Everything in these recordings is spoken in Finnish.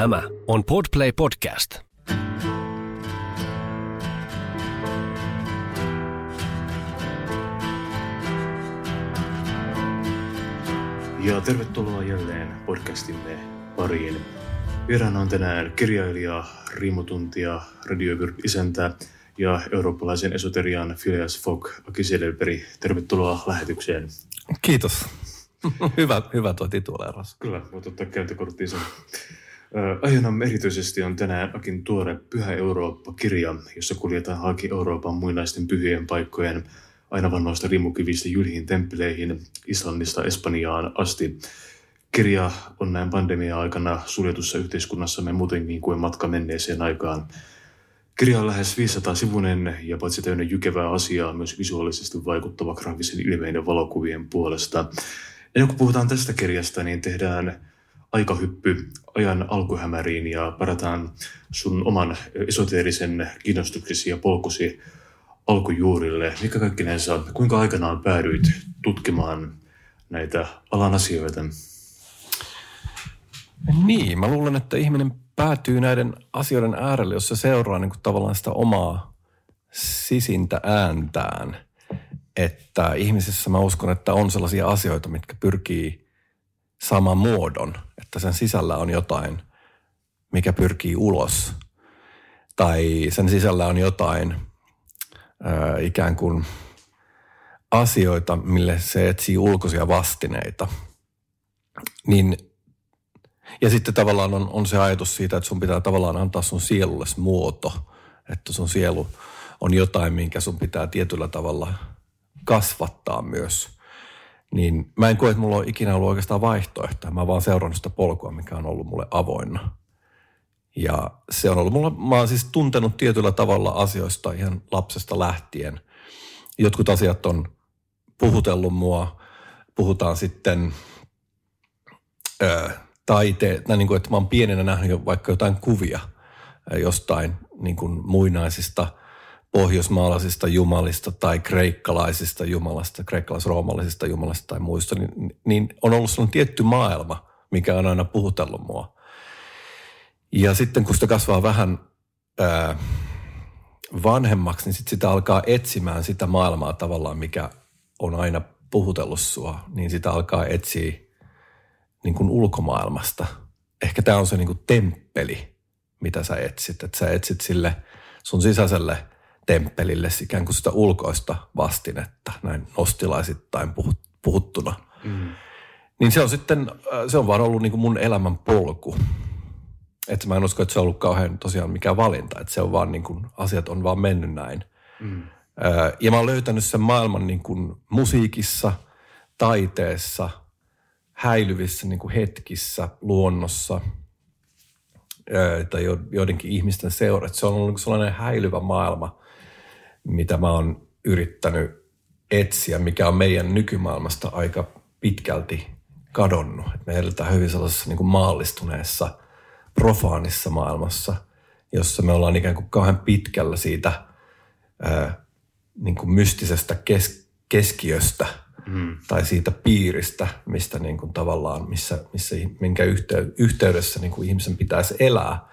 Tämä on Podplay Podcast. Ja tervetuloa jälleen podcastimme pariin. Vieraana on tänään kirjailija, riimotuntija, radioisäntä ja eurooppalaisen esoterian Phileas Fogg Aki Sedelberg. Tervetuloa lähetykseen. Kiitos. hyvä, hyvä tuo tituleeraus. Kyllä, voit ottaa käyntikorttiin sen. Aiheena erityisesti on tänään Akin tuore Pyhä Eurooppa-kirja, jossa kuljetaan haki Euroopan muinaisten pyhien paikkojen aina vanhoista rimukivistä jylhiin temppeleihin Islannista Espanjaan asti. Kirja on näin pandemia-aikana suljetussa yhteiskunnassamme muutenkin kuin matka menneeseen aikaan. Kirja on lähes 500 sivunen ja paitsi täynnä jykevää asiaa, myös visuaalisesti vaikuttava graafisen ilmeinen valokuvien puolesta. Ennen kuin puhutaan tästä kirjasta, niin tehdään aikahyppy ajan alkuhämäriin ja parataan sun oman esoteerisen kiinnostuksesi ja polkusi alkujuurille. Mikä on? Kuinka aikanaan päädyit tutkimaan näitä alan asioita? Niin, mä luulen, että ihminen päätyy näiden asioiden äärelle, jos se seuraa niin kuin tavallaan sitä omaa sisintä ääntään. Että ihmisessä mä uskon, että on sellaisia asioita, mitkä pyrkii saman muodon, että sen sisällä on jotain, mikä pyrkii ulos. Tai sen sisällä on jotain ää, ikään kuin asioita, mille se etsii ulkoisia vastineita. Niin, ja sitten tavallaan on, on se ajatus siitä, että sun pitää tavallaan antaa sun sielulle muoto, että sun sielu on jotain, minkä sun pitää tietyllä tavalla kasvattaa myös – niin mä en koe, että mulla on ikinä ollut oikeastaan vaihtoehtoa. Mä vaan seurannut sitä polkua, mikä on ollut mulle avoinna. Ja se on ollut mulla, mä oon siis tuntenut tietyllä tavalla asioista ihan lapsesta lähtien. Jotkut asiat on puhutellut mua. Puhutaan sitten ö, taite, niin kuin, että mä oon pienenä nähnyt jo vaikka jotain kuvia jostain niin kuin muinaisista – pohjoismaalaisista jumalista tai kreikkalaisista jumalasta, kreikkalais-roomallisista jumalista tai muista, niin, niin on ollut sellainen tietty maailma, mikä on aina puhutellut mua. Ja sitten kun sitä kasvaa vähän ää, vanhemmaksi, niin sitten sitä alkaa etsimään sitä maailmaa tavallaan, mikä on aina puhutellut sua, niin sitä alkaa etsiä niin kuin ulkomaailmasta. Ehkä tämä on se niin kuin temppeli, mitä sä etsit. Että sä etsit sille sun sisäiselle – temppelille ikään kuin sitä ulkoista vastinetta, näin nostilaisittain puhuttuna. Mm. Niin se on sitten, se on vaan ollut niin kuin mun elämän polku. Että mä en usko, että se on ollut kauhean tosiaan mikään valinta, että se on vaan niin kuin, asiat on vaan mennyt näin. Mm. Ja mä oon löytänyt sen maailman niin kuin musiikissa, taiteessa, häilyvissä niin kuin hetkissä, luonnossa tai joidenkin ihmisten seurat. Se on ollut niin sellainen häilyvä maailma, mitä mä oon yrittänyt etsiä, mikä on meidän nykymaailmasta aika pitkälti kadonnut. Et me eletään hyvin sellaisessa niin kuin maallistuneessa, profaanissa maailmassa, jossa me ollaan ikään kuin kauhean pitkällä siitä ää, niin kuin mystisestä kes- keskiöstä mm. tai siitä piiristä, mistä niin kuin tavallaan, missä, missä, minkä yhteydessä niin kuin ihmisen pitäisi elää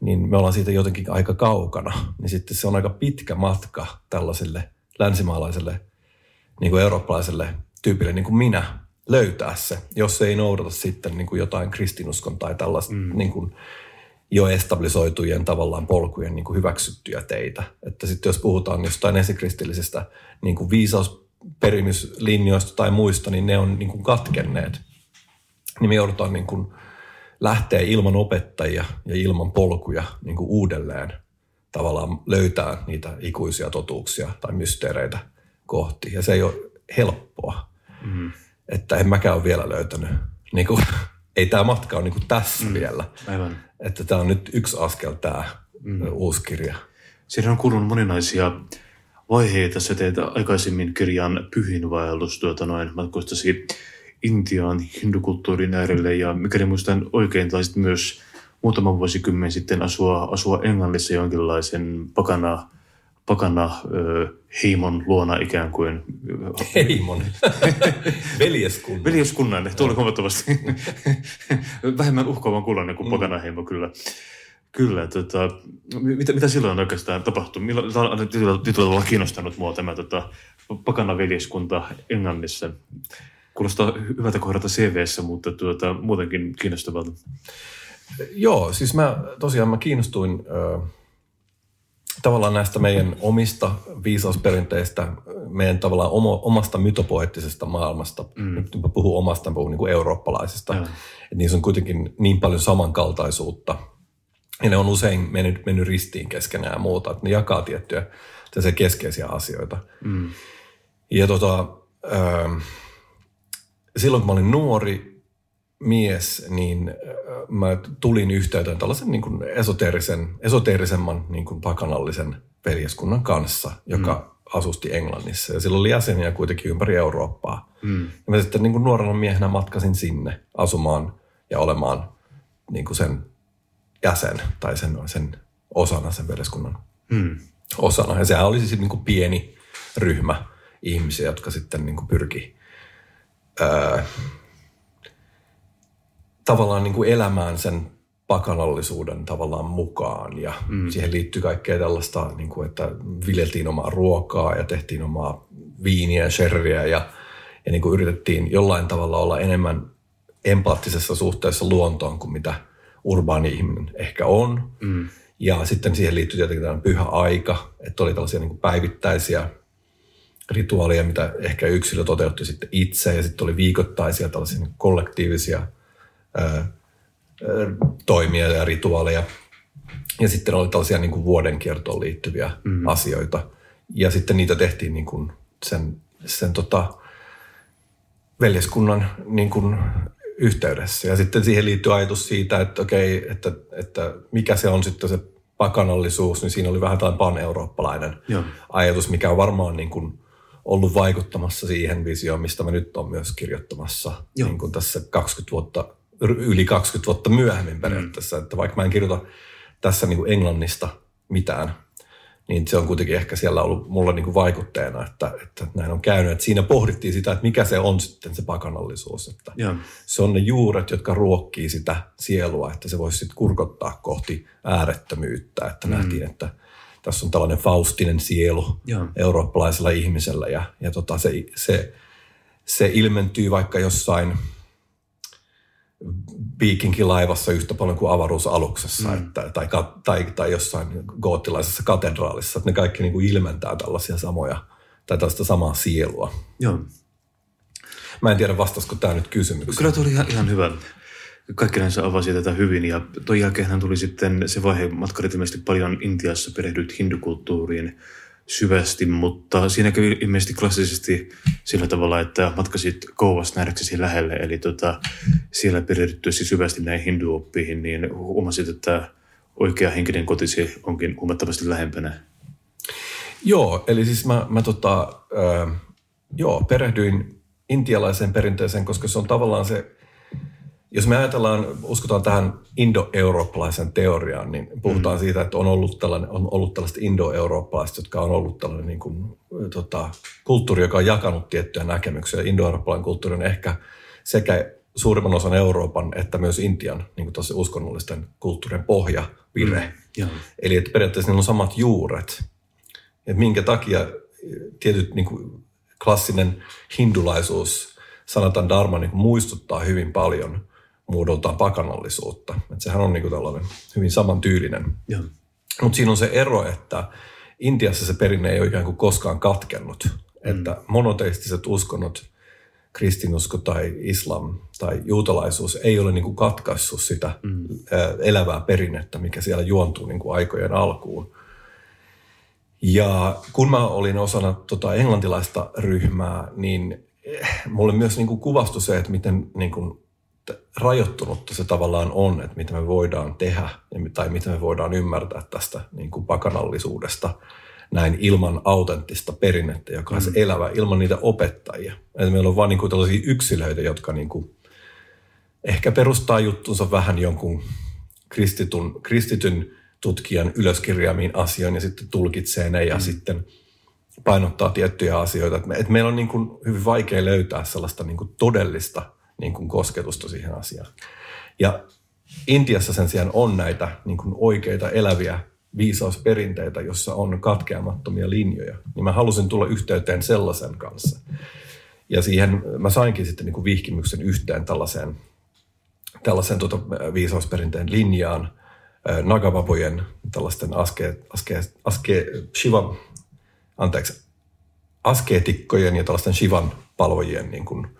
niin me ollaan siitä jotenkin aika kaukana. Niin sitten se on aika pitkä matka tällaiselle länsimaalaiselle, niin kuin eurooppalaiselle tyypille, niin kuin minä, löytää se, jos se ei noudata sitten niin kuin jotain kristinuskon tai tällaista mm. niin kuin jo establisoitujen tavallaan polkujen niin kuin hyväksyttyjä teitä. Että sitten jos puhutaan jostain esikristillisestä niin kuin viisausperimyslinjoista tai muista, niin ne on niin kuin katkenneet. Niin me joudutaan niin kuin lähtee ilman opettajia ja ilman polkuja niin kuin uudelleen tavallaan löytää niitä ikuisia totuuksia tai mysteereitä kohti. Ja se ei ole helppoa. Mm. Että en mäkään ole vielä löytänyt. Niin kuin, ei tämä matka ole niin kuin tässä mm. vielä. Aivan. Että tämä on nyt yksi askel tämä mm. uusi kirja. Siinä on kulunut moninaisia vaiheita. Sä teet aikaisemmin kirjan pyhinvaellus tuota noin matkustasi Intiaan hindukulttuurin äärelle ja mikäli muistan oikein, taisit myös muutama vuosikymmen sitten asua, asua Englannissa jonkinlaisen pakana pakana ö, heimon luona ikään kuin. Heimon. Veljeskunnan. Veljeskunnan, tuo oli huomattavasti vähemmän uhkaavan kuulonen kuin mm. pakana heimo kyllä. Kyllä, tota, mitä, mitä silloin oikeastaan tapahtui? Tietyllä tavalla kiinnostanut mua tämä tota, pakana veljeskunta Englannissa. Kuulostaa hyvältä kohdata CVssä, mutta tuota, muutenkin kiinnostavalta. Joo, siis mä tosiaan mä kiinnostuin ö, tavallaan näistä meidän omista viisausperinteistä, meidän tavallaan omo, omasta mytopoettisesta maailmasta. Mm. Nyt mä puhun omasta, mä puhun niin kuin eurooppalaisista. Et niissä on kuitenkin niin paljon samankaltaisuutta. Ja ne on usein mennyt, mennyt ristiin keskenään ja muuta, että ne jakaa tiettyjä keskeisiä asioita. Mm. Ja tota, ö, silloin kun mä olin nuori mies, niin mä tulin yhteyteen tällaisen niin kuin esoteerisen, esoteerisemman niin kuin pakanallisen veljeskunnan kanssa, joka mm. asusti Englannissa. Ja sillä oli jäseniä kuitenkin ympäri Eurooppaa. Mm. Ja mä sitten niin kuin nuorena miehenä matkasin sinne asumaan ja olemaan niin kuin sen jäsen tai sen, sen osana, sen veljeskunnan mm. osana. Ja sehän oli siis niin kuin pieni ryhmä ihmisiä, jotka sitten niin kuin pyrki ää, tavallaan niin kuin elämään sen pakanallisuuden tavallaan mukaan. Ja mm. siihen liittyy kaikkea tällaista, niin kuin, että viljeltiin omaa ruokaa ja tehtiin omaa viiniä ja sherriä ja, ja niin kuin yritettiin jollain tavalla olla enemmän empaattisessa suhteessa luontoon kuin mitä urbaani ihminen ehkä on. Mm. Ja sitten siihen liittyy tietenkin tällainen pyhä aika, että oli tällaisia niin kuin päivittäisiä rituaaleja, mitä ehkä yksilö toteutti sitten itse, ja sitten oli viikoittaisia tällaisia niin kollektiivisia ää, toimia ja rituaaleja. Ja sitten oli tällaisia niin kuin vuodenkiertoon liittyviä mm. asioita. Ja sitten niitä tehtiin niin kuin sen, sen tota, veljeskunnan niin kuin yhteydessä. Ja sitten siihen liittyy ajatus siitä, että okei, että, että mikä se on sitten se pakanallisuus, niin siinä oli vähän tällainen pan-eurooppalainen Joo. ajatus, mikä on varmaan niin kuin ollut vaikuttamassa siihen visioon, mistä mä nyt on myös kirjoittamassa Joo. niin kuin tässä 20 vuotta, yli 20 vuotta myöhemmin periaatteessa. Mm. Että vaikka mä en kirjoita tässä niin kuin Englannista mitään, niin se on kuitenkin ehkä siellä ollut mulla niin kuin vaikutteena, että, että näin on käynyt. Että siinä pohdittiin sitä, että mikä se on sitten se pakanallisuus. Että se on ne juuret, jotka ruokkii sitä sielua, että se voisi sitten kurkottaa kohti äärettömyyttä. Että mm. nähtiin, että tässä on tällainen faustinen sielu Joo. eurooppalaisella ihmisellä ja, ja tota, se, se, se ilmentyy vaikka jossain viikinkilaivassa yhtä paljon kuin avaruusaluksessa mm. että, tai, tai, tai jossain goottilaisessa katedraalissa. Että ne kaikki niin kuin ilmentää tällaisia samoja tai tällaista samaa sielua. Joo. Mä en tiedä, vastasiko tämä nyt kysymykseen. Kyllä tuo oli ihan, ihan hyvä kaikki näissä avasi tätä hyvin ja tuon jälkeen tuli sitten se vaihe, matkarit ilmeisesti paljon Intiassa perehdyt hindukulttuuriin syvästi, mutta siinä kävi ilmeisesti klassisesti sillä tavalla, että matkasit Kouvas nähdäksesi lähelle, eli tota, siellä perehdyttyisi syvästi näihin hinduoppiin, niin huomasit, että oikea henkinen kotisi onkin huomattavasti lähempänä. Joo, eli siis mä, mä tota, äh, joo, perehdyin intialaiseen perinteeseen, koska se on tavallaan se jos me ajatellaan, uskotaan tähän indo-eurooppalaisen teoriaan, niin puhutaan mm. siitä, että on ollut, tällainen, on ollut tällaista indo-eurooppalaista, jotka on ollut tällainen niin kuin, tota, kulttuuri, joka on jakanut tiettyjä näkemyksiä. Indo-eurooppalainen kulttuuri on ehkä sekä suurimman osan Euroopan että myös Intian niin kuin uskonnollisten kulttuurien pohja, vire. Mm. Eli että periaatteessa niillä on samat juuret. Et minkä takia tietyt niin kuin klassinen hindulaisuus, sanotaan dharma, niin muistuttaa hyvin paljon – muodoltaan pakanallisuutta. Että sehän on niinku tällainen hyvin samantyylinen. Mutta siinä on se ero, että Intiassa se perinne ei ole ikään kuin koskaan katkennut. Mm. Että monoteistiset uskonnot, kristinusko tai islam tai juutalaisuus ei ole niin kuin katkaissut sitä mm. elävää perinnettä, mikä siellä juontuu niin kuin aikojen alkuun. Ja kun mä olin osana tota englantilaista ryhmää, niin eh, mulle myös niin kuin kuvastui se, että miten niin kuin rajoittunutta se tavallaan on, että mitä me voidaan tehdä tai mitä me voidaan ymmärtää tästä niin kuin pakanallisuudesta näin ilman autenttista perinnettä, joka on mm. se elävä, ilman niitä opettajia. Että meillä on vain niin kuin tällaisia yksilöitä, jotka niin kuin ehkä perustaa juttunsa vähän jonkun kristitun, kristityn tutkijan ylöskirjaamiin asioihin ja sitten tulkitsee ne ja mm. sitten painottaa tiettyjä asioita. Et, me, et meillä on niin kuin hyvin vaikea löytää sellaista niin kuin todellista niin kuin kosketusta siihen asiaan. Ja Intiassa sen sijaan on näitä niin kuin oikeita eläviä viisausperinteitä, jossa on katkeamattomia linjoja. Niin mä halusin tulla yhteyteen sellaisen kanssa. Ja siihen mä sainkin sitten niin kuin vihkimyksen yhteen tällaiseen, tällaiseen tuota viisausperinteen linjaan, Nagavabojen tällaisten aske, aske, aske, Shiva, anteeksi, askeetikkojen ja tällaisten Shivan palvojien niin kuin,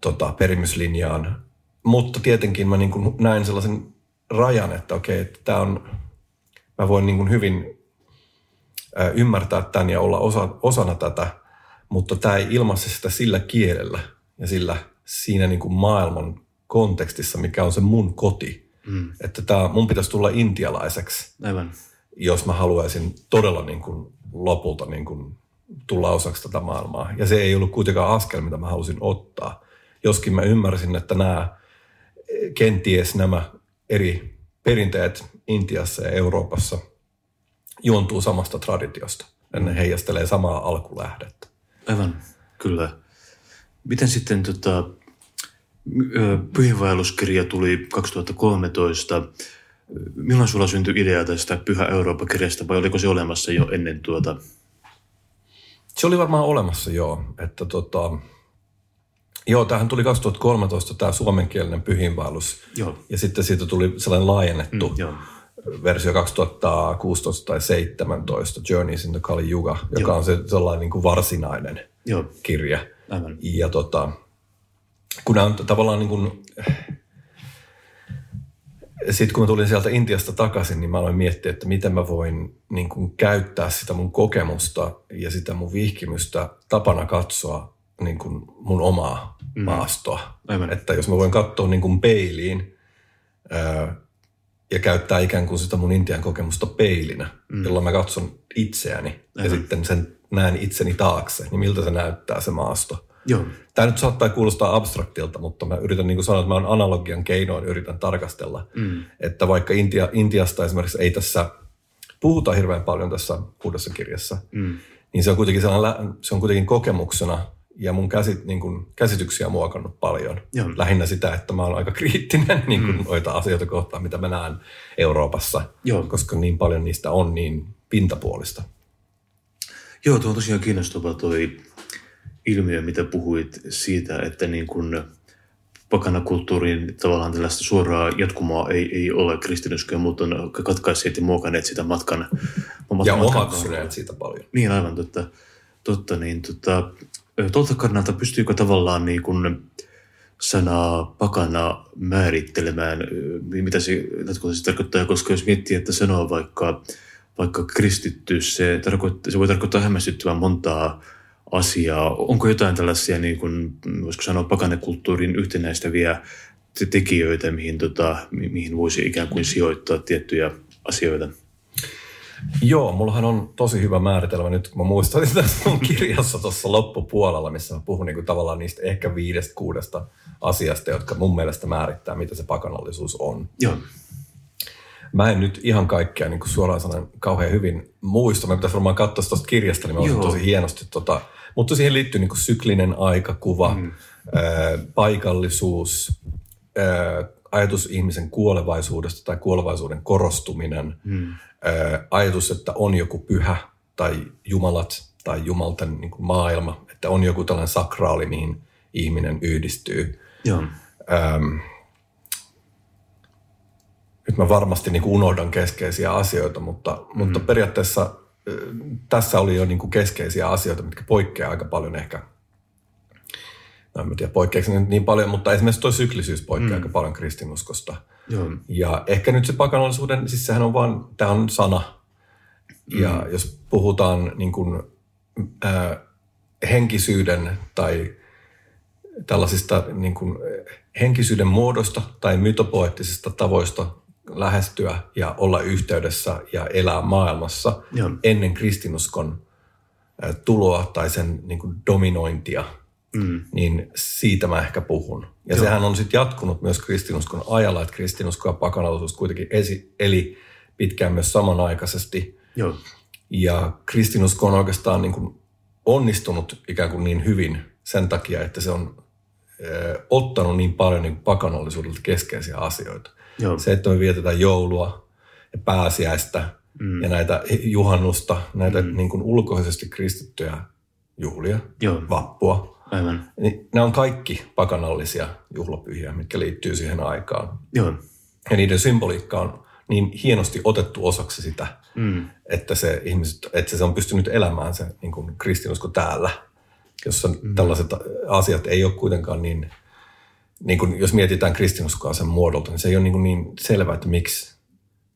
tota, perimyslinjaan. Mutta tietenkin mä niin kuin näin sellaisen rajan, että okei, että tämä on, mä voin niin kuin hyvin ymmärtää tämän ja olla osa, osana tätä, mutta tämä ei ilmaise sitä sillä kielellä ja sillä siinä niin kuin maailman kontekstissa, mikä on se mun koti. Mm. Että tämä, mun pitäisi tulla intialaiseksi, Aivan. jos mä haluaisin todella niin kuin lopulta niin kuin tulla osaksi tätä maailmaa. Ja se ei ollut kuitenkaan askel, mitä mä halusin ottaa. Joskin mä ymmärsin, että nämä, kenties nämä eri perinteet Intiassa ja Euroopassa juontuu samasta traditiosta. Ja ne heijastelee samaa alkulähdettä. Aivan, kyllä. Miten sitten tota, pyhiinvaelluskirja tuli 2013. Milloin sulla syntyi idea tästä Pyhä Eurooppa-kirjasta vai oliko se olemassa jo ennen tuota? Se oli varmaan olemassa joo. Että tota, joo, tähän tuli 2013 tämä suomenkielinen pyhiinvaellus. Joo. Ja sitten siitä tuli sellainen laajennettu Mm, joo. versio 2016 tai 2017, Journeys in the Kali Yuga, joka Joo. on se sellainen niin kuin varsinainen Joo, kirja. aivan. Ja tota, kun nämä on tavallaan niin kuin, sitten kun mä tulin sieltä Intiasta takaisin, niin mä aloin miettiä, että miten mä voin niin kuin käyttää sitä mun kokemusta ja sitä mun vihkimystä tapana katsoa niin kuin mun omaa. Maastoa. Aivan. Että jos mä voin katsoa niin kuin peiliin ää, ja käyttää ikään kuin sitä mun Intian kokemusta peilinä, mm. jolloin mä katson itseäni ja Aivan. sitten sen näen itseni taakse, niin miltä se näyttää se maasto. Joo, Tämä nyt saattaa kuulostaa abstraktilta, mutta mä yritän niin kuin sanoa, että mä oon analogian keinoin yritän tarkastella. Mm. Että vaikka Intia, Intiasta esimerkiksi ei tässä puhuta hirveän paljon tässä uudessa kirjassa, mm. niin se on kuitenkin, se on kuitenkin kokemuksena ja mun käsit, niin kuin, käsityksiä muokannut paljon. Joo. Lähinnä sitä, että mä oon aika kriittinen niin kuin, mm. noita asioita kohtaan, mitä mä näen Euroopassa, Joo. koska niin paljon niistä on niin pintapuolista. Joo, tuo on tosiaan kiinnostava toi ilmiö, mitä puhuit siitä, että niin kun pakanakulttuurin tavallaan tällaista suoraa jatkumoa ei, ei ole kristinuskoja, mutta on katkaisseet ja muokanneet sitä matkan, matkan Ja matkan omaksuneet siitä paljon. Niin, aivan totta. totta niin, tota, tuolta kannalta pystyykö tavallaan niin kun sanaa pakana määrittelemään, mitä se lähtökohtaisesti tarkoittaa, koska jos miettii, että sanoo vaikka, vaikka kristitty, se, tarkoittaa, se voi tarkoittaa hämmästyttävän montaa asiaa. Onko jotain tällaisia, niin kun, voisiko sanoa, pakanakulttuurin yhtenäistäviä te- tekijöitä, mihin, tota, mi- mihin voisi ikään kuin sijoittaa tiettyjä asioita? Joo, mullahan on tosi hyvä määritelmä nyt, kun mä muistan tässä mun kirjassa tuossa loppupuolella, missä mä puhun niin kuin tavallaan niistä ehkä viidestä kuudesta asiasta, jotka mun mielestä määrittää, mitä se pakanallisuus on. Joo, Mä en nyt ihan kaikkea niin kuin suoraan sanoen kauhean hyvin muista. Mä pitäisi varmaan katsoa tuosta kirjasta, niin mä tosi hienosti. Tota, mutta siihen liittyy niin kuin syklinen aikakuva, mm. ää, paikallisuus, ää, ajatus ihmisen kuolevaisuudesta tai kuolevaisuuden korostuminen, mm. ää, ajatus, että on joku pyhä tai jumalat tai jumalten niin kuin maailma, että on joku tällainen sakraali, mihin ihminen yhdistyy. joo, Ähm, nyt mä varmasti niin kuin unohdan keskeisiä asioita, mutta, mm. mutta periaatteessa tässä oli jo niin kuin keskeisiä asioita, mitkä poikkeaa aika paljon ehkä. No en mä tiedä, poikkeako nyt niin paljon, mutta esimerkiksi tuo syklisyys poikkeaa mm. aika paljon kristinuskosta. joo, Ja ehkä nyt se pakanallisuuden, siis sehän on vaan, tämä on sana. Ja mm. jos puhutaan niin kuin, ää, henkisyyden tai tällaisista niin kuin, äh, henkisyyden muodosta tai mytopoettisista tavoista lähestyä ja olla yhteydessä ja elää maailmassa Joo. ennen kristinuskon tuloa tai sen niin kuin dominointia, mm. niin siitä mä ehkä puhun. Ja Joo. sehän on sitten jatkunut myös kristinuskon ajalla, että kristinusko ja pakanallisuus kuitenkin esi- eli pitkään myös samanaikaisesti. Joo. Ja kristinusko on oikeastaan niin kuin onnistunut ikään kuin niin hyvin sen takia, että se on ö, ottanut niin paljon niin pakanallisuudelta keskeisiä asioita. Joo. Se, että me vietetään joulua ja pääsiäistä mm. ja näitä juhannusta, näitä mm. niin kuin ulkoisesti kristittyjä juhlia, Joo. vappua, Aivan. niin ne on kaikki pakanallisia juhlapyhiä, mitkä liittyy siihen aikaan. Joo. Ja niiden symboliikka on niin hienosti otettu osaksi sitä, Mm. että se, ihmiset, että se on pystynyt elämään se niin kuin kristinusko täällä, jossa mm. tällaiset asiat ei ole kuitenkaan niin, niin kuin jos mietitään kristinuskoa sen muodolta, niin se ei ole niin, kuin niin selvää, että miksi,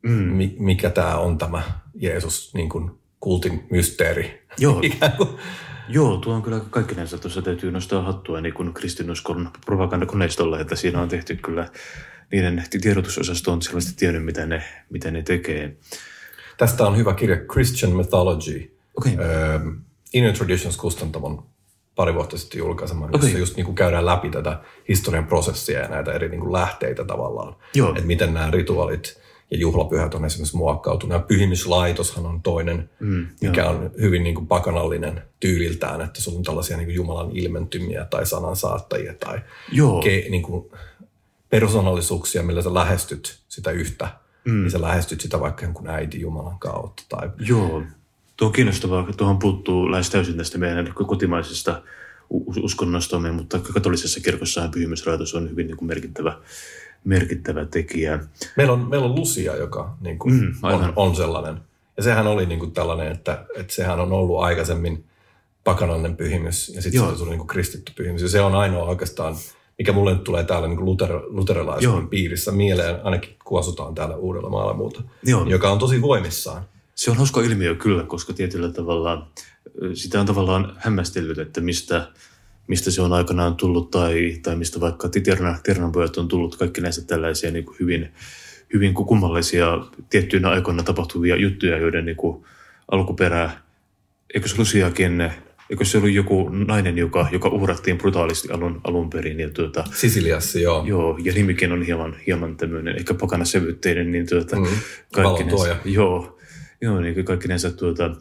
Mm. mi, mikä tämä on tämä Jeesus niin kuin kultin mysteeri. Joo. Ikään kuin. Joo, tuo on kyllä kaikkinensa. Tuossa täytyy nostaa hattua niin kuin kristinuskon propagandakoneistolla, että siinä on tehty kyllä niiden tiedotusosasto on selvästi tiennyt, mitä ne, mitä ne tekee. Tästä on hyvä kirja Christian Mythology, Okei. Öö, Inner Traditions kustantamon pari vuotta sitten julkaisema, jossa Okei. just niin kuin käydään läpi tätä historian prosessia ja näitä eri niin kuin lähteitä tavallaan. Joo. Että miten nämä rituaalit ja juhlapyhät on esimerkiksi muokkautunut. Ja pyhimyslaitoshan on toinen, Mm, mikä on hyvin niin kuin pakanallinen tyyliltään, että sulla on tällaisia niin kuin Jumalan ilmentymiä tai sanansaattajia tai Joo. ke, niin kuin persoonallisuuksia, millä sä lähestyt sitä yhtä. Mm. Niin sä lähestyt sitä vaikka jonkun äiti Jumalan kautta tai Joo, tuo on kiinnostavaa, tuohon puuttuu lähes täysin tästä meidän kotimaisesta u- uskonnostamme, mutta katolisessa kirkossahan pyhimysraatus on hyvin niin kuin merkittävä, merkittävä tekijä. Meillä on, meillä on Lucia, joka niin kuin Mm, aivan. on, on sellainen. Ja sehän oli niin kuin tällainen, että, että sehän on ollut aikaisemmin pakanallinen pyhimys ja sitten se tuli niin kuin kristitty pyhimys. Ja se on ainoa oikeastaan, mikä mulle nyt tulee täällä niin kuin luter, luterilaisuuden Joo. piirissä mieleen, ainakin kun asutaan täällä uudella maalla muuta, Joo. joka on tosi voimissaan. Se on hauska ilmiö kyllä, koska tietyllä tavalla sitä on tavallaan hämmästellyt, että mistä, mistä se on aikanaan tullut tai, tai mistä vaikka Titerna, Ternanpojat on tullut kaikki näistä tällaisia niin kuin hyvin, hyvin kummallisia tiettyinä aikoina tapahtuvia juttuja, joiden niin kuin alkuperä, eikö se Lusiakin, eikö se ollut joku nainen, joka, joka uhrattiin brutaalisti alun, alun perin ja tuota, Sisiliassa, joo. Joo, ja nimikin on hieman, hieman tämmöinen ehkä pakanasävytteinen, niin tuota, Mm, valontuoja. joo, joo, niin kaikkinensa tuota,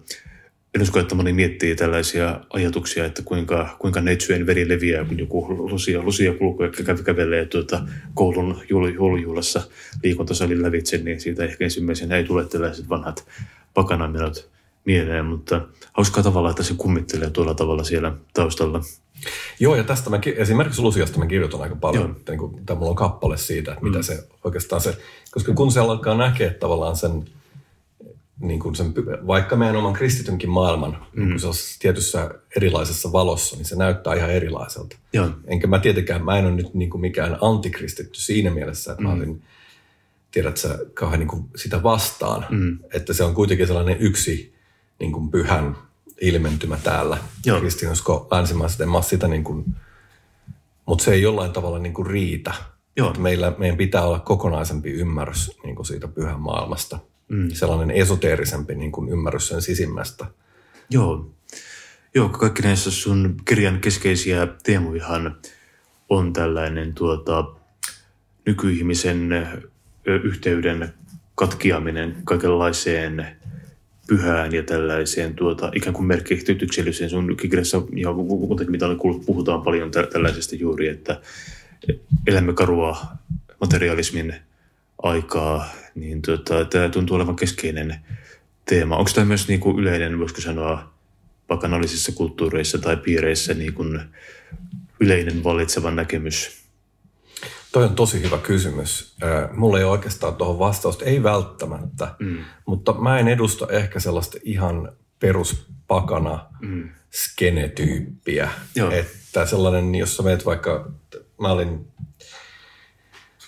en usko, että moni miettii tällaisia ajatuksia, että kuinka, kuinka neitsyjen veri leviää, kun joku lusia, lusia kulkuu ja kä- kävelee tuota, koulun juhl- joulujuhlassa liikuntasalin lävitse, niin siitä ehkä ensimmäisenä ei tule tällaiset vanhat pakanamenot mieleen, mutta hauskaa tavalla, että se kummittelee tuolla tavalla siellä taustalla. Joo, ja tästä mä, ki- esimerkiksi Lusiasta mä kirjoitan aika paljon, Joo. että niin kuin, mulla on kappale siitä, että mitä mm. se oikeastaan se, koska kun se alkaa näkeä tavallaan sen, niin kuin sen vaikka meidän oman kristitynkin maailman, mm. niin kun se on tietyssä erilaisessa valossa, niin se näyttää ihan erilaiselta. Joo, Enkä mä tietenkään, mä en ole nyt niin kuin mikään antikristitty siinä mielessä, että mm. mä olin, tiedät sä, kauhean niin kuin sitä vastaan, mm. että se on kuitenkin sellainen yksi niin kuin pyhän ilmentymä täällä. Joo. Kristinusko länsimaisesti, en mä sitä niin kuin, mutta se ei jollain tavalla niin kuin riitä. Joo. Että meillä, meidän pitää olla kokonaisempi ymmärrys niin kuin siitä pyhän maailmasta. Mm. Sellainen esoteerisempi niin kuin ymmärrys sen sisimmästä. Joo. Joo, kaikki näissä sun kirjan keskeisiä teemojahan on tällainen tuota, nykyihmisen yhteyden katkiaminen kaikenlaiseen pyhään ja tällaiseen tuota, ikään kuin merkitykselliseen. Sun kirjassa ja muutenkin mitä olen kuullut, puhutaan paljon tä- tällaisesta juuri, että elämme karua materialismin aikaa, niin tuota, tämä tuntuu olevan keskeinen teema. Onko tämä myös niin kuin yleinen, voisiko sanoa, pakanallisissa kulttuureissa tai piireissä niin kuin yleinen vallitseva näkemys? Toi on tosi hyvä kysymys. Mulla ei ole oikeastaan tuohon vastausta, ei välttämättä, mm. mutta mä en edusta ehkä sellaista ihan peruspakana mm. skenetyyppiä. Joo. Että sellainen, jos sä meet vaikka, mä olin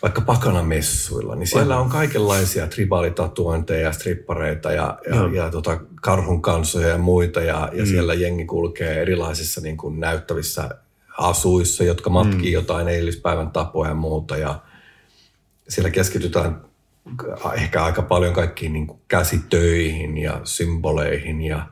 vaikka pakanamessuilla, niin siellä on kaikenlaisia tribaalitatuointeja ja strippareita ja, ja, ja tota, karhun kansoja ja muita. Ja, ja mm. siellä jengi kulkee erilaisissa niin kuin näyttävissä asuissa, jotka matkii mm. jotain eilispäivän tapoja ja muuta. Ja siellä keskitytään ehkä aika paljon kaikkiin niin kuin käsitöihin ja symboleihin. Ja,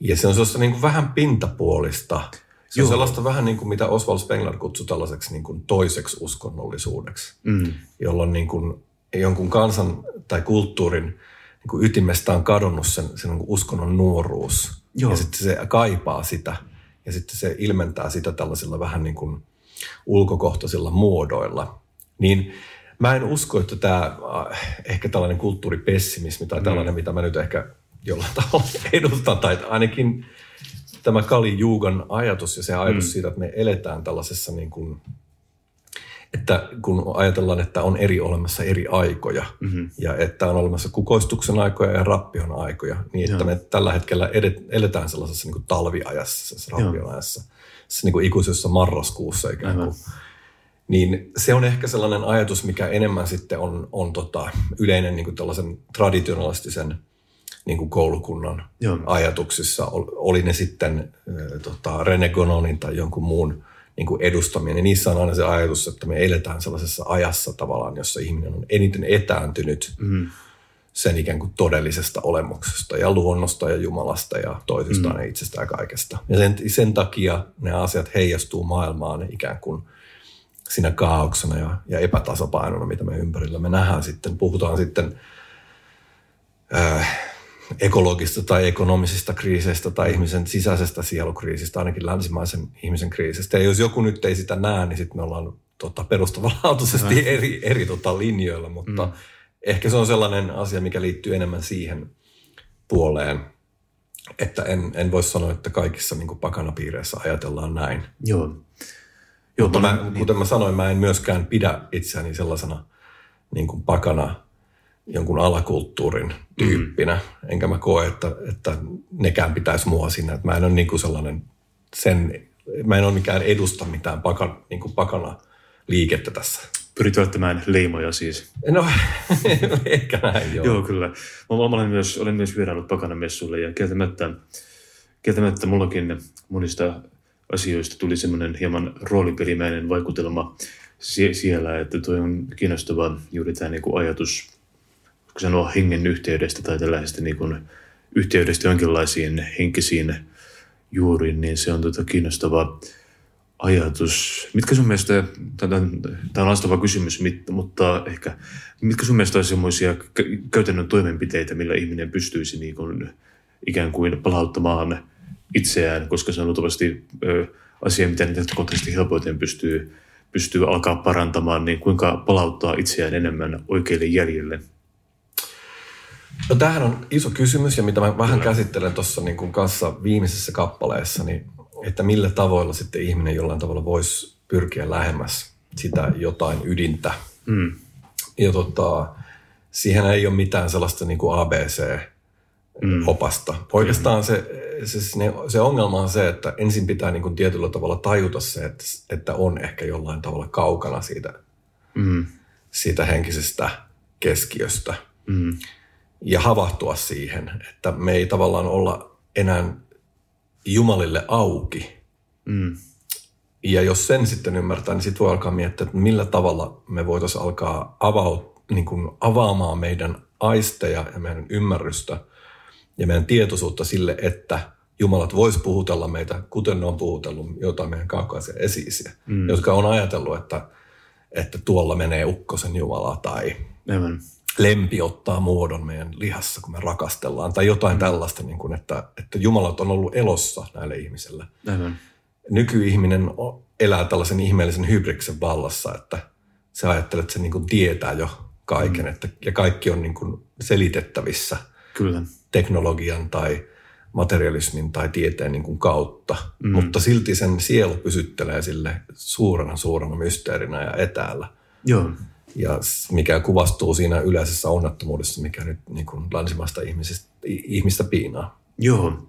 ja se on sellaista niin kuin vähän pintapuolista. Se on Joo. sellaista vähän niin kuin mitä Oswald Spengler kutsui tällaiseksi niin kuin toiseksi uskonnollisuudeksi, Mm. jolloin niin kuin jonkun kansan tai kulttuurin niin kuin ytimestä on kadonnut sen, sen niin kuin uskonnon nuoruus. Joo. Ja sitten se kaipaa sitä. Ja sitten se ilmentää sitä tällaisilla vähän niin kuin ulkokohtaisilla muodoilla. Niin mä en usko, että tämä äh, ehkä tällainen kulttuuripessimismi tai tällainen, mm. mitä mä nyt ehkä jollain tavalla edustan, tai ainakin tämä Kali Juugan ajatus ja se ajatus mm. siitä, että me eletään tällaisessa niin kuin, että kun ajatellaan, että on eri olemassa eri aikoja mm-hmm. ja että on olemassa kukoistuksen aikoja ja rappion aikoja, niin että Joo. me tällä hetkellä edet, eletään sellaisessa niin kuin talviajassa, se rappion ajassa, se niin kuin ikuisessa marraskuussa ikään kuin. Niin se on ehkä sellainen ajatus, mikä enemmän sitten on, on tota, yleinen niin kuin tällaisen traditionalistisen niin kuin koulukunnan Joo. ajatuksissa. Oli ne sitten tota, René Gononin tai jonkun muun niin kuin edustamia, niin niissä on aina se ajatus, että me eletään sellaisessa ajassa tavallaan, jossa ihminen on eniten etääntynyt mm. sen ikään kuin todellisesta olemuksesta ja luonnosta ja Jumalasta ja toisistaan mm. ja itsestään ja kaikesta. Ja sen, sen takia ne asiat heijastuu maailmaan ikään kuin siinä kaauksena ja, ja epätasapainona, mitä me ympärillä me nähdään sitten. Puhutaan sitten äh, ekologista tai ekonomisista kriiseistä tai ihmisen sisäisestä sielukriisistä, ainakin länsimaisen ihmisen kriisistä. Ja jos joku nyt ei sitä näe, niin sitten me ollaan tota, perustavanlaatuisesti eri, eri tota, linjoilla, mutta mm. ehkä se on sellainen asia, mikä liittyy enemmän siihen puoleen, että en, en voi sanoa, että kaikissa niin pakanapiireissä ajatellaan näin. Joo. Joo, mutta mä, kuten mä sanoin, mä en myöskään pidä itseäni sellaisena niin kuin pakana jonkun alakulttuurin tyyppinä. Mm. Enkä mä koe, että, että nekään pitäisi mua sinne. Että mä en ole niin kuin sellainen sen, mä en ole mikään edusta mitään pakan, niin kuin pakana liikettä tässä. Pyrit välttämään leimoja siis. No, ehkä näin, joo. joo, kyllä. Mä, mä olen myös, olen myös vieraillut pakanamessuille ja kieltämättä, kieltämättä mullakin monista asioista tuli semmoinen hieman roolipelimäinen vaikutelma siellä, että tuo on kiinnostava juuri tämä niin kuin ajatus sanoa hengen yhteydestä tai tällaisesta niin kuin yhteydestä jonkinlaisiin henkisiin juuriin, niin se on tota kiinnostava ajatus. Mitkä sun mielestä, tämä on haastava kysymys, mutta ehkä, mitkä sun mielestä olisi sellaisia käytännön toimenpiteitä, millä ihminen pystyisi niin kuin, ikään kuin palauttamaan itseään, koska se on luultavasti asia, mitä kohtavasti helpoiten pystyy, pystyy alkaa parantamaan, niin kuinka palauttaa itseään enemmän oikeille jäljille? No tämähän on iso kysymys ja mitä mä vähän käsittelen tuossa niin kuin kanssa viimeisessä kappaleessa, niin että millä tavoilla sitten ihminen jollain tavalla voisi pyrkiä lähemmäs sitä jotain ydintä. Mm. Ja tota, siihen ei ole mitään sellaista niin kuin ABC-opasta. Mm. Oikeastaan se, se, se ongelma on se, että ensin pitää niin kuin tietyllä tavalla tajuta se, että, että on ehkä jollain tavalla kaukana siitä, mm. siitä henkisestä keskiöstä. Mm ja havahtua siihen, että me ei tavallaan olla enää Jumalille auki. Mm. Ja jos sen sitten ymmärtää, niin sitten voi alkaa miettiä, että millä tavalla me voitaisiin alkaa avaut, niin kuin avaamaan meidän aisteja ja meidän ymmärrystä ja meidän tietoisuutta sille, että Jumalat vois puhutella meitä, kuten ne on puhutellut jotain meidän kaukaisia esiisiä, mm. jotka on ajatellut, että, että tuolla menee ukkosen Jumala tai Amen lempi ottaa muodon meidän lihassa, kun me rakastellaan, tai jotain mm. tällaista, niin kuin, että, että Jumalat on ollut elossa näille ihmisille. Aivan. Nykyihminen elää tällaisen ihmeellisen hybriksen vallassa, että se ajattelee, että se niin kuin tietää jo kaiken, mm. että, ja kaikki on niin kuin selitettävissä Kyllä. teknologian tai materialismin tai tieteen niin kuin kautta, mm. mutta silti sen sielu pysyttelee sille suurena, suurena mysteerinä ja etäällä. Joo ja mikä kuvastuu siinä yleisessä onnettomuudessa, mikä nyt niin kuin länsimaista ihmisistä, ihmistä piinaa. Joo.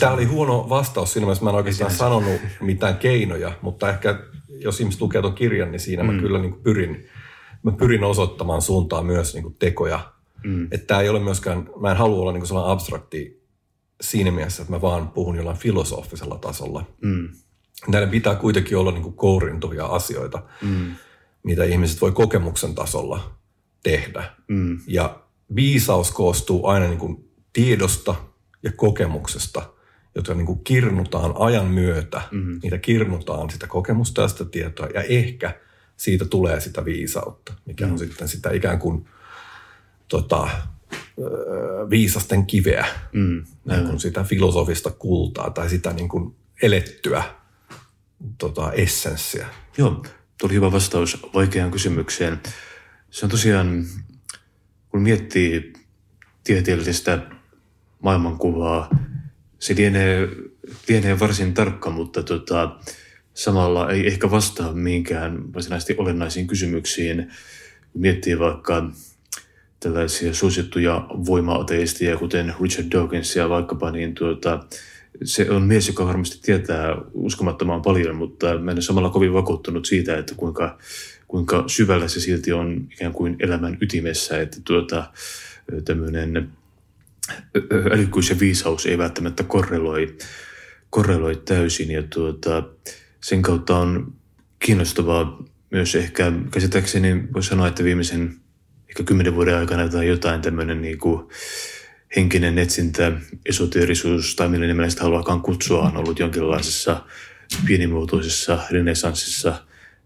Tämä oli huono vastaus siinä mielessä, mä en oikeastaan Sinänsä. sanonut mitään keinoja, mutta ehkä jos ihmiset lukee tuon kirjan, niin siinä mm. mä kyllä niin pyrin, mä pyrin osoittamaan suuntaan myös niin kuin tekoja. Mm. Että tämä ei ole myöskään, mä en halua olla niin kuin sellainen abstrakti siinä mielessä, että mä vaan puhun jollain filosofisella tasolla. Mm. Näiden pitää kuitenkin olla niin kuin kourintuvia asioita. Mm mitä ihmiset voi kokemuksen tasolla tehdä. Mm. Ja viisaus koostuu aina niin kuin tiedosta ja kokemuksesta, jotka niin kuin kirnutaan ajan myötä. Mm. Niitä kirnutaan sitä kokemusta ja sitä tietoa ja ehkä siitä tulee sitä viisautta, mikä mm. on sitten sitä ikään kuin tota, viisasten kiveä, Mm, niin kuin sitä filosofista kultaa tai sitä niin kuin elettyä tota, essenssiä. Joo, tuli hyvä vastaus vaikeaan kysymykseen. Se on tosiaan, kun miettii tieteellistä maailmankuvaa, se lienee, lienee varsin tarkka, mutta tota, samalla ei ehkä vastaa mihinkään varsinaisesti olennaisiin kysymyksiin. Miettii vaikka tällaisia suosittuja voima-ateisteja, kuten Richard Dawkinsia vaikkapa, niin tuota, se on mies, joka varmasti tietää uskomattoman paljon, mutta mä en ole samalla kovin vakuuttunut siitä, että kuinka, kuinka syvällä se silti on ikään kuin elämän ytimessä, että tuota, tämmöinen älykkyys ja viisaus ei välttämättä korreloi, korreloi täysin. Ja tuota, sen kautta on kiinnostavaa myös ehkä, käsittääkseni voisi sanoa, että viimeisen ehkä kymmenen vuoden aikana tai jotain tämmöinen niin kuin henkinen etsintä, esoteerisuus tai millä nimellä sitä haluakaan kutsua, on ollut jonkinlaisessa pienimuotoisessa renesanssissa.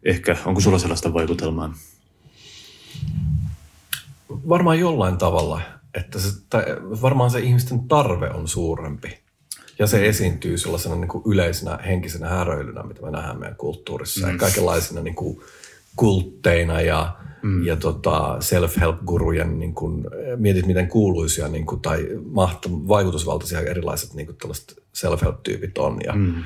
Ehkä, onko sulla sellaista vaikutelmaa? Varmaan jollain tavalla, että se, tai varmaan se ihmisten tarve on suurempi. Ja se esiintyy sellaisena niin kuin yleisenä henkisenä häröilynä, mitä me nähdään meidän kulttuurissa. Mm. Ja kaikenlaisina niin kuin kultteina ja, mm. ja tota self-help-gurujen, niin kuin, mietit miten kuuluisia niin kuin, tai mahta, vaikutusvaltaisia erilaiset niin kuin tällaiset self-help-tyypit on. Ja, mm.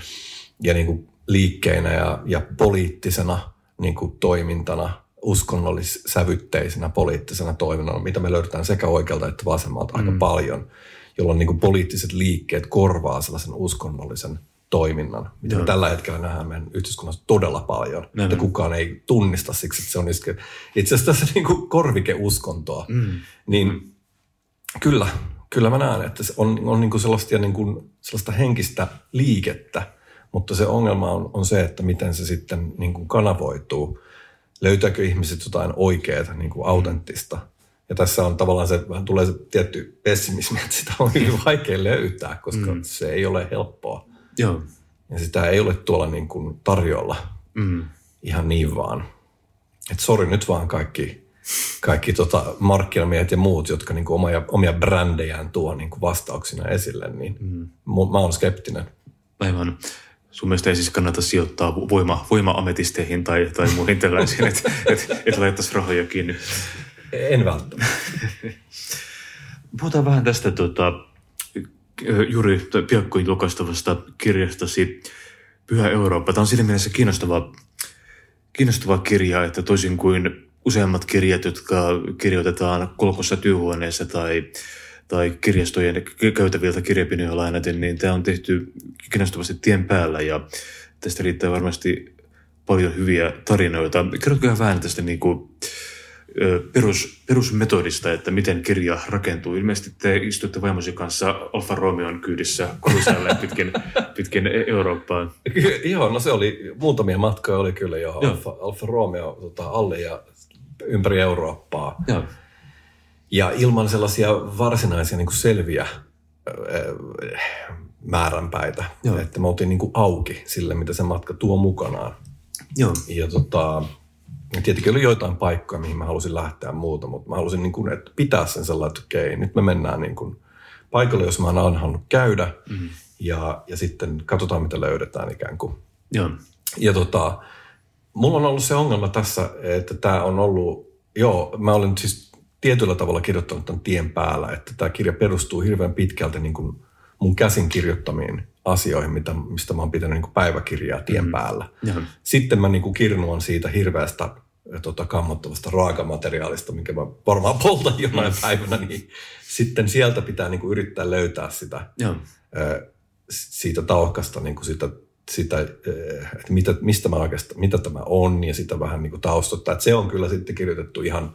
ja niin kuin liikkeinä ja, ja poliittisena niin kuin toimintana, uskonnollissävytteisenä poliittisena toimintana, mitä me löydetään sekä oikealta että vasemmalta mm. aika paljon, jolloin niin kuin poliittiset liikkeet korvaa sellaisen uskonnollisen toiminnan, mitä me tällä hetkellä nähdään meidän yhteiskunnassa todella paljon, Näin. että kukaan ei tunnista siksi, että se on itse asiassa tässä niin kuin korvikeuskontoa. Mm. Niin mm. kyllä, kyllä mä näen, että se on, on niin kuin sellaista, niin kuin, sellaista henkistä liikettä, mutta se ongelma on, on se, että miten se sitten niin kuin kanavoituu. Löytääkö ihmiset jotain oikeaa, niin kuin autenttista. Ja tässä on tavallaan se, vähän tulee se tietty pessimismi, että sitä on hyvin vaikea löytää, koska mm. se ei ole helppoa. Joo. Ja sitä ei ole tuolla niin kuin tarjolla mm. ihan niin vaan. Että sori nyt vaan kaikki, kaikki tota markkinamiehet ja muut, jotka niin kuin omia, omia brändejään tuo niin kuin vastauksina esille, niin mm. mä oon skeptinen. Aivan. Sun mielestä ei siis kannata sijoittaa voima, voima-ametisteihin tai, tai muihin tällaisiin, että et, et laittaisi rahoja kiinni. En välttämättä. Puhutaan vähän tästä tota, juuri piakkoin julkaistavasta kirjastasi Pyhä Eurooppa. Tämä on siinä mielessä kiinnostava, kiinnostava kirja, että toisin kuin useammat kirjat, jotka kirjoitetaan kolkossa työhuoneessa tai, tai kirjastojen käytäviltä kirjapinoja lainaten, niin tämä on tehty kiinnostavasti tien päällä ja tästä riittää varmasti paljon hyviä tarinoita. Kerrotko vähän tästä niin kuin, perus, perusmetodista, että miten kirja rakentuu. Ilmeisesti te istutte vaimosi kanssa Alfa Romeon kyydissä kruisaille pitkin, pitkin Eurooppaan. Joo, no se oli, muutamia matkoja oli kyllä jo Alfa, Alfa Romeo tota, alle ja ympäri Eurooppaa. Joo. Ja ilman sellaisia varsinaisia niin kuin selviä määränpäitä. Joo. Että me oltiin niin kuin auki sille, mitä se matka tuo mukanaan. Joo. Ja tota, ja tietenkin oli joitain paikkoja, mihin mä halusin lähteä muuta, mutta mä halusin niin kuin, että pitää sen sellainen, että okei, nyt me mennään niin kuin paikalle, jos mä oon anhannut käydä, mm-hmm. ja, ja sitten katsotaan, mitä löydetään ikään kuin. Joo. Ja tota, mulla on ollut se ongelma tässä, että tämä on ollut, joo, mä olen siis tietyllä tavalla kirjoittanut tämän tien päällä, että tämä kirja perustuu hirveän pitkälti niin kuin mun käsin kirjoittamiin asioihin, mitä, mistä mä oon pitänyt niin kuin päiväkirjaa tien mm. päällä. Ja. Sitten mä niin kuin kirnuan siitä hirveästä tota, kammottavasta raakamateriaalista, minkä mä varmaan poltan jonain päivänä, niin sitten sieltä pitää niin kuin yrittää löytää sitä, ja. siitä tauhkasta niin kuin sitä, sitä että mitä, mistä mä oikeastaan, mitä tämä on ja sitä vähän niin kuin taustottaa. Että se on kyllä sitten kirjoitettu ihan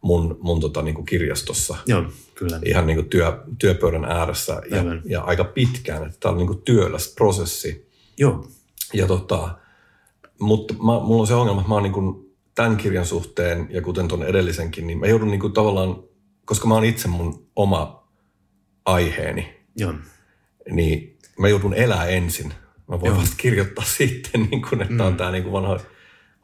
mun, mun tota, niin kuin kirjastossa. Joo, kyllä. Ihan niin kuin työ, työpöydän ääressä ja, ja aika pitkään. Että tämä on niin kuin työläs prosessi. Joo. Ja tota, mutta mä, mulla on se ongelma, että mä oon niin kuin tämän kirjan suhteen ja kuten tuon edellisenkin, niin mä joudun niin kuin tavallaan, koska mä oon itse mun oma aiheeni, Joo. niin mä joudun elää ensin. Mä voin Joo. vasta kirjoittaa sitten, niin kuin, että mm. on tämä niin kuin vanha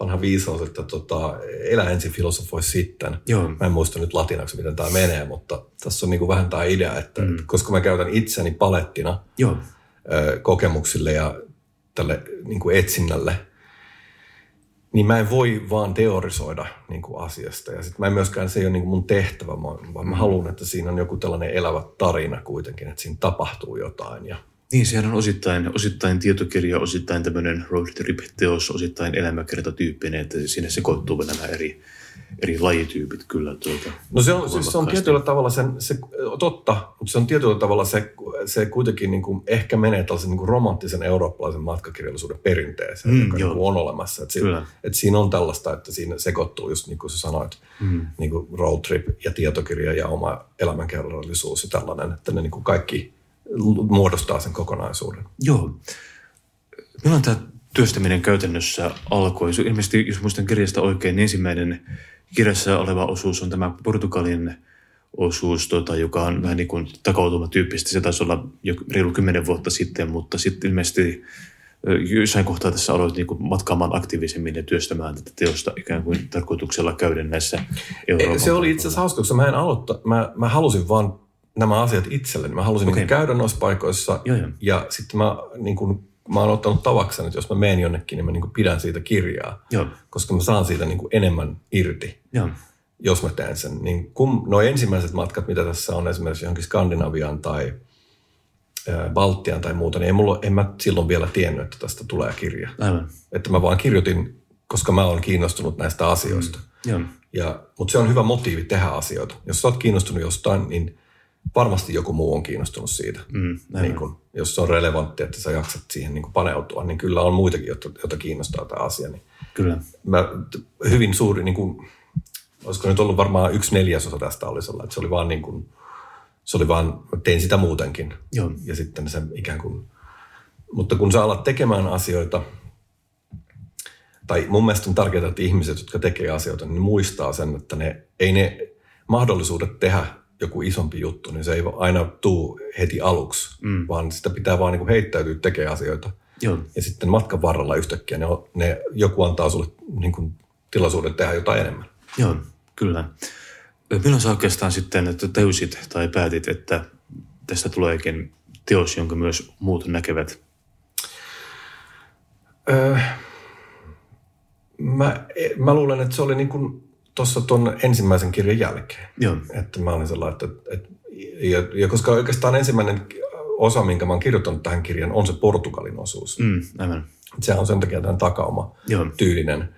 vanha viisaus, että tota, elä ensin filosofoi sitten. Joo. Mä en muista nyt latinaksi, miten tämä menee, mutta tässä on niin kuin vähän tämä idea, että mm. koska mä käytän itseni palettina Joo. ö, kokemuksille ja tälle niin kuin etsinnälle, niin mä en voi vaan teorisoida niin kuin asiasta. Ja sitten mä en myöskään, se ei ole niin kuin mun tehtävä, vaan mä haluan, että siinä on joku tällainen elävä tarina kuitenkin, että siinä tapahtuu jotain. Ja Niin, sehän on osittain, osittain tietokirja, osittain tämmöinen road trip-teos, osittain elämäkertatyyppinen, että siinä sekoittuu nämä eri, eri lajityypit kyllä. Tuota, No se on, siis se on tietyllä tavalla sen, se, totta, mutta se on tietyllä tavalla se, se kuitenkin niin kuin ehkä menee tällaisen niin kuin romanttisen eurooppalaisen matkakirjallisuuden perinteeseen, Mm, joka joo. niin kuin on olemassa. Että, siinä, että siinä on tällaista, että siinä sekoittuu just niin kuin sä sanoit, mm. niin kuin road trip ja tietokirja ja oma elämänkerrallisuus ja tällainen, että ne niin kuin kaikki muodostaa sen kokonaisuuden. Joo. Milloin tämä työstäminen käytännössä alkoi? Ilmeisesti, jos muistan kirjasta oikein, niin ensimmäinen kirjassa oleva osuus on tämä Portugalin osuus, tota, joka on vähän niin kuin takautumatyyppistä. Se taisi olla jo reilu kymmenen vuotta sitten, mutta sitten ilmeisesti jossain kohtaa tässä aloit niin matkaamaan aktiivisemmin ja työstämään tätä teosta ikään kuin tarkoituksella käydä näissä Euroopan Se oli itse asiassa hauska, koska mä en aloita, mä, mä halusin vaan nämä asiat itselleni. Mä halusin okay. käydä noissa paikoissa Joo, joo. ja sitten mä, niin kuin, mä oon ottanut tavakseni, että jos mä menen jonnekin, niin mä niin kuin pidän siitä kirjaa, Joo, koska mä saan siitä niin kuin enemmän irti, joo, jos mä teen sen. Niin kun, nuo ensimmäiset matkat, mitä tässä on esimerkiksi johonkin Skandinaviaan tai ää, Baltiaan tai muuta, niin ei mulla, en mä silloin vielä tiennyt, että tästä tulee kirja. aivan. Että mä vaan kirjoitin, koska mä oon kiinnostunut näistä asioista. Joo, Ja, mutta se on hyvä motiivi tehdä asioita. Jos sä oot kiinnostunut jostain, niin varmasti joku muu on kiinnostunut siitä. mm. Niin kun, jos se on relevantti, että sä jaksat siihen niin paneutua, niin kyllä on muitakin, joita, joita kiinnostaa tämä asia. Niin kyllä. mä, hyvin suuri, niin kun, olisiko nyt ollut varmaan yksi neljäsosa tästä oli sellainen, että se oli vaan niin kun, se oli vaan, tein sitä muutenkin. Joo. Ja sitten se ikään kuin, mutta kun sä alat tekemään asioita, tai mun mielestä on tärkeää, että ihmiset, jotka tekee asioita, niin muistaa sen, että ne, ei ne mahdollisuudet tehdä joku isompi juttu, niin se ei aina tuu heti aluksi, mm. vaan sitä pitää vaan niin heittäytyä tekemään asioita. Joo, Ja sitten matkan varrella yhtäkkiä ne, ne joku antaa sulle niin kuin tilaisuuden tehdä jotain enemmän. Joo, kyllä. Milloin sä oikeastaan sitten että täysit tai päätit, että tästä tuleekin teos, jonka myös muut näkevät? Öö, mä, mä luulen, että se oli niin kuin tuossa tuon ensimmäisen kirjan jälkeen. Joo, Että mä olin sellainen, että, että ja, ja koska oikeastaan ensimmäinen osa, minkä mä oon kirjoittanut tähän kirjan, on se Portugalin osuus. Mm. aivan. Se on sen takia tämän takauma Joo. tyylinen.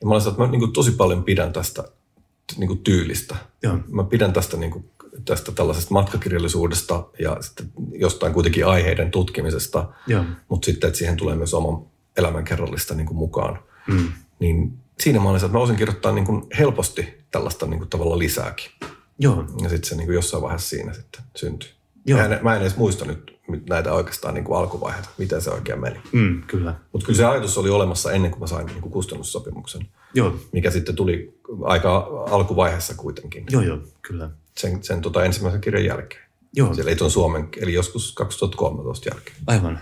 Ja mä olin sellainen, että mä niin kuin tosi paljon pidän tästä niin kuin tyylistä. Joo. Mä pidän tästä, niin kuin, tästä tällaisesta matkakirjallisuudesta ja sitten jostain kuitenkin aiheiden tutkimisesta. Joo. Mutta sitten, että siihen tulee myös oman elämänkerrallista niin kuin mukaan. Mm. Niin siinä olin, että mä osin kirjoittaa niin kuin helposti tällaista niin kuin tavalla lisääkin. Joo, Ja sitten se niin kuin jossain vaiheessa siinä sitten syntyi. Joo. Mä en, mä en edes muista nyt näitä oikeastaan niin kuin alkuvaiheita, miten se oikein meni. mm, kyllä. Mutta kyllä se ajatus oli olemassa ennen kuin mä sain niin kuin kustannussopimuksen, Joo, mikä sitten tuli aika alkuvaiheessa kuitenkin. joo, joo, kyllä. Sen, sen tota ensimmäisen kirjan jälkeen. Joo, Siellä ei tuon Suomen, eli joskus 2013 jälkeen. aivan.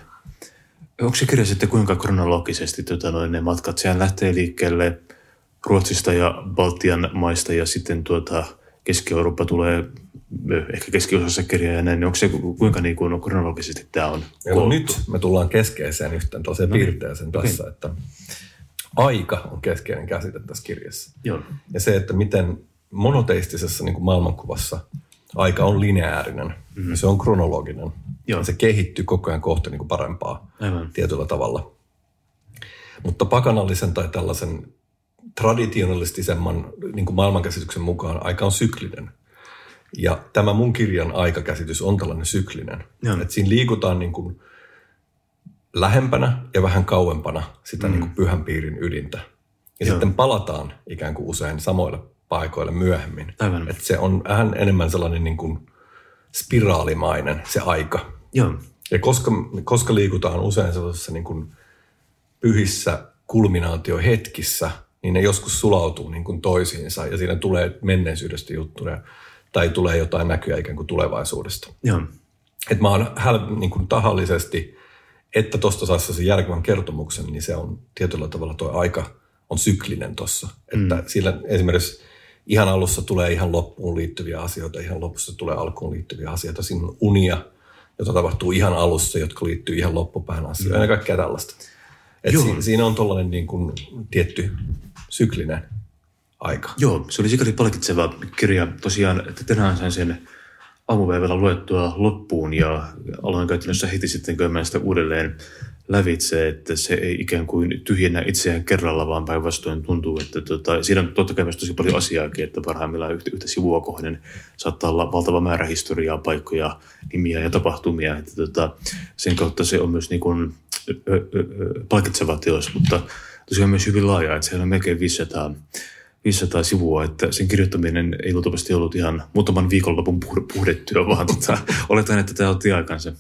Onko se kirja sitten kuinka kronologisesti tota, noin, ne matkat? Sehän lähtee liikkeelle Ruotsista ja Baltian maista ja sitten tuota, Keski-Eurooppa tulee ehkä keskiosassa kirjaa ja näin. Onko se ku- kuinka niin kuin, kronologisesti tämä on no nyt me tullaan keskeiseen yhteen tällaiseen No niin. piirteeseen tässä, että aika on keskeinen käsite tässä kirjassa. Joo, Ja se, että miten monoteistisessa niin kuin maailmankuvassa aika on lineaarinen mm-hmm. ja se on kronologinen. Joo. Se kehittyy koko ajan kohti niin kuin parempaa aivan. tietyllä tavalla. Mutta pakanallisen tai tällaisen traditionalistisemman niin kuin maailmankäsityksen mukaan aika on syklinen. Ja tämä mun kirjan aikakäsitys on tällainen syklinen. Joo. Että siinä liikutaan niin kuin lähempänä ja vähän kauempana sitä mm. niin kuin pyhän piirin ydintä. Ja Joo. sitten palataan ikään kuin usein samoille paikoille myöhemmin. Aivan. Että se on vähän enemmän sellainen niin kuin spiraalimainen se aika. Joo, Ja koska, koska liikutaan usein sellaisissa niin kuin pyhissä kulminaatiohetkissä, niin ne joskus sulautuu niin kuin toisiinsa ja siinä tulee menneisyydestä juttuja tai tulee jotain näkyä ikään kuin tulevaisuudesta. joo, Et mä oon häl, niin kuin tahallisesti, että tuosta saisi sen järkevän kertomuksen, niin se on tietyllä tavalla tuo aika, on syklinen tuossa. Että mm. sillä esimerkiksi ihan alussa tulee ihan loppuun liittyviä asioita, ihan lopussa tulee alkuun liittyviä asioita. Siinä on unia, jota tapahtuu ihan alussa, jotka liittyy ihan loppupään asioihin ja kaikkea tällaista. Et siinä, siinä on tuollainen niin kuin tietty syklinen aika. Joo, se oli sikäli palkitseva kirja. Tosiaan, että tänään sain sen aamupäivällä luettua loppuun ja aloin käytännössä heti sitten käymään sitä uudelleen lävitse, että se ei ikään kuin tyhjennä itseään kerralla, vaan päinvastoin tuntuu, että tota, siinä on totta kai myös tosi paljon asiaakin, että parhaimmillaan yhtä, yhtä sivua kohden saattaa olla valtava määrä historiaa, paikkoja, nimiä ja tapahtumia, että tota, sen kautta se on myös niin kuin, ö, ö, palkitseva teos, mutta tosiaan myös hyvin laaja, että siellä on melkein 500 500 sivua, että sen kirjoittaminen ei luultavasti ollut ihan muutaman viikonlopun puhdettyä, vaan tota, oletan, että tämä otti aikansa.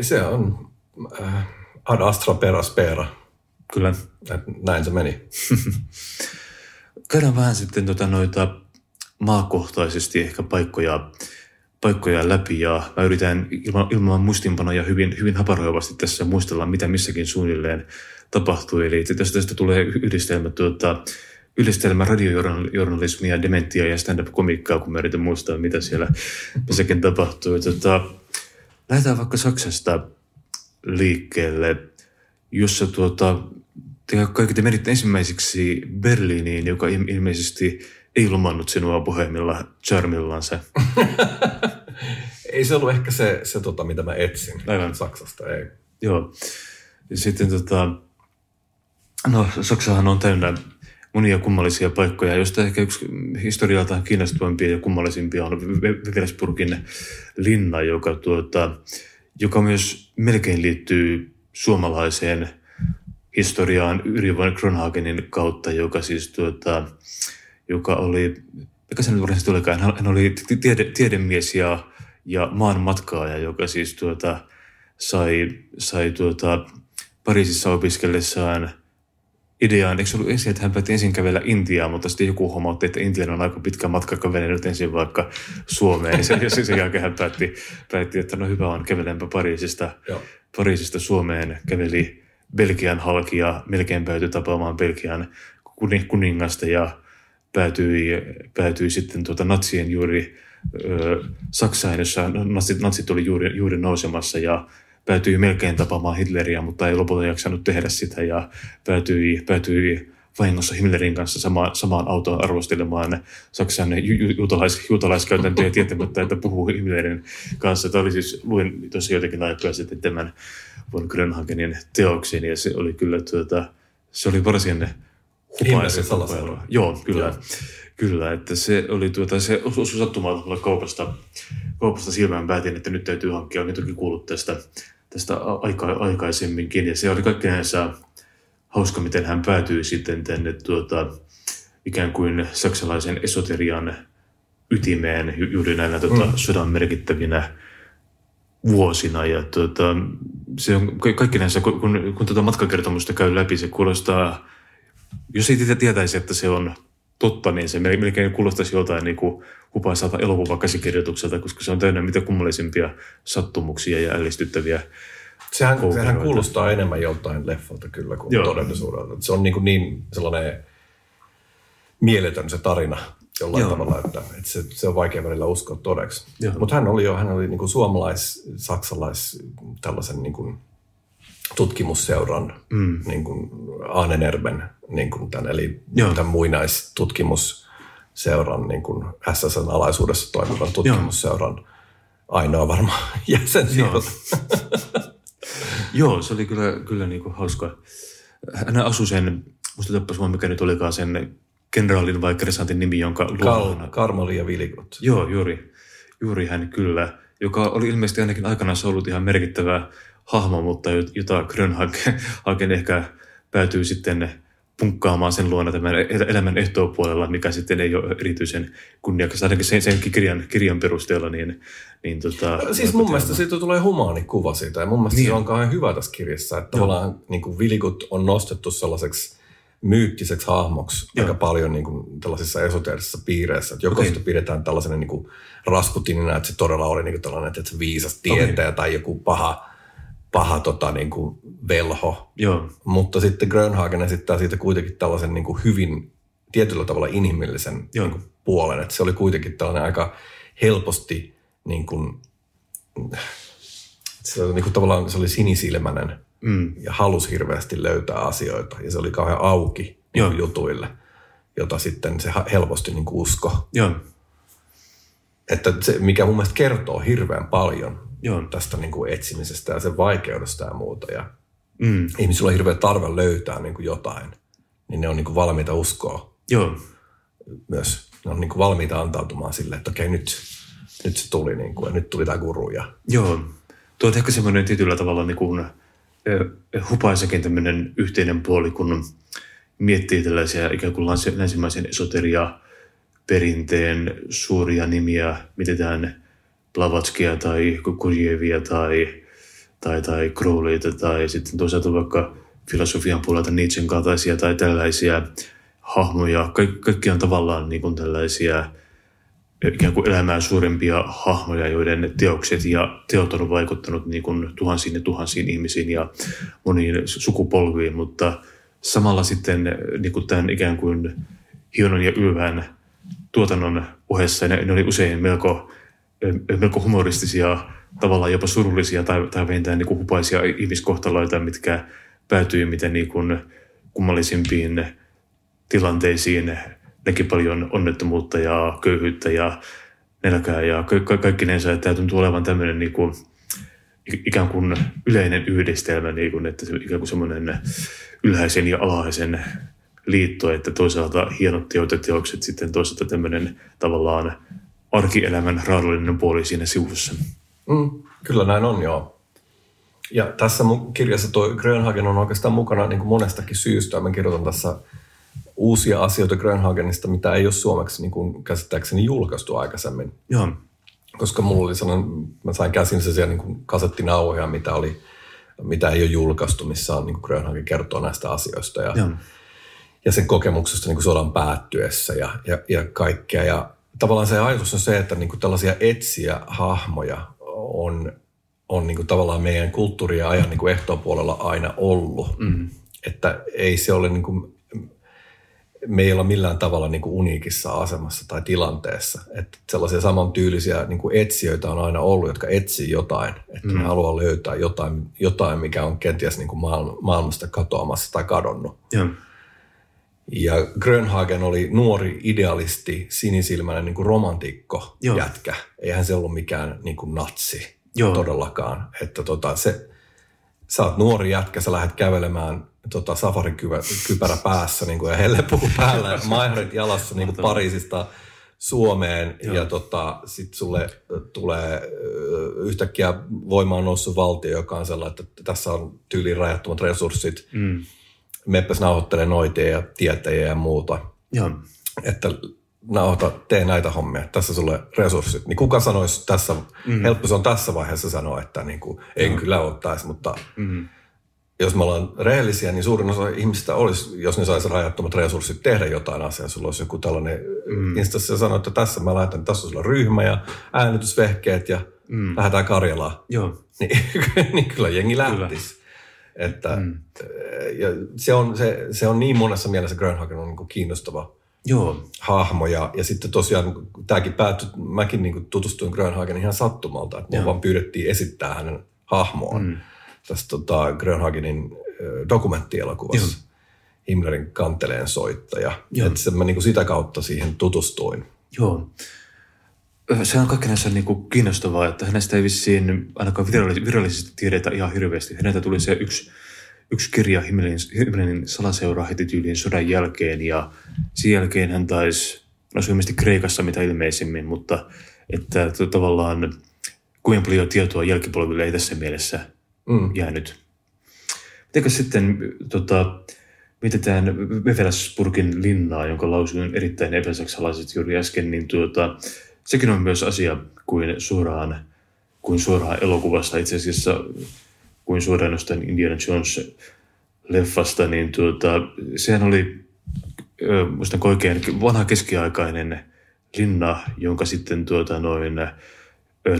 Se on äh, ad astra per spera. Kyllä. Näin se meni. Käydään vähän sitten tota noita maakohtaisesti ehkä paikkoja, paikkoja läpi ja mä yritän ilman, ilman muistinpanoja hyvin, hyvin haparoivasti tässä muistella, mitä missäkin suunnilleen tapahtui. Eli tästä, tästä tulee yhdistelmä tuota, yhdistelmä radiojournalismia, dementia ja stand-up-komikkaa, kun mä yritän muistaa, mitä siellä missäkin tapahtui. Tota, lähdetään vaikka Saksasta liikkeelle, jossa tuota, te kaikki te menitte ensimmäiseksi Berliiniin, joka ilmeisesti ei lomannut sinua puhemilla charmillansa. ei se ollut ehkä se, se tota, mitä mä etsin Aivan. Saksasta, ei. Joo. Sitten tota, no Saksahan on täynnä monia kummallisia paikkoja, joista ehkä yksi historialtaan kiinnostavimpia ja kummallisimpia on Weversburgin linna, joka, tuota, joka myös melkein liittyy suomalaiseen historiaan Yri von Kronhagenin kautta, joka siis tuota, joka oli, mikä se nyt varsinaisesti olikaan, hän oli tiede, tiedemies ja, ja maanmatkaaja, joka siis tuota, sai, sai tuota, Pariisissa opiskellessaan – ideaan, eikö se ollut ensin, että hän päätti ensin kävellä Intiaan, mutta sitten joku huomautti, että Intian on aika pitkä matka kävellä nyt ensin vaikka Suomeen. Ja sen, sen jälkeen hän päätti, päätti, että no hyvä on, kävelenpä Pariisista, Pariisista Suomeen, käveli Belgian halki ja melkein päätyi tapaamaan Belgian kuningasta ja päätyi, päätyi sitten tuota natsien juuri ö, Saksaan, jossa natsit, natsit oli juuri, juuri nousemassa ja päätyi melkein tapaamaan Hitleriä, mutta ei lopulta jaksanut tehdä sitä ja päätyi, päätyi vahingossa Himmlerin kanssa sama, samaan autoon arvostelemaan Saksan ju, juutalais, juutalaiskäytäntöjä tietämättä, että puhuu Himmlerin kanssa. Tämä oli siis, luin tuossa jotenkin aikaa sitten tämän von Grönhagenin teoksen ja se oli kyllä tuota, se oli varsin hupaisa Joo, kyllä. Joo. Kyllä, että se oli tuota, se osui sattumaan kaupasta, kaupasta silmään päätin, että nyt täytyy hankkia, olen toki kuullut tästä tästä aika, aikaisemminkin. Ja se oli kaikkenansa hauska, miten hän päätyi sitten tänne tuota, ikään kuin saksalaisen esoterian ytimeen juuri näinä tuota, mm. sodan merkittävinä vuosina. Ja tuota, se on kaikki näissä, kun, kun, kun tuota matkakertomusta käy läpi, se kuulostaa, jos ei tietäisi, että se on totta, niin se melkein kuulostaisi jotain niin kuin hupaisalta elokuvakäsikirjoitukselta, koska se on täynnä mitä kummallisimpia sattumuksia ja ällistyttäviä Sehän, sehän kuulostaa enemmän joltain leffalta kyllä kuin Joo. todellisuudelta. Se on niin, kuin niin sellainen mieletön se tarina jollain Joo. tavalla, että, että se, se on vaikea välillä uskoa todeksi. Mutta hän oli jo, hän oli niin kuin suomalais, saksalais, tällaisen niin kuin tutkimusseuran, mm. niin kuin Ahnenerben, niin kuin tämän, eli Joo. tämän muinaistutkimusseuran, niin kuin SSN alaisuudessa toimivan tutkimusseuran Joo. ainoa varma jäsen Joo. Joo, se oli kyllä, kyllä niin kuin hauska. Hän asui sen, musta tappas mikä nyt olikaan sen kenraalin vai kersantin nimi, jonka Kal- Karmali ja Vilikot. Joo, juuri, juuri hän kyllä, joka oli ilmeisesti ainakin aikanaan ollut ihan merkittävä hahmo, mutta jota Grönhagen ehkä päätyy sitten punkkaamaan sen luona tämän elämän ehtoopuolella, mikä sitten ei ole erityisen kunniakas. Ainakin sen, sen kirjan, kirjan perusteella. Niin, niin tota, siis mun mielestä siitä tulee humaani kuva siitä. Ja mun mielestä niin. se on kauhean hyvä tässä kirjassa. Että Joo. tavallaan niin kuin Vilikut on nostettu sellaiseksi myyttiseksi hahmoksi Joo. aika paljon niin kuin tällaisissa esoteerisissa piireissä. Että joko okay. sitä pidetään tällaisena niin Rasputinina, että se todella oli niin kuin tällainen että se viisas tietäjä okay. tai joku paha paha tota, niin kuin velho. Joo. Mutta sitten Grönhagen esittää siitä kuitenkin tällaisen niin kuin hyvin tietyllä tavalla inhimillisen Joo. niin kuin puolen. Että se oli kuitenkin tällainen aika helposti niin kuin, se oli niin kuin tavallaan se oli sinisilmäinen Mm. ja halusi hirveästi löytää asioita. Ja se oli kauhean auki niin Joo. jutuille, jota sitten se helposti niin kuin usko. Joo. Että se, mikä mun mielestä kertoo hirveän paljon Joo. tästä niin kuin etsimisestä ja sen vaikeudesta ja muuta. Ja Mm. ihmisillä on hirveä tarve löytää niin kuin jotain, niin ne on niin kuin valmiita uskoa Joo. myös. Ne on niin kuin valmiita antautumaan sille, että okei nyt, nyt se tuli niin kuin, ja nyt tuli tämä guru. Ja, Joo. Tuo on ehkä semmoinen tietyllä tavalla niin kuin, hupaisakin tämmöinen yhteinen puoli, kun miettii tällaisia ikään kuin länsi- länsimaisen esoteria perinteen suuria nimiä, mitetään Blavatskia tai Kurjevia tai, tai, tai Crowleyta tai sitten toisaalta vaikka filosofian puolelta Nietzschen kaltaisia tai tällaisia hahmoja. Kaik, kaikki on tavallaan niin kuin tällaisia ikään kuin elämää suurempia hahmoja, joiden teokset ja teot on vaikuttanut niin kuin tuhansiin ja tuhansiin ihmisiin ja moniin sukupolviin, mutta samalla sitten niin kuin tämän ikään kuin hienon ja ylvään tuotannon ohessa ne, ne oli usein melko, melko humoristisia, tavallaan jopa surullisia tai, tai vähintään niin hupaisia ihmiskohtaloita, mitkä päätyi miten niin kuin kummallisimpiin tilanteisiin. Näki paljon onnettomuutta ja köyhyyttä ja nälkää ja ka- ka- että tämä tuntuu olevan tämmöinen niin kuin, ikään kuin yleinen yhdistelmä, niin kuin, että se ikään kuin semmoinen ylhäisen ja alhaisen liitto, että toisaalta hienot teot ja teokset, sitten toisaalta tämmöinen tavallaan arkielämän raadollinen puoli siinä sivussa. mm, kyllä näin on, joo. Ja tässä mun kirjassa tuo Grönhagen on oikeastaan mukana niin kuin monestakin syystä. Mä kirjoitan tässä uusia asioita Grönhagenista, mitä ei ole suomeksi niin kuin käsittääkseni julkaistu aikaisemmin. Joo, koska mulla oli sellainen, mä sain käsin sellaisia niin kuin kasettinauhoja, mitä, oli, mitä ei ole julkaistu, missä on niin kuin Grönhagen kertoo näistä asioista ja, joo, ja sen kokemuksesta niin kuin sodan päättyessä ja, ja, ja kaikkea. Ja tavallaan se ajatus on se, että niin kuin tällaisia etsiä hahmoja on, on niin kuin tavallaan meidän kulttuuri- ja ajan niin kuin ehtoopuolella aina ollut. Mm. Että ei se ole niin kuin, me ei olla millään tavalla niin kuin uniikissa asemassa tai tilanteessa. Että sellaisia samantyylisiä niin kuin etsijöitä on aina ollut, jotka etsii jotain. Että mm. ne haluaa löytää jotain, jotain mikä on kenties niin kuin maailmasta katoamassa tai kadonnut. joo, Ja Grönhagen oli nuori idealisti, sinisilmäinen niin kuin romantikko Joo. jätkä. Eihän se ollut mikään niin kuin natsi Joo. todellakaan. Että tota, se, sä oot nuori jätkä, sä lähdet kävelemään tota, safarikypärä päässä niin kuin, ja hellepuku päällä maiharit jalassa niin kuin Pariisista Suomeen Joo. ja tota, sitten sulle tulee yhtäkkiä voimaan noussut valtio, joka on sellainen, että tässä on tyyliin rajattomat resurssit. mm, Meppes nauhoittelee noitia ja tietäjiä ja muuta joo, että nauhoita, tee näitä hommia, tässä sulle resurssit. Niin kuka sanoisi tässä, mm. helppo se on tässä vaiheessa sanoa, että niin kuin, en kyllä ottaisi, mutta mm, jos me ollaan rehellisiä, niin suurin osa ihmisistä olisi, jos ne saisi rajattomat resurssit tehdä jotain asiaa, sulla olisi joku tällainen mm. instanssi ja sanoo, että tässä mä laitan, tässä on sulla ryhmä ja äänitysvehkeet ja mm. lähdetään Karjalaan. joo, Niin, niin kyllä jengi lähtisi. Että, mm. ja se, on, se, se on niin monessa mielessä Grönhagen on niin kuin kiinnostava joo, hahmo. Ja, ja sitten tosiaan tämäkin päättyi, mäkin niin tutustuin Grönhagen ihan sattumalta, että mua vaan pyydettiin esittää hänen hahmoon mm. tässä tota, Grönhagenin ö, dokumenttielokuvassa. Himmlerin kanteleen soittaja. Joo. Että mä niin kuin sitä kautta siihen tutustuin. joo. Se on kaikkinensa niin kuin kiinnostavaa, että hänestä ei vissiin ainakaan virallisesti, tiedetä ihan hirveästi. Häneltä tuli se yksi, yksi kirja Himmelenin, Himmelenin salaseura heti tyyliin sodan jälkeen ja sen jälkeen hän taisi, no se ilmeisesti Kreikassa mitä ilmeisimmin, mutta että to- tavallaan kuinka paljon tietoa jälkipolville ei tässä mielessä Mm. jäänyt. Mitenkäs sitten tota, mietitään Wevelasburgin linnaa, jonka lausuin erittäin epäsaksalaiset juuri äsken, niin tuota, sekin on myös asia kuin suoraan, kuin suoraan elokuvasta. Itse asiassa kuin suoraan jostain Indiana Jones leffasta, niin tuota, sehän oli ö, muistan oikein vanha keskiaikainen linna, jonka sitten tuota noin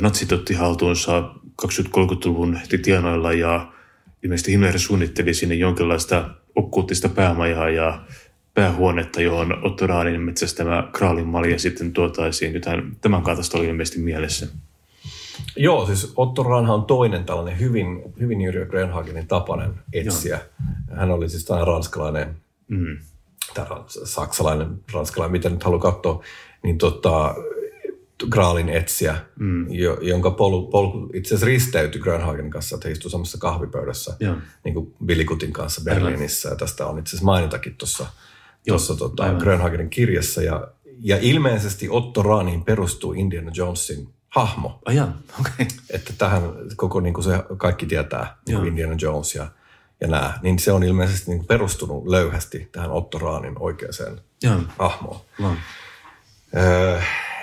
natsit otti haltuunsa 20-30-luvun tienoilla ja ilmeisesti Himmler suunnitteli sinne jonkinlaista okkulttista päämajaa ja päähuonetta, johon Otto Rahnin metsästämä Kraalin malja sitten tuotaisiin. Nythän tämän kaltaista oli ilmeisesti mielessä. Joo, siis Otto Ranha on toinen tällainen hyvin, hyvin Jyrjö Grenhagenin tapainen etsiä. Hän oli siis tällainen ranskalainen, Mm. tai rans- saksalainen, ranskalainen, miten nyt haluaa katsoa, niin tota, Graalin etsiä, mm. jo, jonka polku, polku itse asiassa risteytyi Grönhagenin kanssa, että he istuivat samassa kahvipöydässä Joo. niin kuin Billikutin kanssa Berliinissä. Ja tästä on itse asiassa mainitakin tuossa Joo, tuossa tota. Grönhagenin kirjassa. Ja, ja ilmeisesti Otto Rahniin perustuu Indiana Jonesin hahmo. Ajan, okei. Okay. Että tähän koko niin kuin se kaikki tietää, niin kuin Indiana Jones ja, ja nämä, niin se on ilmeisesti niin kuin perustunut löyhästi tähän Otto Rahnin oikeaan hahmoon. vaan. Öö,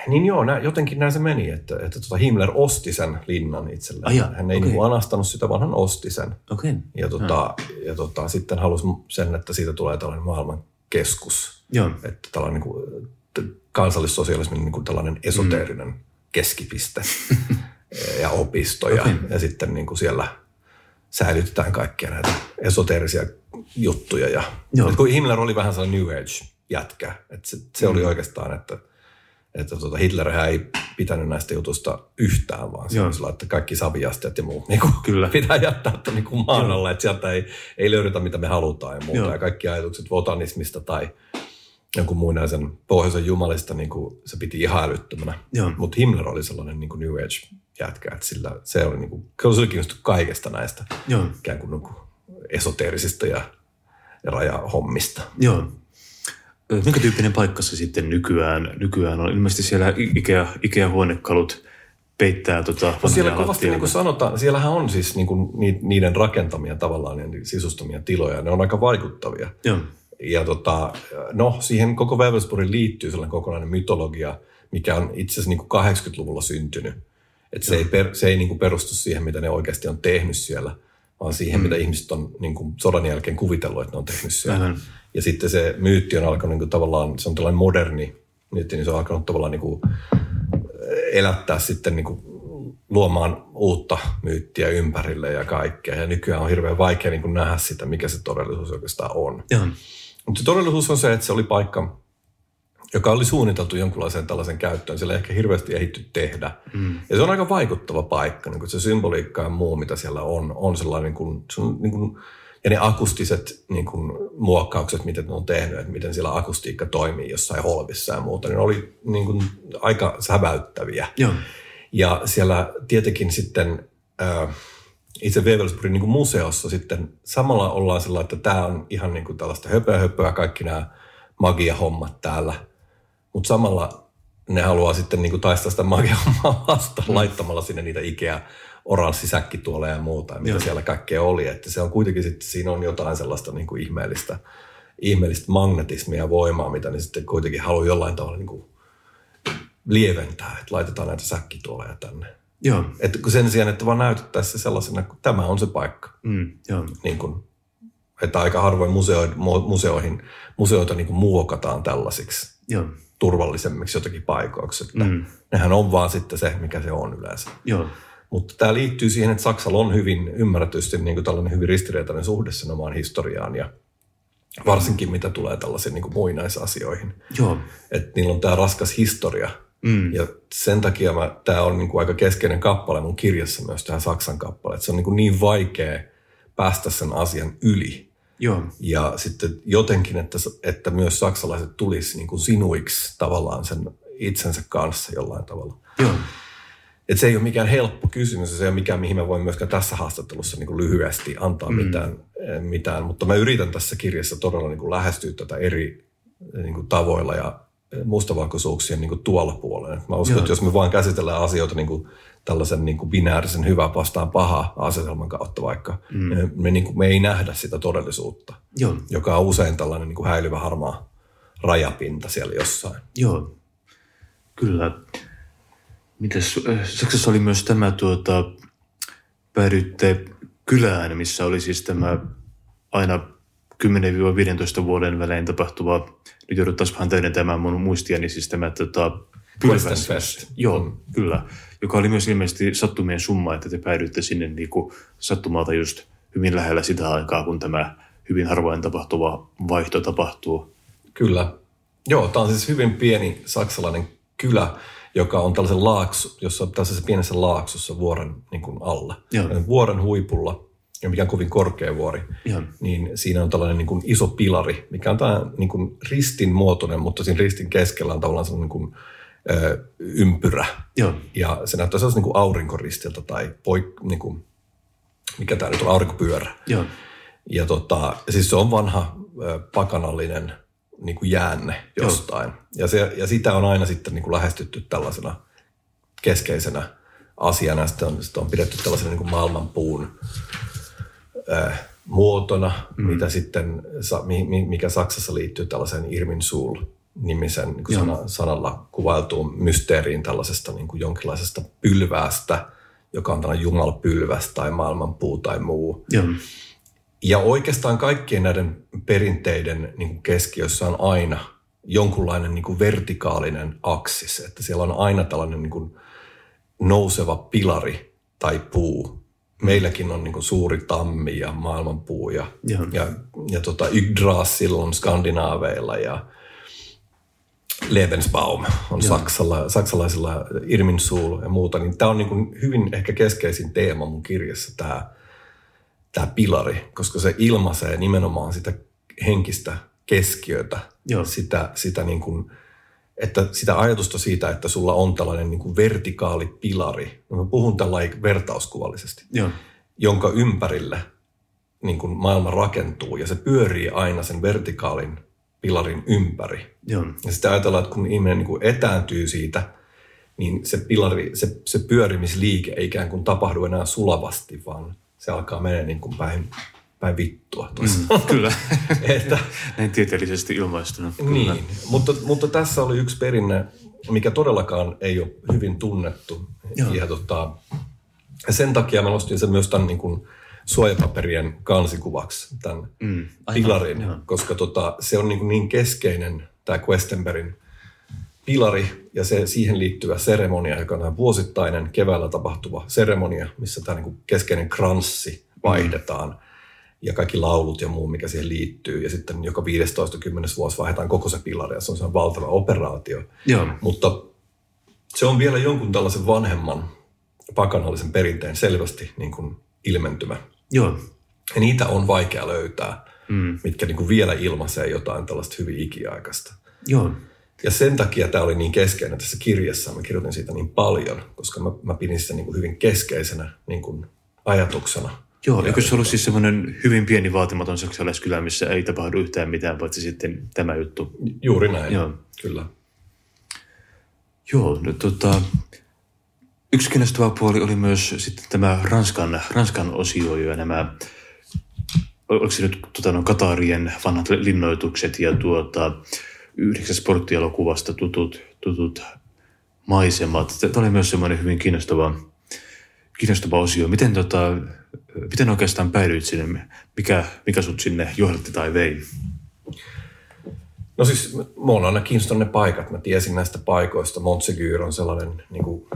niin joo, nä, jotenkin näin se meni, että, että tota Himmler osti sen linnan itselleen. Ai jaa, hän ei okay. anastanut sitä, vaan hän osti sen. Okei. Ja, tota, ja tota, sitten halusi sen, että siitä tulee tällainen maailman keskus. Joo. Että tällainen niin kuin, kansallissosialismin niin kuin tällainen esoteerinen mm. keskipiste ja opisto. Ja, Okei. ja sitten niin kuin siellä säilytetään kaikkia näitä esoteerisia juttuja. Ja, Joo. kun Himmler oli vähän sellainen New Age-jätkä. Että se, se oli oikeastaan, että, että tota Hitler ei pitänyt näistä jutuista yhtään, vaan se sillä, että kaikki saviasteet ja muut niin kuin, Kyllä. pitää jättää että niin kuin maan alle, että sieltä ei, ei löydetä mitä me halutaan ja muuta. Joo. Ja kaikki ajatukset botanismista tai jonkun muinaisen pohjoisen jumalista niin kuin se piti ihan älyttömänä. Mutta Himmler oli sellainen niin kuin New Age-jätkä, että sillä, se oli, niin kuin, se oli kiinnostunut kaikesta näistä Joo. ikään kuin, niin kuin esoteerisista ja, ja rajahommista. Joo. Minkä tyyppinen paikka se sitten nykyään, nykyään on? Ilmeisesti siellä Ikea, Ikea-huonekalut peittää tota No siellä kovasti niin kuin sanotaan, siellähän on siis niin kuin ni- niiden rakentamia tavallaan ja sisustamia tiloja, ne on aika vaikuttavia. Joo. Ja tota, no, siihen koko Wewelsburgin liittyy sellainen kokonainen mytologia, mikä on itse asiassa niin kuin 80-luvulla syntynyt. Et se ei, per, se ei niin kuin perustu siihen, mitä ne oikeasti on tehnyt siellä, vaan siihen, mm. mitä ihmiset on niin kuin sodan jälkeen kuvitellut, että ne on tehnyt siellä. Aivan. Ja sitten se myytti on alkanut niin kuin tavallaan, se on tällainen moderni myytti, niin se on alkanut tavallaan niin kuin elättää sitten niin kuin luomaan uutta myyttiä ympärille ja kaikkea. Ja nykyään on hirveän vaikea niin kuin nähdä sitä, mikä se todellisuus oikeastaan on. Mutta se todellisuus on se, että se oli paikka, joka oli suunniteltu jonkunlaiseen tällaisen käyttöön. Siellä ei ehkä hirveästi ehditty tehdä. Mm. Ja se on aika vaikuttava paikka. Niin kuin se symboliikka ja muu, mitä siellä on, on sellainen, niin kuin, se on niin kuin, ja ne akustiset niin kuin, muokkaukset, miten ne on tehnyt, että miten siellä akustiikka toimii jossain holvissa ja muuta, niin ne oli niin kuin, aika säväyttäviä. Joo. Ja siellä tietenkin sitten äh, itse Wewelsburgin niin museossa sitten samalla ollaan sillä, että tämä on ihan niin kuin tällaista höpöä höpöä, kaikki nämä magia-hommat täällä. Mutta samalla ne haluaa sitten niin kuin taistaa sitä magia-hommaa vastaan mm. laittamalla sinne niitä Ikea oranssisäkkituoleja ja muuta, ja mitä Joo. siellä kaikkea oli. Että se on kuitenkin sitten, siinä on jotain sellaista niin kuin ihmeellistä, ihmeellistä magnetismia ja voimaa, mitä ne sitten kuitenkin haluaa jollain tavalla niin kuin lieventää, että laitetaan näitä säkkituoleja tänne. Joo. Kun sen sijaan, että vaan näytettäisiin se sellaisena, kun tämä on se paikka. Mm, joo. Niin kuin, että aika harvoin museo, mu- museoihin, museoita niin kuin muokataan tällaisiksi Joo. Turvallisemmiksi jotenkin paikoiksi. Että Mm. Nehän on vaan sitten se, mikä se on yleensä. Joo. Mutta tämä liittyy siihen, että Saksalla on hyvin ymmärretysti niin kuin tällainen hyvin ristiriitainen suhde sen omaan historiaan ja varsinkin mitä tulee tällaisiin niin kuin muinaisasioihin. Joo. Että niillä on tämä raskas historia. Mm. Ja sen takia tämä on niin kuin aika keskeinen kappale mun kirjassa myös tähän Saksan kappale. Että se on niin, kuin niin vaikea päästä sen asian yli. Joo. Ja sitten jotenkin, että, että myös saksalaiset tulisi niin kuin sinuiksi tavallaan sen itsensä kanssa jollain tavalla. Joo. Et se ei ole mikään helppo kysymys se ei ole mikään, mihin mä voin myöskään tässä haastattelussa niin kuin lyhyesti antaa mm. mitään, eh, mitään. Mutta mä yritän tässä kirjassa todella niin kuin lähestyä tätä eri eh, niin kuin tavoilla ja eh, mustavalkoisuuksien niin kuin tuolla puolella. Mä uskon, Joo. että jos me vaan käsitellään asioita niin kuin tällaisen niin kuin binäärisen hyvä vastaan paha asetelman kautta vaikka, mm. me, me, niin kuin, me ei nähdä sitä todellisuutta, Joo. joka on usein tällainen niin kuin häilyvä harmaa rajapinta siellä jossain. Joo. Kyllä. Mitäs, äh, Saksassa oli myös tämä tuota, päädyitte kylään, missä oli siis tämä aina 10-15 vuoden välein tapahtuva, nyt joudut taas vähän täydentämään mun muistiani, siis tämä tota. Joo, mm. kyllä. Joka oli myös ilmeisesti sattumien summa, että te päädyitte sinne niin kuin sattumalta just hyvin lähellä sitä aikaa, kun tämä hyvin harvoin tapahtuva vaihto tapahtuu. Kyllä. Joo, tämä on siis hyvin pieni saksalainen kylä, joka on tällaisen laaksu, jossa tällaisessa pienessä laaksossa vuoren niin kuin alla. Joo. Vuoren huipulla, ja mikä on kovin korkea vuori, Joo. niin siinä on tällainen niin kuin iso pilari, mikä on tämä niin kuin ristin muotoinen, mutta siinä ristin keskellä on tavallaan sellainen niin kuin, ö, ympyrä. Joo. Ja se näyttää sellaisen niin kuin aurinkoristiltä tai poik, niin kuin, mikä tämä nyt on, aurinkopyörä. Joo. Ja tota, siis se on vanha ö, pakanallinen niin kuin jäänne jostain. Ja, se, ja sitä on aina sitten niin kuin lähestytty tällaisena keskeisenä asiana. Sitten on, sitä on pidetty tällaisena niin kuin maailmanpuun ö, muotona, mm. mitä sitten, mikä Saksassa liittyy tällaiseen Irminsul nimisen niin kuin sana, sanalla kuvailtuun mysteeriin tällaisesta niin kuin jonkinlaisesta pylväästä, joka on tällainen jumalapylväs tai maailmanpuu tai muu. Joo. Ja oikeastaan kaikkien näiden perinteiden niin kuin keskiössä on aina jonkunlainen niin kuin vertikaalinen aksis, että siellä on aina tällainen niin kuin nouseva pilari tai puu. Meilläkin on niin kuin suuri tammi ja maailmanpuu ja, Joo. ja, ja tota Yggdrasil on skandinaaveilla ja Lebensbaum on Saksalla, saksalaisilla Irminsul ja muuta. Niin tämä on niin kuin hyvin ehkä keskeisin teema mun kirjassa tämä tämä pilari, koska se ilmaisee nimenomaan sitä henkistä keskiötä, Joo. sitä, sitä, niin kuin, että sitä ajatusta siitä, että sulla on tällainen niin kuin vertikaali pilari. Mä puhun tällainen vertauskuvallisesti, Joo. jonka ympärille niin kuin maailma rakentuu ja se pyörii aina sen vertikaalin pilarin ympäri. Joo. Ja sitten ajatellaan, että kun ihminen niin kuin etääntyy siitä, niin se, pilari, se, se pyörimisliike ei ikään kuin tapahdu enää sulavasti, vaan se alkaa mennä niin kuin päin, päin vittua. Mm. Kyllä. että, Näin tieteellisesti ilmaistuna. Kyllä. niin, mutta, mutta tässä oli yksi perinne, mikä todellakaan ei ole hyvin tunnettu. Joo. Ja tota, sen takia mä nostin sen myös tämän niin kuin suojapaperien kansikuvaksi, tämän Mm, aivan, pilarin, joo. koska tota, se on niin, niin keskeinen, tämä Questenbergin pilari ja se siihen liittyvä seremonia, joka on vuosittainen keväällä tapahtuva seremonia, missä tämä niin keskeinen kranssi vaihdetaan ja kaikki laulut ja muu, mikä siihen liittyy. Ja sitten joka 15-10 vuosi vaihdetaan koko se pilari ja se on sellainen valtava operaatio. Joo. Mutta se on vielä jonkun tällaisen vanhemman pakanallisen perinteen selvästi niin kuin ilmentymä. Joo. Ja niitä on vaikea löytää, Mm. mitkä niin kuin vielä ilmaisee jotain tällaista hyvin ikiaikaista. Joo. Ja sen takia tämä oli niin keskeinen tässä kirjassa. Mä kirjoitin siitä niin paljon, koska mä, mä pidin sitä niin kuin hyvin keskeisenä niin kuin ajatuksena. Joo, eikö se ollut siis semmoinen hyvin pieni vaatimaton saksalaiskylä, missä ei tapahdu yhtään mitään, paitsi sitten tämä juttu. Juuri näin, Joo. kyllä. Joo, no, tota, yksi kiinnostava puoli oli myös sitten tämä Ranskan, Ranskan osio ja nämä, oliko se nyt tota, no, Katarien vanhat linnoitukset ja tuota, yhdeksän sporttielokuvasta tutut, tutut maisemat. Tämä oli myös semmoinen hyvin kiinnostava, kiinnostava osio. Miten, tota, miten oikeastaan päädyit sinne? Mikä, mikä sut sinne johdatti tai vei? No siis mulla on aina kiinnostunut ne paikat. Mä tiesin näistä paikoista. Montsegur on sellainen niin kuin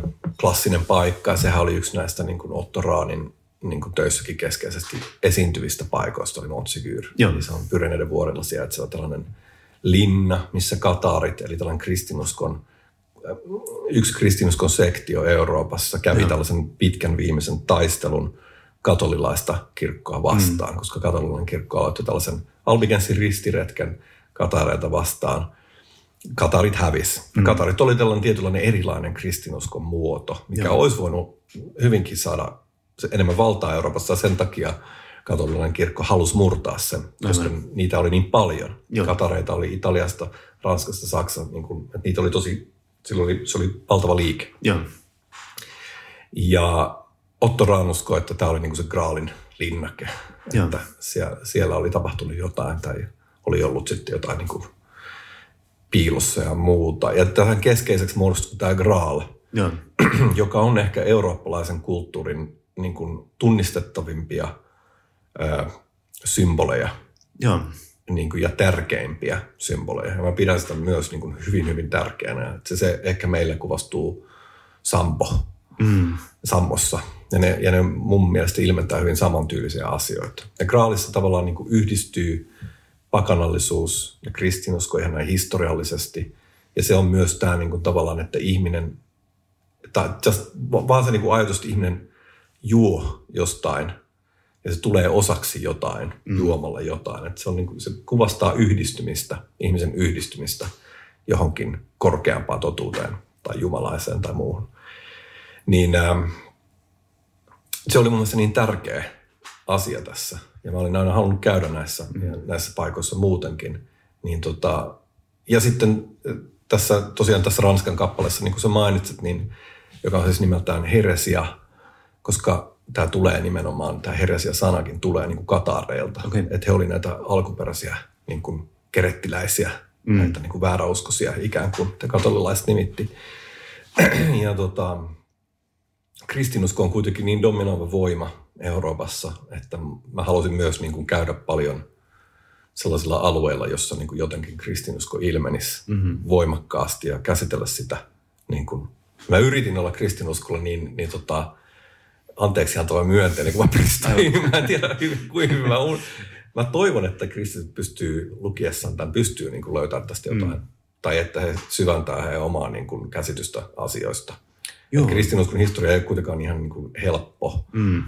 klassinen paikka. Ja sehän oli yksi näistä niin kuin Otto Raanin niin kuin töissäkin keskeisesti esiintyvistä paikoista oli Montsegur. Eli se on Pyreneiden vuorella sijaitseva tällainen linna, missä Katarit, eli tällainen kristinuskon, yksi kristinuskon sektio Euroopassa kävi Joo. tällaisen pitkän viimeisen taistelun katolilaista kirkkoa vastaan, mm. koska katolilainen kirkko aloitti tällaisen Albigensin ristiretken katareita vastaan. Katarit hävis. Mm. Katarit oli tällainen tietynlainen erilainen kristinuskon muoto, mikä Joo. olisi voinut hyvinkin saada enemmän valtaa Euroopassa. Sen takia katolilainen kirkko halusi murtaa sen, koska niitä oli niin paljon. Joo. Katareita oli Italiasta, Ranskasta, Saksasta. Niin kuin, että niitä oli tosi, silloin oli, se oli valtava liike. Joo, Ja Otto Rahn uskoi, että tämä oli niin kuin se Graalin linnake. Joo. Että siellä, siellä oli tapahtunut jotain tai oli ollut sitten jotain niin kuin piilossa ja muuta. Ja tähän keskeiseksi muodostui tämä Graal, joo, joka on ehkä eurooppalaisen kulttuurin niin kuin tunnistettavimpia ö, symboleja. joo, niin kuin, ja tärkeimpiä symboleja. Ja mä pidän sitä myös niin kuin, hyvin, hyvin tärkeänä. Että se, se ehkä meille kuvastuu Sampo, mm. Sammossa. Ja ne, ja ne mun mielestä ilmentää hyvin samantyylisiä asioita. Ja Graalissa tavallaan niin kuin yhdistyy pakanallisuus ja kristinusko ihan näin historiallisesti. Ja se on myös tämä niin kuin tavallaan, että ihminen, tai just, vaan se niin kuin ajatus, että ihminen juo jostain ja se tulee osaksi jotain, mm. juomalla jotain. Että se, on niin kuin, se kuvastaa yhdistymistä, ihmisen yhdistymistä johonkin korkeampaan totuuteen tai jumalaiseen tai muuhun. Niin ähm, se oli mun mielestä niin tärkeä asia tässä. Ja mä olin aina halunnut käydä näissä, mm. näissä paikoissa muutenkin. Niin tota, ja sitten äh, tässä, tosiaan tässä Ranskan kappaleessa, niin kuin sä mainitsit, niin, joka on siis nimeltään Heresia, koska tämä tulee nimenomaan, tämä heresia-sanakin tulee niin kuin katareilta. Okay. Että he olivat näitä alkuperäisiä niin kuin kerettiläisiä, mm. näitä niin kuin vääräuskoisia ikään kuin, te katolilaiset nimitti. ja tota, kristinusko on kuitenkin niin dominoiva voima Euroopassa, että mä halusin myös niin kuin käydä paljon sellaisilla alueilla, jossa niin kuin jotenkin kristinusko ilmenisi mm-hmm. voimakkaasti ja käsitellä sitä. Niin kuin, mä yritin olla kristinuskolla niin, niin tota, anteeksi antava myönteinen, kun mä pystyin. mä en tiedä, kuinka hyvä on. Mä toivon, että kristit pystyy lukiessaan tämän, pystyy niin kuin löytämään tästä jotain. Mm. Tai että he syväntää heidän omaa niin kuin käsitystä asioista. Kristinuskon historia ei kuitenkaan ihan niin kuin helppo. Mm.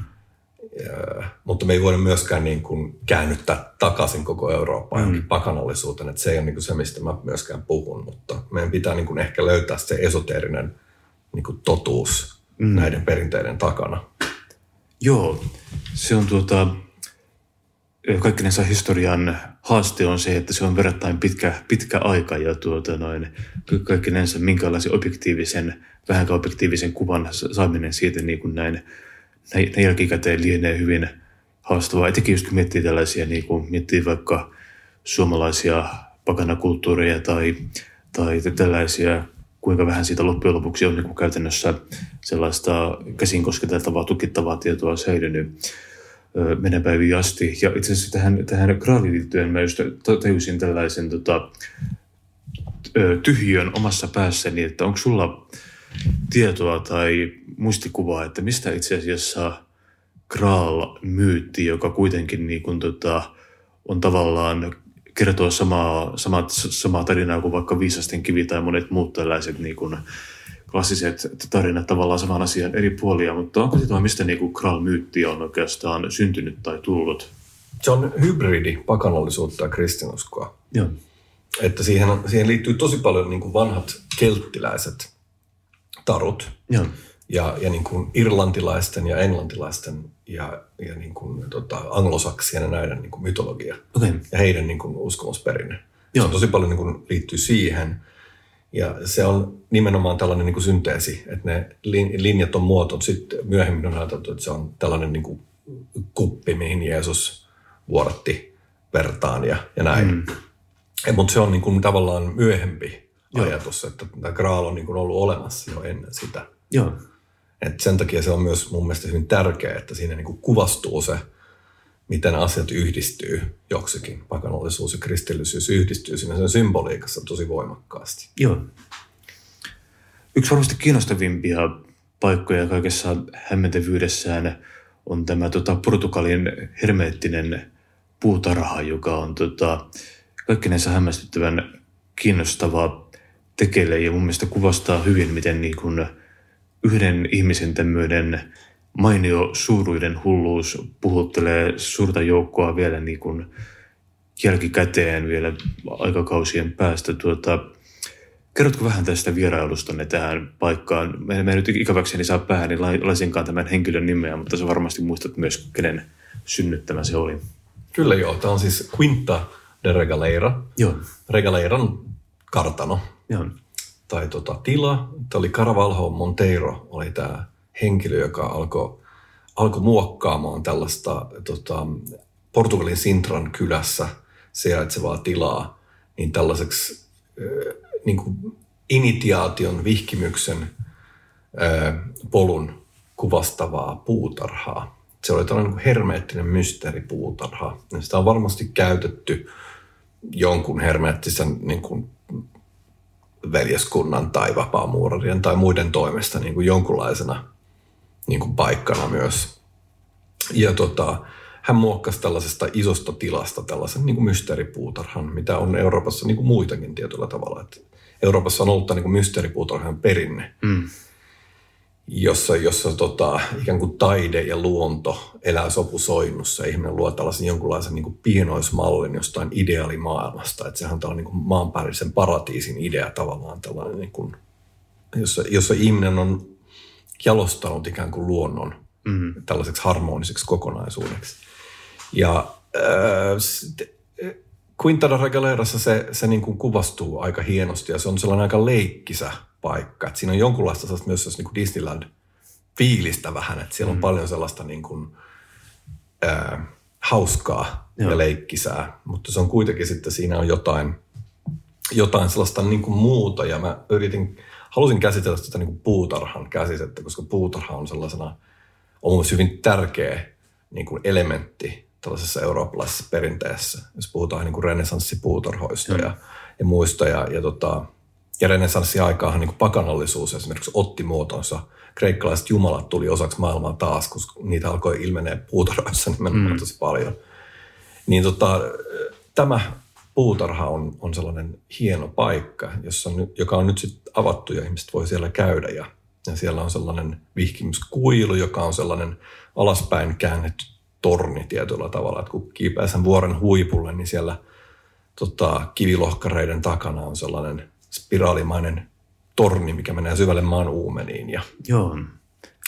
Ja, mutta me ei voida myöskään niin kuin käännyttää takaisin koko Eurooppaan mm. johonkin pakanallisuuteen. Että se ei ole niin kuin se, mistä mä myöskään puhun. Mutta meidän pitää niin kuin ehkä löytää se esoteerinen niin kuin totuus mm. näiden perinteiden takana. Joo, se on tuota, kaikkinensa historian haaste on se, että se on verrattain pitkä, pitkä aika ja tuota noin, kaikkinensa minkälaisen objektiivisen, vähän objektiivisen kuvan saaminen siitä niin kuin näin, näin jälkikäteen lienee hyvin haastavaa. Etenkin kun miettii tällaisia, niin kuin miettii vaikka suomalaisia pakanakulttuureja tai, tai tällaisia kuinka vähän siitä loppujen lopuksi on niin kuin käytännössä sellaista käsin kosketeltavaa, tukittavaa tietoa säilynyt menen päiviin asti. Ja itse asiassa tähän, tähän graaliin liittyen mä just tajusin tällaisen tota, tyhjön omassa päässäni, että onko sulla tietoa tai muistikuvaa, että mistä itse asiassa Graal-myytti, joka kuitenkin niin kuin, tota, on tavallaan kertoa samaa, samat, samaa tarinaa kuin vaikka Viisasten kivi tai monet muut tällaiset niin kuin klassiset tarinat tavallaan saman asian eri puolia, mutta onko se mistä niin kuin Kral-myytti on oikeastaan syntynyt tai tullut? Se on hybridi pakanallisuutta ja kristinuskoa. Joo. Että siihen, siihen liittyy tosi paljon niin kuin vanhat kelttiläiset tarut. Joo. Ja, ja niin kuin irlantilaisten ja englantilaisten ja, ja niin kuin, tota, anglosaksien ja näiden niin kuin mytologia. Okay. Ja heidän niin kuin, uskomusperinne. Joo. Se on tosi paljon niin kuin, liittyy siihen. Ja se on nimenomaan tällainen niin kuin synteesi, että ne linjat on muoto. Sitten myöhemmin on ajateltu, että se on tällainen niin kuin kuppi, mihin Jeesus vuoratti vertaan ja, ja näin. Mm. Mutta se on niin kuin tavallaan myöhempi Joo. ajatus, että tämä Graal on niin kuin ollut olemassa jo ennen sitä. Joo. Et sen takia se on myös mun mielestä hyvin tärkeää, että siinä niin kuin kuvastuu se, miten asiat yhdistyy joksikin. Pakanallisuus ja kristillisyys yhdistyy siinä sen symboliikassa tosi voimakkaasti. Joo. Yksi varmasti kiinnostavimpia paikkoja kaikessa hämmentävyydessään on tämä tota, Portugalin hermeettinen puutarha, joka on tota, kaikkinensa hämmästyttävän kiinnostava tekele ja mun mielestä kuvastaa hyvin, miten niin kuin – yhden ihmisen tämmöinen mainio suuruuden hulluus puhuttelee suurta joukkoa vielä niin kuin jälkikäteen vielä aikakausien päästä. Tuota, kerrotko vähän tästä vierailustanne tähän paikkaan? Mä en nyt ikäväkseni saa päähän niin laisinkaan tämän henkilön nimeä, mutta sä varmasti muistat myös, kenen synnyttämä se oli. Kyllä joo, tämä on siis Quinta de Regaleira. Joo. Regaleiran kartano. Joo tai tota, tila. Tämä oli Caravalho Monteiro, oli tämä henkilö, joka alkoi alko muokkaamaan tällaista tota, Portugalin Sintran kylässä sijaitsevaa tilaa niin tällaiseksi äh, niin kuin initiaation, vihkimyksen äh, polun kuvastavaa puutarhaa. Se oli tällainen niin hermeettinen mysteeripuutarha. Ja sitä on varmasti käytetty jonkun hermeettisen niin kuin veljeskunnan tai vapaamuurarien tai muiden toimesta niin kuin jonkunlaisena niin kuin paikkana myös. Ja tota, hän muokkasi tällaisesta isosta tilasta tällaisen niin kuin mysteeripuutarhan, mitä on Euroopassa niin kuin muitakin tietyllä tavalla. Että Euroopassa on ollut tämä niin mysteeripuutarhan perinne. Mm jossa, jossa tota, ikään kuin taide ja luonto elää sopusoinnussa. Ihminen luo tällaisen jonkunlaisen niin kuin pienoismallin jostain ideaalimaailmasta. Että sehän on tällainen niin maanpäällisen paratiisin idea tavallaan tällainen, niin kuin, jossa, jossa ihminen on jalostanut ikään kuin luonnon mm. tällaiseksi harmoniseksi kokonaisuudeksi. Ja äh, Quinta Regalerassa se, se niin kuin kuvastuu aika hienosti ja se on sellainen aika leikkisä paikka. Et siinä on jonkunlaista myös niin kuin Disneyland-fiilistä vähän, että siellä on mm. paljon sellaista niin kuin, ää, hauskaa Joo. ja leikkisää, mutta se on kuitenkin sitten siinä on jotain, jotain sellaista niin kuin muuta ja mä yritin, halusin käsitellä sitä niin kuin puutarhan käsitettä, koska puutarha on sellaisena, on myös hyvin tärkeä niin kuin elementti tällaisessa eurooppalaisessa perinteessä, jos puhutaan niin kuin renesanssipuutarhoista ja, ja muista. Ja, ja tota, ja renessanssiaikaahan niin pakanallisuus esimerkiksi otti muotonsa. Kreikkalaiset jumalat tuli osaksi maailmaa taas, kun niitä alkoi ilmenee puutarhoissa nimenomaan mm. tosi paljon. Niin tota, tämä puutarha on, on sellainen hieno paikka, jossa on, joka on nyt sitten avattu ja ihmiset voi siellä käydä. Ja, ja siellä on sellainen vihkimyskuilu, joka on sellainen alaspäin käännetty torni tietyllä tavalla. Että kun kiipeää sen vuoren huipulle, niin siellä tota, kivilohkareiden takana on sellainen spiraalimainen torni, mikä menee syvälle maan uumeniin. Ja, Joo.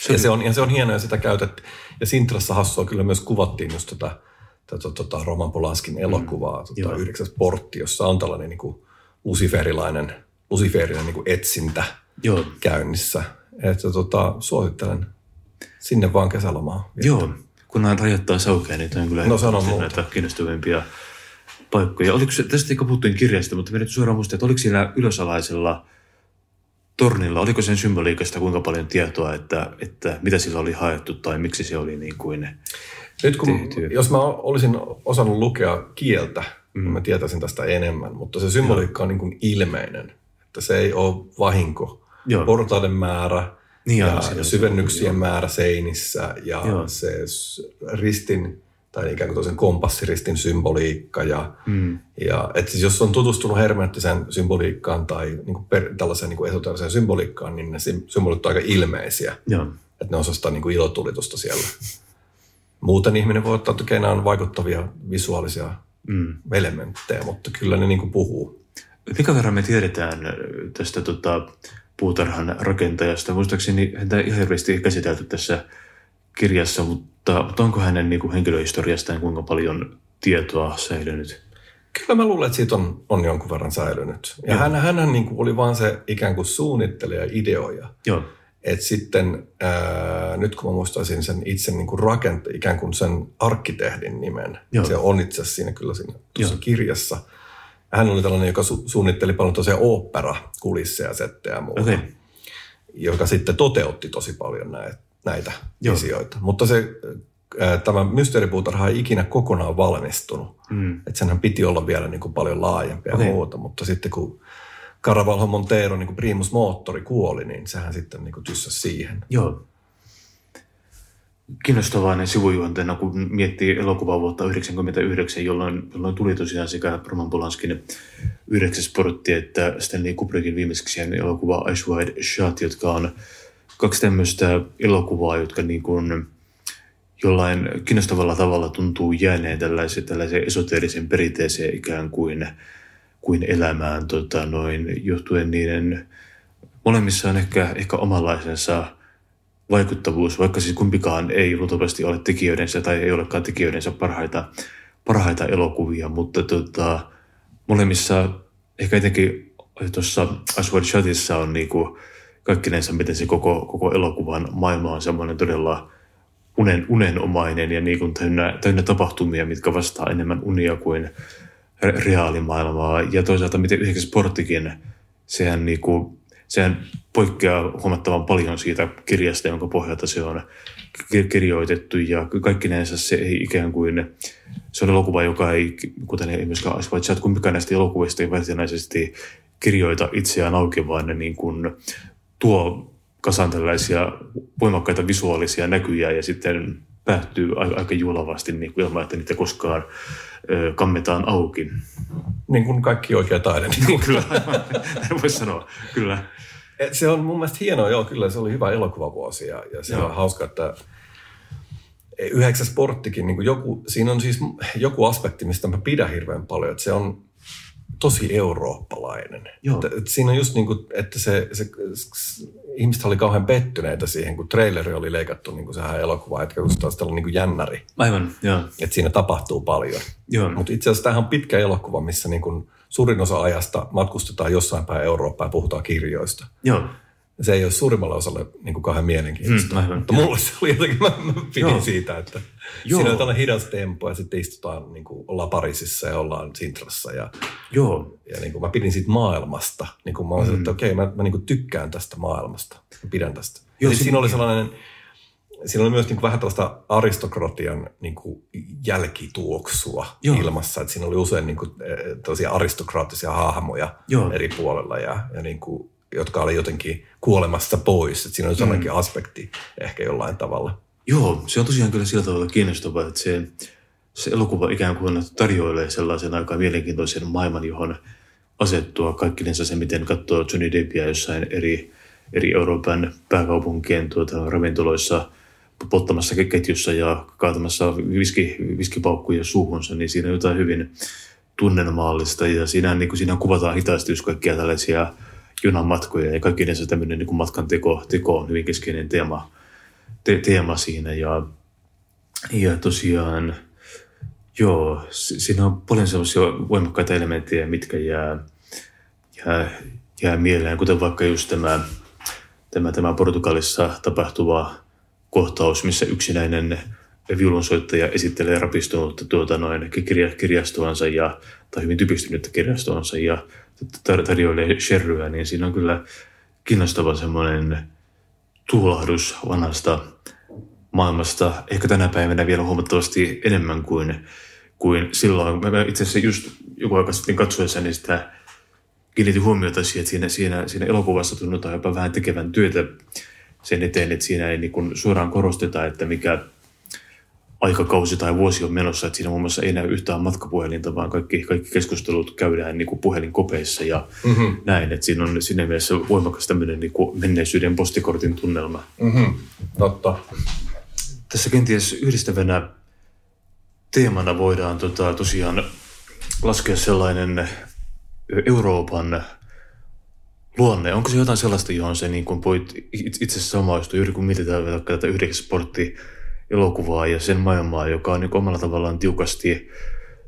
Se, ja, se on, ja se on hienoa ja sitä käytettiin. Ja Sintrassa hassua kyllä myös kuvattiin just tota, tota, tota Roman Polanskin elokuvaa, mm. tota, yhdeksäs portti, jossa on tällainen niin kuin luciferilainen, luciferinen niin kuin etsintä Joo. käynnissä. Että tota, suosittelen sinne vaan kesälomaa. Joo, kun nämä rajoittaa saukea, niin on kyllä no, sanon näitä kiinnostavimpia paikkoja. Oliko se, tästä ei puhuttiin kirjasta, mutta nyt suoraan muista, että oliko siellä ylösalaisella tornilla, oliko sen symboliikasta kuinka paljon tietoa, että, että mitä sillä oli haettu tai miksi se oli niin kuin Nyt kun, tehty. jos mä olisin osannut lukea kieltä, mm. niin mä tietäisin tästä enemmän, mutta se symboliikka on niin kuin ilmeinen, että se ei ole vahinko. Joo. Portaiden määrä niin ja, ja syvennyksien joo. määrä seinissä ja joo. se ristin tai ikään kuin toisen kompassiristin symboliikka. Ja, mm. ja et siis jos on tutustunut hermeettiseen symboliikkaan tai niin kuin per, tällaiseen niin esoteriseen symboliikkaan, niin ne symbolit ovat aika ilmeisiä. Joo. Että ne osastaa niin kuin ilotulitusta siellä. Muuten ihminen voi ottaa, on vaikuttavia visuaalisia mm. elementtejä, mutta kyllä ne niin kuin puhuu. Mikä verran me tiedetään tästä tota, puutarhan rakentajasta? Muistaakseni häntä ihan hirveästi käsitelty tässä kirjassa, mutta, mutta onko hänen niin kuin henkilöhistoriastaan kuinka paljon tietoa säilynyt? Kyllä mä luulen, että siitä on, on jonkun verran säilynyt. Ja hän, hän niin kuin oli vaan se ikään kuin suunnittelija, ideoja. Joo. Et sitten ää, nyt kun mä muistaisin sen itse niin kuin rakente, ikään kuin sen arkkitehdin nimen, Joo. se on itse asiassa siinä kyllä siinä tuossa kirjassa. Hän oli tällainen, joka su- suunnitteli paljon tosiaan opera, kulisseja, settejä ja muuta. Okay. Joka sitten toteutti tosi paljon näitä näitä Joo. visioita. Mutta se, tämä mysteeripuutarha ei ikinä kokonaan valmistunut. Mm. Että senhän piti olla vielä niin kuin paljon laajempi ja okay. muuta, mutta sitten kun Caravalho Montero, niin kuin primus moottori kuoli, niin sehän sitten niin kuin tyssäsi siihen. Joo. Kiinnostavainen sivujuonteena, kun miettii elokuvaa vuotta 1999, jolloin, jolloin tuli tosiaan sekä Roman Polanskin yhdeksäs portti että Stanley Kubrickin viimeiseksi elokuva Ice Wide Shut, jotka on kaksi tämmöistä elokuvaa, jotka niin kuin jollain kiinnostavalla tavalla tuntuu jääneen tällaisen, tällaisen esoteerisen perinteeseen ikään kuin, kuin elämään tota, noin, johtuen niiden molemmissa on ehkä, ehkä omanlaisensa vaikuttavuus, vaikka siis kumpikaan ei luultavasti ole tekijöidensä tai ei olekaan tekijöidensä parhaita, parhaita elokuvia, mutta tota, molemmissa ehkä etenkin tuossa Aswad Chatissa on niinku, kaikkinensa, miten se koko, koko elokuvan maailma on semmoinen todella unen, unenomainen ja niin kuin täynnä, täynnä tapahtumia, mitkä vastaa enemmän unia kuin reaalimaailmaa. Ja toisaalta miten yhdessä sporttikin, sehän niin kuin sehän poikkeaa huomattavan paljon siitä kirjasta, jonka pohjalta se on kirjoitettu ja kaikki se ei ikään kuin, se on elokuva, joka ei, kuten ei myöskään Asvat kumpikaan näistä elokuvista ei varsinaisesti kirjoita itseään auki, vaan ne niin kuin tuo kasan tällaisia voimakkaita visuaalisia näkyjä ja sitten päättyy aika juolavasti niin kuin ilman, että niitä koskaan ö, kammetaan auki. Niin kuin kaikki oikea taide. Niin kyllä, voisi sanoa, kyllä. Se on mun mielestä hienoa, joo, kyllä se oli hyvä elokuvavuosi ja, ja se joo. on hauska, että yhdeksäs sporttikin, niin joku, siinä on siis joku aspekti, mistä mä pidän hirveän paljon, että se on tosi eurooppalainen. Joo. Että, että siinä on just niin kuin, että se, se, se, ihmiset oli kauhean pettyneitä siihen, kun traileri oli leikattu niin kuin sehän elokuva, että just taas tällainen niin kuin jännäri. Aivan, joo. Että siinä tapahtuu paljon. Joo. Mutta itse asiassa tämähän on pitkä elokuva, missä niin kuin suurin osa ajasta matkustetaan jossain päin Eurooppaa ja puhutaan kirjoista. Joo. Se ei ole suurimmalle osalle niin kuin kauhean mielenkiintoista. Mm, mutta mulle se oli jotenkin, mä, mä pidin Joo. siitä, että Joo. siinä on tällainen hidas tempo ja sitten istutaan, niin kuin ollaan Pariisissa ja ollaan Sintrassa. Ja, Joo. ja niin kuin mä pidin siitä maailmasta. Niin kuin mä olisin, mm. että okei, okay, mä, mä niin kuin tykkään tästä maailmasta. Mä pidän tästä. Joo, siinä, siinä oli sellainen, siinä oli myös niin kuin vähän tällaista aristokratian niin kuin jälkituoksua Joo. ilmassa. Että siinä oli usein niin kuin, eh, aristokraattisia hahmoja Joo. eri puolella ja, ja niin kuin, jotka oli jotenkin kuolemassa pois. Että siinä on sellainenkin mm. aspekti ehkä jollain tavalla. Joo, se on tosiaan kyllä sillä tavalla kiinnostavaa, että se, se elokuva ikään kuin tarjoilee sellaisen aika mielenkiintoisen maailman, johon asettua kaikkinensa se, miten katsoo Johnny Deppia jossain eri, eri Euroopan pääkaupunkien tuota, ravintoloissa pottamassa ketjussa ja kaatamassa viski, viskipaukkuja suuhunsa, niin siinä on jotain hyvin tunnelmaallista ja siinä, niin kuin, siinä kuvataan hitaasti just kaikkia tällaisia junan matkoja ja kaikki se tämmöinen niin matkan teko, teko on hyvin keskeinen teema, te, teema siinä. Ja, ja tosiaan joo, siinä on paljon sellaisia voimakkaita elementtejä, mitkä jää, jää, jää mieleen, kuten vaikka just tämä, tämä, tämä Portugalissa tapahtuva kohtaus, missä yksinäinen viulunsoittaja esittelee rapistunutta tuota noin kirja, kirjastoansa ja, tai hyvin typistynyttä kirjastoansa ja tarjoilee sherryä, niin siinä on kyllä kiinnostava semmoinen tuulahdus vanhasta maailmasta. Ehkä tänä päivänä vielä huomattavasti enemmän kuin, kuin silloin. Mä itse asiassa just joku aika sitten katsoessani sitä kiinnitin huomiota siihen, että siinä, siinä, siinä elokuvassa tunnutaan jopa vähän tekevän työtä sen eteen, että siinä ei niin kuin suoraan korosteta, että mikä aikakausi tai vuosi on menossa, että siinä muun muassa ei näy yhtään matkapuhelinta, vaan kaikki, kaikki keskustelut käydään niin kuin puhelinkopeissa ja mm-hmm. näin, että siinä on siinä mielessä voimakas tämmöinen niin kuin menneisyyden postikortin tunnelma. Mm-hmm. Totta. Tässä kenties yhdistävänä teemana voidaan tota, tosiaan laskea sellainen Euroopan luonne. Onko se jotain sellaista, johon se niin kuin voit itse samaistua, juuri kun mietitään tätä yhdeksän sportti elokuvaa ja sen maailmaa, joka on niin omalla tavallaan tiukasti,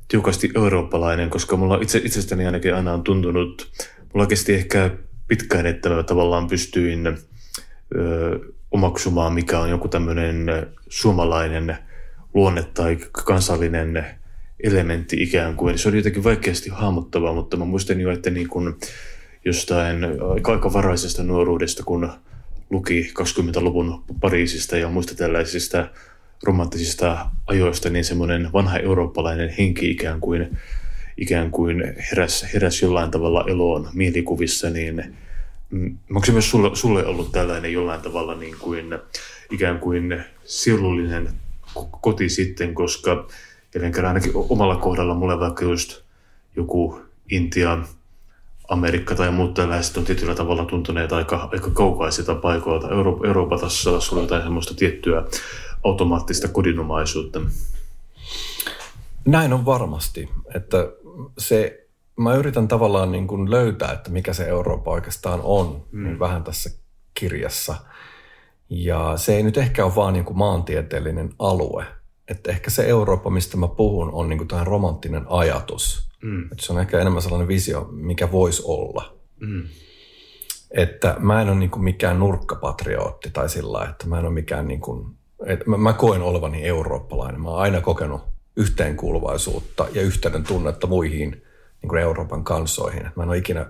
tiukasti eurooppalainen, koska mulla itse, itsestäni ainakin aina on tuntunut, mulla kesti ehkä pitkään, että mä tavallaan pystyin ö, omaksumaan, mikä on joku tämmöinen suomalainen luonne tai kansallinen elementti ikään kuin. Se oli jotenkin vaikeasti hahmottavaa, mutta mä muistan jo, että niin kuin jostain aika varaisesta nuoruudesta, kun luki 20-luvun Pariisista ja muista tällaisista romanttisista ajoista, niin semmoinen vanha eurooppalainen henki ikään kuin, ikään kuin heräs, heräs jollain tavalla eloon mielikuvissa, niin mm, onko se myös sulle, sulle ollut tällainen jollain tavalla niin kuin, ikään kuin sielullinen koti sitten, koska jälleen kerran ainakin omalla kohdalla mulle vaikka just joku Intia, Amerikka tai muut tällaiset on tietyllä tavalla tuntuneet aika, aika kaukaisilta paikoilta. Euro, Euroopassa taas on jotain semmoista tiettyä automaattista kodinomaisuutta. Näin on varmasti, että se, mä yritän tavallaan niin kuin löytää, että mikä se Eurooppa oikeastaan on, mm. niin vähän tässä kirjassa. Ja se ei nyt ehkä ole vaan niin kuin maantieteellinen alue. Että ehkä se Eurooppa, mistä mä puhun, on niin kuin tämä romanttinen ajatus – Mm. Että se on ehkä enemmän sellainen visio, mikä voisi olla. Mm. Että mä en ole niin kuin mikään nurkkapatriotti tai sillä että mä en ole mikään niin kuin, että mä, mä koen olevani eurooppalainen. Mä oon aina kokenut yhteenkuuluvaisuutta ja yhteyden tunnetta muihin niin kuin Euroopan kansoihin. Että mä en ole ikinä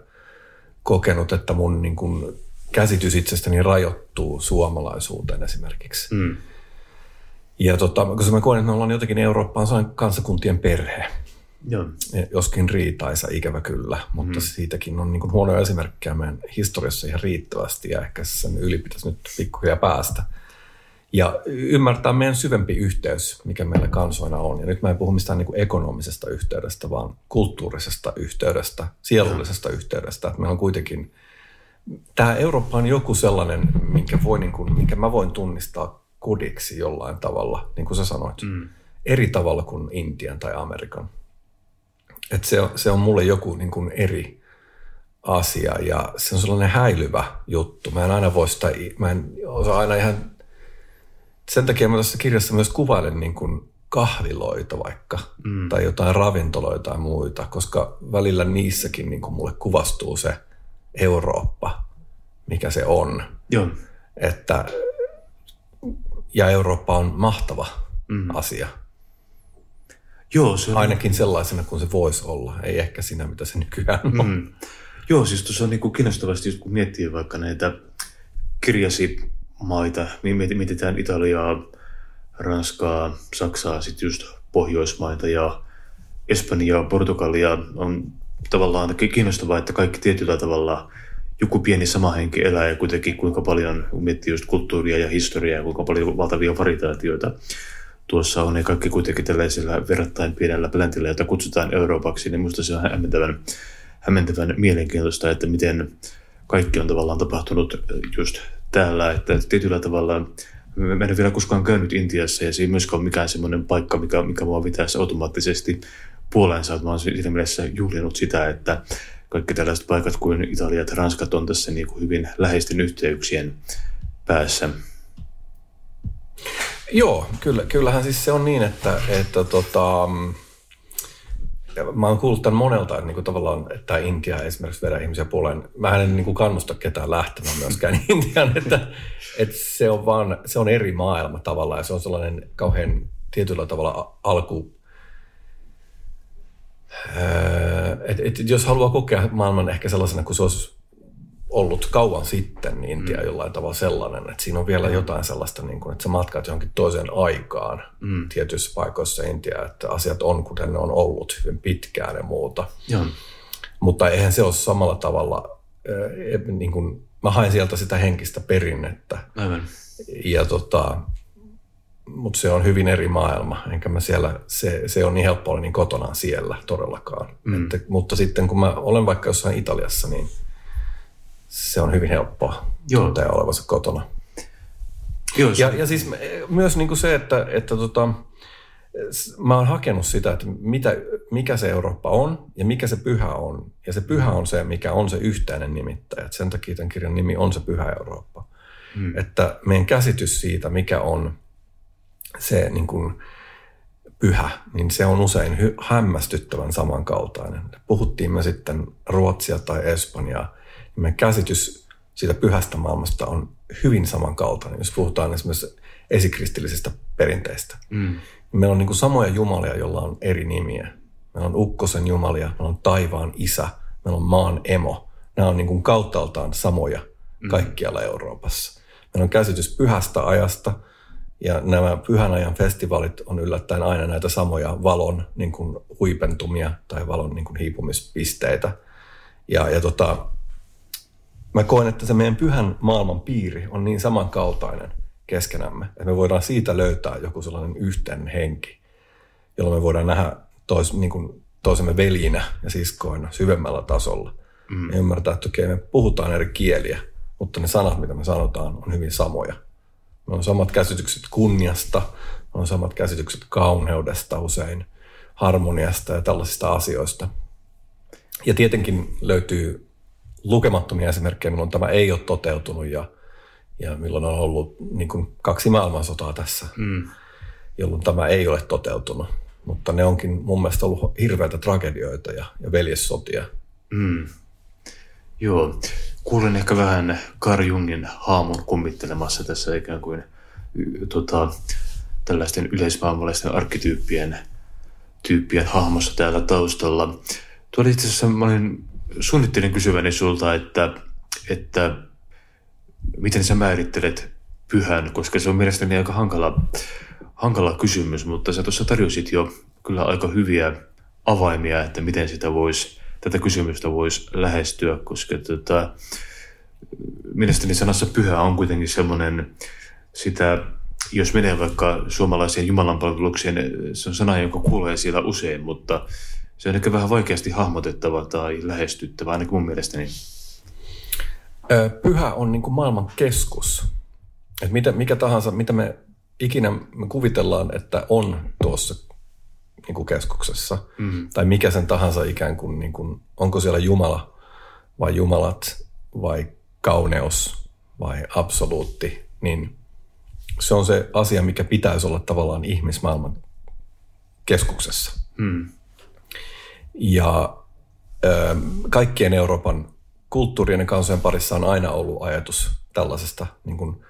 kokenut, että mun niin kuin käsitys itsestäni rajoittuu suomalaisuuteen esimerkiksi. Mm. Ja tota, koska mä koen, että me ollaan jotenkin Eurooppaan kansakuntien perhe. Joo. Joskin riitaisa, ikävä kyllä, mutta mm. siitäkin on niin huonoja esimerkkejä meidän historiassa ihan riittävästi ja ehkä sen yli pitäisi nyt pikkuhiljaa päästä. Ja ymmärtää meidän syvempi yhteys, mikä meillä kansoina on. Ja nyt mä en puhu mistään niin ekonomisesta yhteydestä, vaan kulttuurisesta yhteydestä, sielullisesta yhteydestä. Että meillä on kuitenkin, tämä Eurooppa on joku sellainen, minkä, voi niin kuin, minkä mä voin tunnistaa kodiksi jollain tavalla, niin kuin sä sanoit. Mm. Eri tavalla kuin Intian tai Amerikan. Et se, on, se on mulle joku niin kuin eri asia ja se on sellainen häilyvä juttu. Mä en aina voi sitä, mä en osaa aina ihan, sen takia mä tässä kirjassa myös kuvailen niin kuin kahviloita vaikka, mm. tai jotain ravintoloita tai muita, koska välillä niissäkin niin kuin mulle kuvastuu se Eurooppa, mikä se on. Joo. Että, ja Eurooppa on mahtava mm. asia. Joo, se on... Ainakin sellaisena kuin se voisi olla, ei ehkä siinä, mitä se nykyään on. Mm. Joo, siis tuossa on niin kiinnostavasti, kun miettii vaikka näitä kirjasi maita, mietitään Italiaa, Ranskaa, Saksaa, sitten just Pohjoismaita ja Espanjaa, Portugalia, on tavallaan kiinnostavaa, että kaikki tietyllä tavalla joku pieni sama henki elää ja kuitenkin kuinka paljon miettii just kulttuuria ja historiaa ja kuinka paljon valtavia varitaatioita tuossa on ne kaikki kuitenkin tällaisella verrattain pienellä pläntillä, jota kutsutaan Euroopaksi, niin minusta se on hämmentävän, hämmentävän mielenkiintoista, että miten kaikki on tavallaan tapahtunut just täällä, että tietyllä tavalla Mä en vielä koskaan käynyt Intiassa ja se ei myöskään ole mikään semmoinen paikka, mikä, mikä mua pitäisi automaattisesti puoleensa. Mä oon siinä mielessä juhlinut sitä, että kaikki tällaiset paikat kuin Italia ja Ranskat on tässä niin kuin hyvin läheisten yhteyksien päässä. Joo, kyllä, kyllähän siis se on niin, että, että tota, mä oon kuullut tämän monelta, että niin tavallaan, että Intia esimerkiksi vedä ihmisiä puoleen. Mä en kuin kannusta ketään lähtemään myöskään Intiaan, että, että se, on vaan, se on eri maailma tavallaan ja se on sellainen kauhean tietyllä tavalla alku, että et, jos haluaa kokea maailman ehkä sellaisena kuin se olisi ollut kauan sitten, niin Intia mm. jollain tavalla sellainen, että siinä on vielä mm. jotain sellaista, niin kuin, että sä matkat johonkin toiseen aikaan mm. tietyissä paikoissa Intia, että asiat on kuten ne on ollut hyvin pitkään ja muuta. Joo. Mutta eihän se ole samalla tavalla, äh, niin kuin, mä haen sieltä sitä henkistä perinnettä. Aivan. Ja tota, mutta se on hyvin eri maailma, enkä mä siellä, se, se on niin helppo olla niin kotona siellä todellakaan. Mm. Että, mutta sitten kun mä olen vaikka jossain Italiassa, niin – se on hyvin helppoa Joo. tuntea olevansa kotona. Joo, ja, ja siis myös niin kuin se, että, että tota, mä oon hakenut sitä, että mitä, mikä se Eurooppa on ja mikä se pyhä on. Ja se pyhä on se, mikä on se yhteinen nimittäjä. Et sen takia tämän kirjan nimi on se pyhä Eurooppa. Hmm. Että meidän käsitys siitä, mikä on se niin kuin, pyhä, niin se on usein hy- hämmästyttävän samankaltainen. Puhuttiin me sitten Ruotsia tai Espanjaa, meidän käsitys siitä pyhästä maailmasta on hyvin samankaltainen, jos puhutaan esimerkiksi esikristillisistä perinteistä. Mm. Meillä on niin kuin samoja jumalia, joilla on eri nimiä. Meillä on ukkosen jumalia, meillä on taivaan isä, meillä on maan emo. Nämä on niin kuin kauttaaltaan samoja mm. kaikkialla Euroopassa. Meillä on käsitys pyhästä ajasta, ja nämä pyhän ajan festivaalit on yllättäen aina näitä samoja valon niin kuin huipentumia tai valon niin kuin hiipumispisteitä. Ja, ja tota, mä koen, että se meidän pyhän maailman piiri on niin samankaltainen keskenämme, että me voidaan siitä löytää joku sellainen yhteinen henki, jolloin me voidaan nähdä tois, niin kuin toisemme veljinä ja siskoina syvemmällä tasolla. Mm. Ja ymmärtää, että okei, me puhutaan eri kieliä, mutta ne sanat, mitä me sanotaan, on hyvin samoja. Me on samat käsitykset kunniasta, me on samat käsitykset kauneudesta usein, harmoniasta ja tällaisista asioista. Ja tietenkin löytyy lukemattomia esimerkkejä, milloin tämä ei ole toteutunut ja, ja milloin on ollut niin kuin kaksi maailmansotaa tässä, mm. jolloin tämä ei ole toteutunut. Mutta ne onkin mun mielestä ollut hirveitä tragedioita ja, ja veljessotia. Mm. Joo, kuulin ehkä vähän Carl Jungin haamon kummittelemassa tässä ikään kuin tota, tällaisten yleismaailmallisten arkkityyppien tyyppien hahmossa täällä taustalla. Tuo oli itse asiassa, mä olin suunnittelin kysyväni sulta, että, että miten sä määrittelet pyhän, koska se on mielestäni aika hankala, hankala kysymys, mutta sä tuossa tarjosit jo kyllä aika hyviä avaimia, että miten sitä voisi, tätä kysymystä voisi lähestyä, koska tota, mielestäni sanassa pyhä on kuitenkin semmoinen sitä, jos menee vaikka suomalaiseen jumalanpalvelukseen, se on sana, joka kuulee siellä usein, mutta se on ehkä vähän vaikeasti hahmotettava tai lähestyttävä, ainakin mun mielestäni. Pyhä on niin kuin maailman keskus. Et mitä, mikä tahansa, mitä me ikinä me kuvitellaan, että on tuossa niin kuin keskuksessa, mm. tai mikä sen tahansa ikään kuin, niin kuin, onko siellä Jumala vai Jumalat vai kauneus vai absoluutti, niin se on se asia, mikä pitäisi olla tavallaan ihmismaailman keskuksessa. Mm. Ja ö, kaikkien Euroopan kulttuurien ja kansojen parissa on aina ollut ajatus tällaisesta niin kuin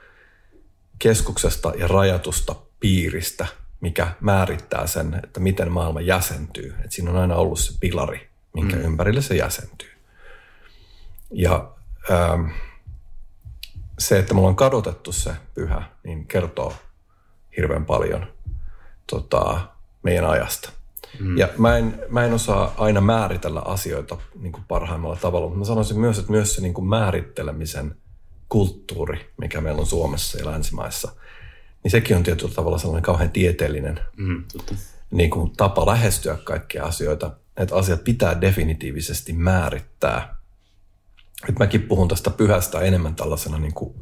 keskuksesta ja rajatusta piiristä, mikä määrittää sen, että miten maailma jäsentyy. Et siinä on aina ollut se pilari, minkä mm. ympärille se jäsentyy. Ja ähm, se, että me ollaan kadotettu se pyhä, niin kertoo hirveän paljon tota, meidän ajasta. Mm. Ja mä en, mä en osaa aina määritellä asioita niin kuin parhaimmalla tavalla, mutta mä sanoisin myös, että myös se niin kuin määrittelemisen kulttuuri, mikä meillä on Suomessa ja länsimaissa, niin sekin on tietyllä tavalla sellainen kauhean tieteellinen mm, niin kuin tapa lähestyä kaikkia asioita. Että asiat pitää definitiivisesti määrittää. Et mäkin puhun tästä pyhästä enemmän tällaisena niin kuin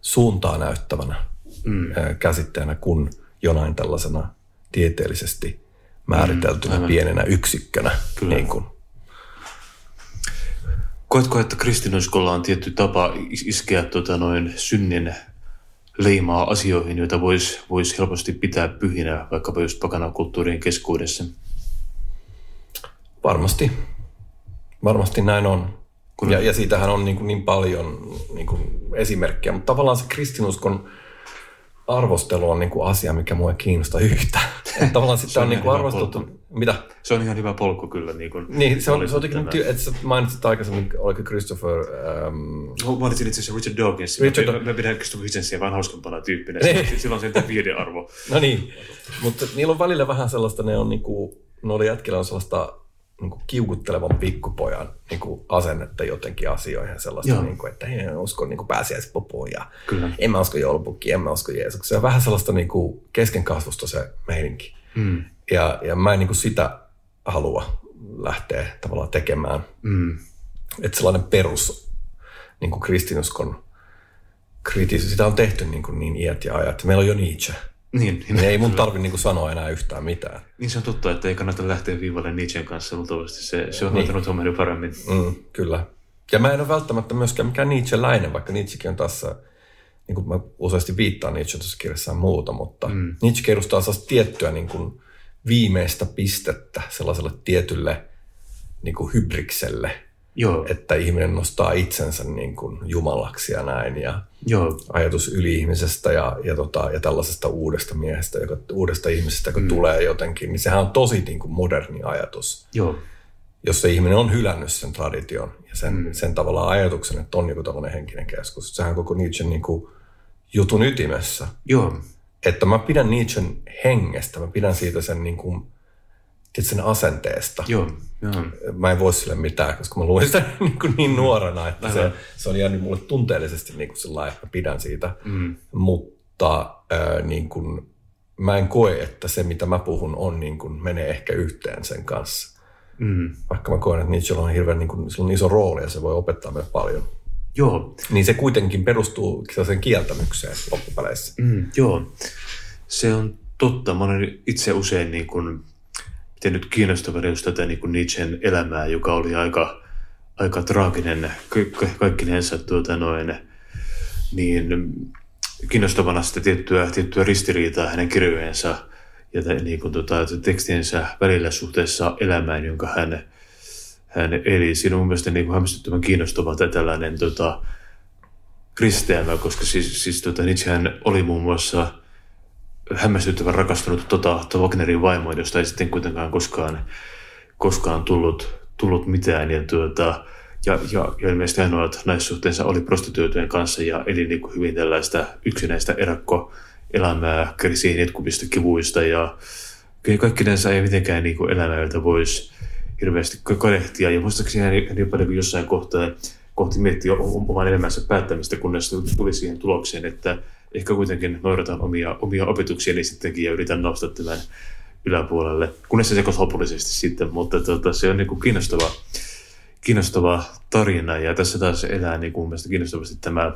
suuntaa näyttävänä mm. käsitteenä kuin jonain tällaisena tieteellisesti määriteltynä mm, pienenä yksikkönä. Kyllä. Niin kuin. Koetko, että kristinuskolla on tietty tapa iskeä tota, noin synnin leimaa asioihin, joita voisi vois helposti pitää pyhinä vaikkapa just pakanakulttuurien keskuudessa? Varmasti. Varmasti näin on. Ja, ja siitähän on niin, kuin niin paljon niin kuin esimerkkejä, mutta tavallaan se kristinuskon arvostelu on niin kuin asia, mikä mua ei kiinnosta yhtään. tavallaan sitten on, on niin kuin arvostettu... Polku. Mitä? Se on ihan hyvä polku kyllä. Niin, kuin niin se on, se on jotenkin, että sä mainitsit aikaisemmin, oliko Christopher... Um... Mainitsin itse asiassa Richard Dawkins. Richard mä, mä pidän Christopher Hitchensia vähän hauskempana tyyppinä. Niin. Sillä on sen arvo. no niin, mutta niillä on välillä vähän sellaista, ne on niin kuin, noilla jätkillä on sellaista niin kuin kiukuttelevan pikkupojan niin kuin asennetta jotenkin asioihin. Sellaista, niin kuin, että en usko niin pääsiäispopuun ja Kyllä. en mä usko joulupukkiin, en mä usko Jeesukseen. On vähän sellaista niin kuin keskenkasvusta se meininki. Mm. Ja, ja mä en niin kuin sitä halua lähteä tavallaan tekemään. Mm. Että sellainen perus niin kuin kristinuskon kritisointi, sitä on tehty niin, kuin niin iät ja ajat. Meillä on jo Nietzsche – niin, niin, ei mun tarvi niin sanoa enää yhtään mitään. Niin se on totta, että ei kannata lähteä viivalle Nietzschen kanssa luultavasti. Se, se on niin. hoitanut homman paremmin. Mm, kyllä. Ja mä en ole välttämättä myöskään mikään Nietzsche-läinen, vaikka Nietzschekin on tässä, niin kuin mä useasti viittaan Nietzsche tuossa kirjassa muuta, mutta mm. Nietzsche edustaa sellaista tiettyä niin kuin viimeistä pistettä sellaiselle tietylle niin kuin hybrikselle – Joo. että ihminen nostaa itsensä niin kuin jumalaksi ja näin. Ja Joo. ajatus yli-ihmisestä ja, ja, tota, ja tällaisesta uudesta miehestä, joka, uudesta ihmisestä, joka mm. tulee jotenkin, niin sehän on tosi niin kuin moderni ajatus. Joo. Jos se ihminen on hylännyt sen tradition ja sen, mm. sen tavallaan ajatuksen, että on joku tällainen henkinen keskus. Sehän on koko Nietzschen niin kuin jutun ytimessä. Joo. Että mä pidän Nietzschen hengestä, mä pidän siitä sen niin kuin, sen asenteesta. Joo, joo. Mä en voi sille mitään, koska mä luin sitä niin, kuin niin nuorena, että se, se on jäänyt mulle tunteellisesti niin kuin sellainen, että mä pidän siitä. Mm. Mutta äh, niin kuin, mä en koe, että se mitä mä puhun on niin kuin, menee ehkä yhteen sen kanssa. Mm. Vaikka mä koen, että Nietzsche on hirveän niin kuin, sillä on iso rooli ja se voi opettaa meille paljon. Joo. Niin se kuitenkin perustuu sen kieltämykseen loppupeleissä. Mm, joo, se on totta. Mä olen itse usein niin kuin tehnyt kiinnostavana just tätä niin kuin Nietzschen elämää, joka oli aika, aika traaginen ka- kaikkinensa tuota noin, niin kiinnostavana sitä tiettyä, tiettyä ristiriitaa hänen kirjojensa ja niin kuin, tota, tekstiensä välillä suhteessa elämään, jonka hän, hän eli. Siinä on mun mielestä niin hämmästyttävän kiinnostava tällainen tota, risteämä, koska siis, siis tota, Nietzschehän oli muun muassa – hämmästyttävän rakastunut tota, Wagnerin vaimoon, josta ei sitten kuitenkaan koskaan, koskaan tullut, tullut mitään ja, tuota, ja, ja, ja ilmeisesti ainoat naissuhteensa oli prostituoitujen kanssa ja eli niin kuin hyvin tällaista yksinäistä erakkoelämää, kärsi jatkuvista kivuista ja kaikkinensa ei mitenkään niin kuin voisi hirveästi kadehtia. Ja muistaakseni hän niin paljon jossain kohtaa kohti miettiä oman elämänsä päättämistä, kunnes tuli siihen tulokseen, että ehkä kuitenkin noudatan omia, omia opetuksia niin sittenkin ja yritän nostaa tämän yläpuolelle, kunnes se sekoisi lopullisesti sitten, mutta tuota, se on niin kuin kiinnostava, kiinnostava tarina ja tässä taas elää niin kuin mielestäni kiinnostavasti tämä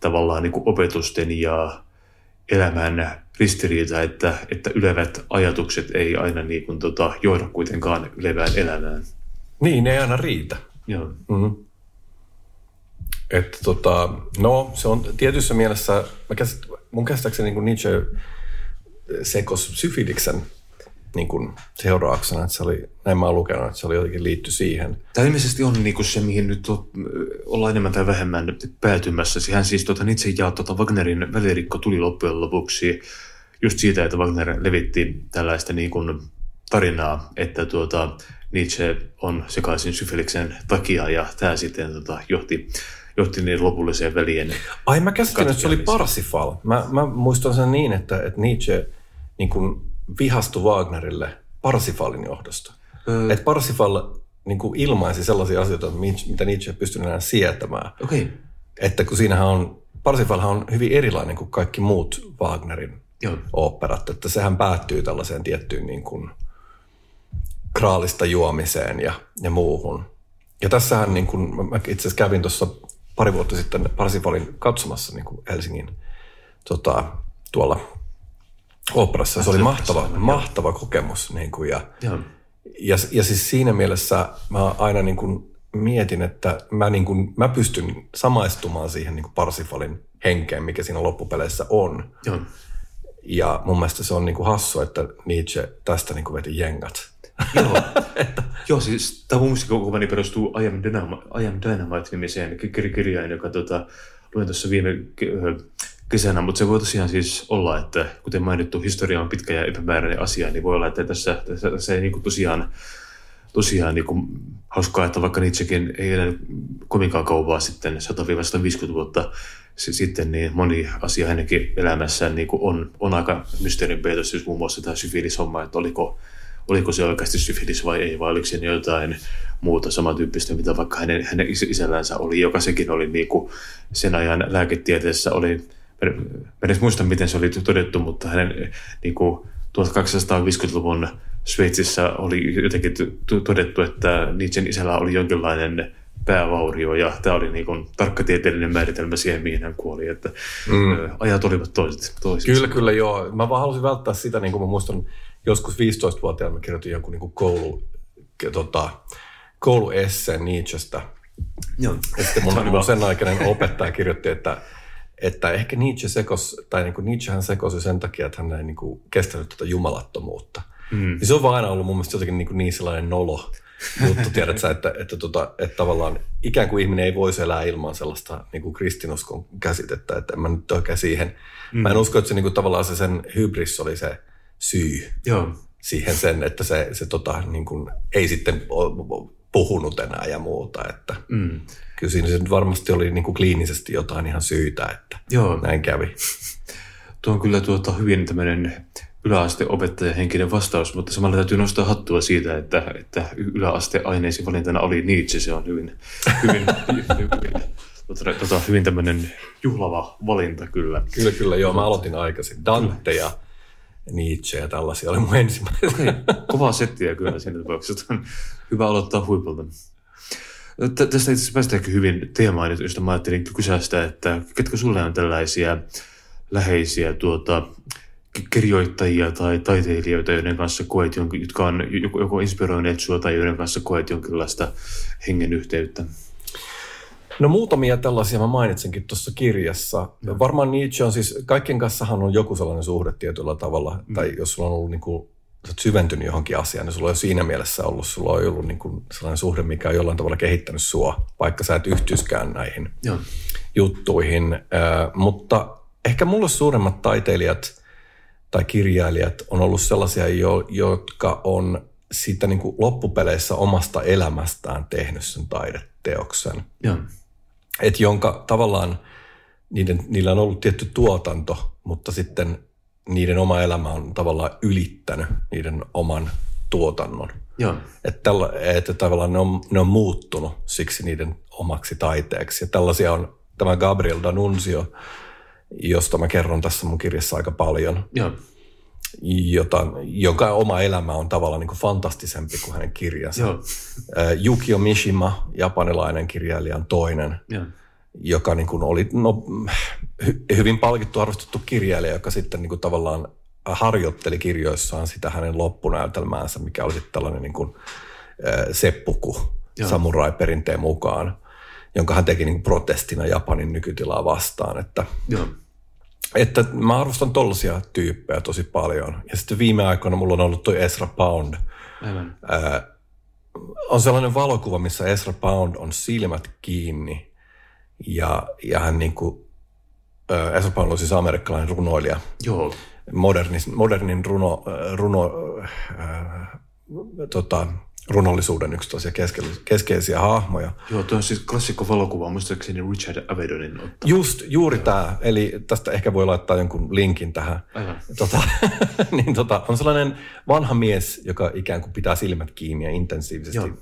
tavallaan niin kuin opetusten ja elämän ristiriita, että, että ylevät ajatukset ei aina niin kuin, tota, johda kuitenkaan ylevään elämään. Niin, ne ei aina riitä. Joo. Mm-hmm. Että tota, no se on tietyssä mielessä, mä käsit, mun käsittääkseni niin Nietzsche sekos syfiliksen niin kuin seurauksena, että se oli, näin mä oon lukenut, että se oli jotenkin liitty siihen. Tämä ilmeisesti on niin kuin se, mihin nyt on, ollaan enemmän tai vähemmän päätymässä. Hän siis tuota, itse ja tuota Wagnerin välirikko tuli loppujen lopuksi just siitä, että Wagner levitti tällaista niin kuin tarinaa, että tuota, Nietzsche on sekaisin syfiliksen takia ja tämä sitten tuota, johti johti niin lopulliseen välien. Ai mä käsitin, että se oli Parsifal. Mä, mä muistan sen niin, että, että Nietzsche niin kuin vihastui Wagnerille Parsifalin johdosta. Öö. Että Parsifal niin kuin ilmaisi sellaisia asioita, mitä Nietzsche ei pystynyt enää sietämään. Okay. Että kun siinähän on, Parsifalhan on hyvin erilainen kuin kaikki muut Wagnerin Joo. oopperat, että sehän päättyy tällaiseen tiettyyn niin kuin kraalista juomiseen ja, ja muuhun. Ja tässähän niin kuin, mä itse asiassa kävin tuossa pari vuotta sitten Parsifalin katsomassa niin kuin Helsingin tota, tuolla operassa. Se oli mahtava, mahtava kokemus. Niin kuin, ja, ja. Ja, ja siis siinä mielessä mä aina niin kuin mietin, että mä, niin kuin, mä pystyn samaistumaan siihen niin kuin Parsifalin henkeen, mikä siinä loppupeleissä on. Ja, Ja mun mielestä se on niin kuin hassu, että Nietzsche tästä niin kuin veti jengat. Joo, Joo siis tämä mun muistikuvani perustuu I am Dynamite-nimiseen kirjaan, joka tota, luin tuossa viime kesänä, mutta se voi tosiaan siis olla, että kuten mainittu, historia on pitkä ja epämääräinen asia, niin voi olla, että tässä, tässä, tässä ei niin tosiaan, tosiaan niin hauskaa, että vaikka Nietzschekin ei elänyt kovinkaan kauan sitten, 100-150 vuotta sitten, niin moni asia hänenkin elämässään niin on, on aika mysteerin peitos, siis muun muassa tämä syfilishomma, että oliko, oliko se oikeasti syfilis vai ei, vai oliko siinä jotain muuta samantyyppistä, mitä vaikka hänen, hänen isällänsä oli, joka sekin oli niin kuin sen ajan lääketieteessä oli en muista, miten se oli todettu, mutta hänen niin kuin 1250-luvun Sveitsissä oli jotenkin todettu, että Nietzschen isällä oli jonkinlainen päävaurio ja tämä oli niin kuin tarkkatieteellinen määritelmä siihen, mihin hän kuoli, että mm. ajat olivat toiset. toiset. Kyllä, kyllä joo. Mä vaan halusin välttää sitä, niin kuin mä muistan joskus 15-vuotiaana mä kirjoitin jonkun niin koulu, tota, kouluesseen Nietzschestä. Joo. Ja sitten mun, mun sen aikainen opettaja kirjoitti, että että ehkä Nietzsche sekos, tai niin kuin Nietzschehän sekosi sen takia, että hän ei niin kuin kestänyt tuota jumalattomuutta. Mm. Niin se on vaan aina ollut mun mielestä jotenkin niin, kuin niin sellainen nolo juttu, tiedät sä, että, että, tota, että tavallaan ikään kuin ihminen ei voisi elää ilman sellaista niin kuin kristinuskon käsitettä, että en mä nyt oikein siihen. Mm. Mä en usko, että se niin kuin, tavallaan se sen hybris oli se syy Joo. siihen sen, että se, se tota, niin kuin, ei sitten puhunut enää ja muuta. Että. Mm kyllä siinä se varmasti oli niin kuin kliinisesti jotain ihan syytä, että Joo. näin kävi. Tuo on kyllä tuota hyvin tämmöinen yläasteopettajan henkinen vastaus, mutta samalla täytyy nostaa hattua siitä, että, että yläasteaineisiin valintana oli Nietzsche. Se on hyvin, hyvin, hyvin, tuota, tuota, hyvin tämmöinen juhlava valinta kyllä. Kyllä, kyllä. Joo, mä aloitin aikaisin. Dante ja Nietzsche ja tällaisia oli mun ensimmäinen. Okay. Kovaa settiä kyllä siinä tapauksessa. On hyvä aloittaa huipulta. Tästä itse asiassa päästäänkin hyvin teemaan, josta mä ajattelin kysästä, että ketkä sulle on tällaisia läheisiä tuota, kirjoittajia tai taiteilijoita, joiden kanssa koet, jotka on joko inspiroineet sinua tai joiden kanssa koet jonkinlaista hengen yhteyttä? No muutamia tällaisia mä mainitsenkin tuossa kirjassa. No. Varmaan Nietzsche on siis, kaikkien kanssahan on joku sellainen suhde tietyllä tavalla, mm. tai jos sulla on ollut niin kuin sä oot syventynyt johonkin asiaan, niin sulla on siinä mielessä ollut, sulla on ollut niin kuin sellainen suhde, mikä on jollain tavalla kehittänyt sua, vaikka sä et yhtyiskään näihin Joo. juttuihin. Äh, mutta ehkä mulle suuremmat taiteilijat tai kirjailijat on ollut sellaisia, jo, jotka on siitä niin kuin loppupeleissä omasta elämästään tehnyt sen taideteoksen. Joo. Et jonka tavallaan niiden, niillä on ollut tietty tuotanto, mutta sitten niiden oma elämä on tavallaan ylittänyt niiden oman tuotannon. Joo. Että, tällä, että tavallaan ne on, ne on muuttunut siksi niiden omaksi taiteeksi. Ja tällaisia on tämä Gabriel D'Annunzio, josta mä kerron tässä mun kirjassa aika paljon, Joo. Jota, joka oma elämä on tavallaan niin kuin fantastisempi kuin hänen kirjansa. Joo. Yukio Mishima, japanilainen kirjailija, on toinen, Joo. joka niin kuin oli no, hy- hyvin palkittu, arvostettu kirjailija, joka sitten niin kuin tavallaan harjoitteli kirjoissaan sitä hänen loppunäytelmäänsä, mikä oli sitten tällainen niin kuin, seppuku Joo. samurai-perinteen mukaan, jonka hän teki niin kuin protestina Japanin nykytilaa vastaan, että Joo. Että mä arvostan tollaisia tyyppejä tosi paljon. Ja sitten viime aikoina mulla on ollut toi Ezra Pound. Aivan. Ää, on sellainen valokuva, missä Ezra Pound on silmät kiinni. Ja, ja hän niin kuin, ää, Ezra Pound on siis amerikkalainen runoilija. Joo. Modernin, modernin runo, runo, ää, tota, runollisuuden yksi tosia keskeisiä, hahmoja. Joo, tuo on siis klassikko valokuva, muistaakseni Richard Avedonin ottama. Just juuri tämä, eli tästä ehkä voi laittaa jonkun linkin tähän. Aivan. Tota, niin tota, on sellainen vanha mies, joka ikään kuin pitää silmät kiinni ja intensiivisesti Joo.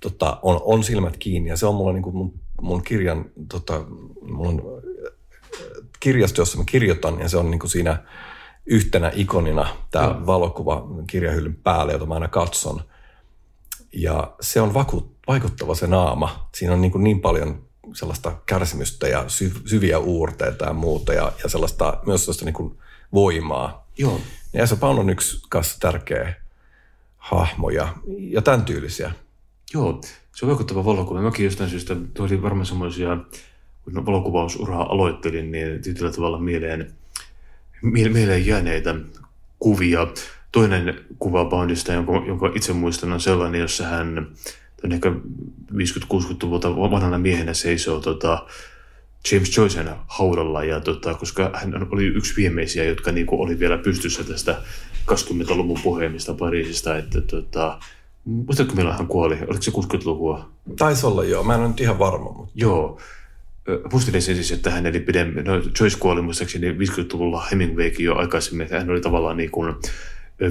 tota, on, on silmät kiinni. Ja se on mulla niin kuin mun, mun kirjan, tota, mulla on äh, kirjasto, jossa mä kirjoitan, ja se on niin kuin siinä yhtenä ikonina tämä Joo. valokuva kirjahyllyn päälle, jota mä aina katson. Ja se on vaku, vaikuttava se naama. Siinä on niin, kuin niin paljon sellaista kärsimystä ja sy, syviä uurteita ja muuta ja, ja sellaista, myös sellaista niin kuin voimaa. Joo. Ja Esa Paun on yksi kanssa tärkeä hahmo ja, ja tämän tyylisiä. Joo, se on vaikuttava valokuva. Mäkin jostain syystä, tuo oli varmaan semmoisia, kun valokuvausuraa aloittelin, niin tietyllä tavalla mieleen, mie- mieleen jääneitä kuvia. Toinen kuva Bondista, jonka, jonka itse muistan, on sellainen, jossa hän on ehkä 50-60-luvulta vanhana miehenä seisoo tota, James Joycen haudalla, ja tota, koska hän oli yksi viimeisiä, jotka niinku oli vielä pystyssä tästä 20-luvun puhemista Pariisista, että tota, muistatko milloin hän kuoli? Oliko se 60-lukua? Taisi olla joo, mä en ole nyt ihan varma, mutta Joo. Muistelin sen siis, että hän eli pidemmän. No, Joyce kuoli muistaakseni 50-luvulla Hemingwaykin jo aikaisemmin. että Hän oli tavallaan niin kuin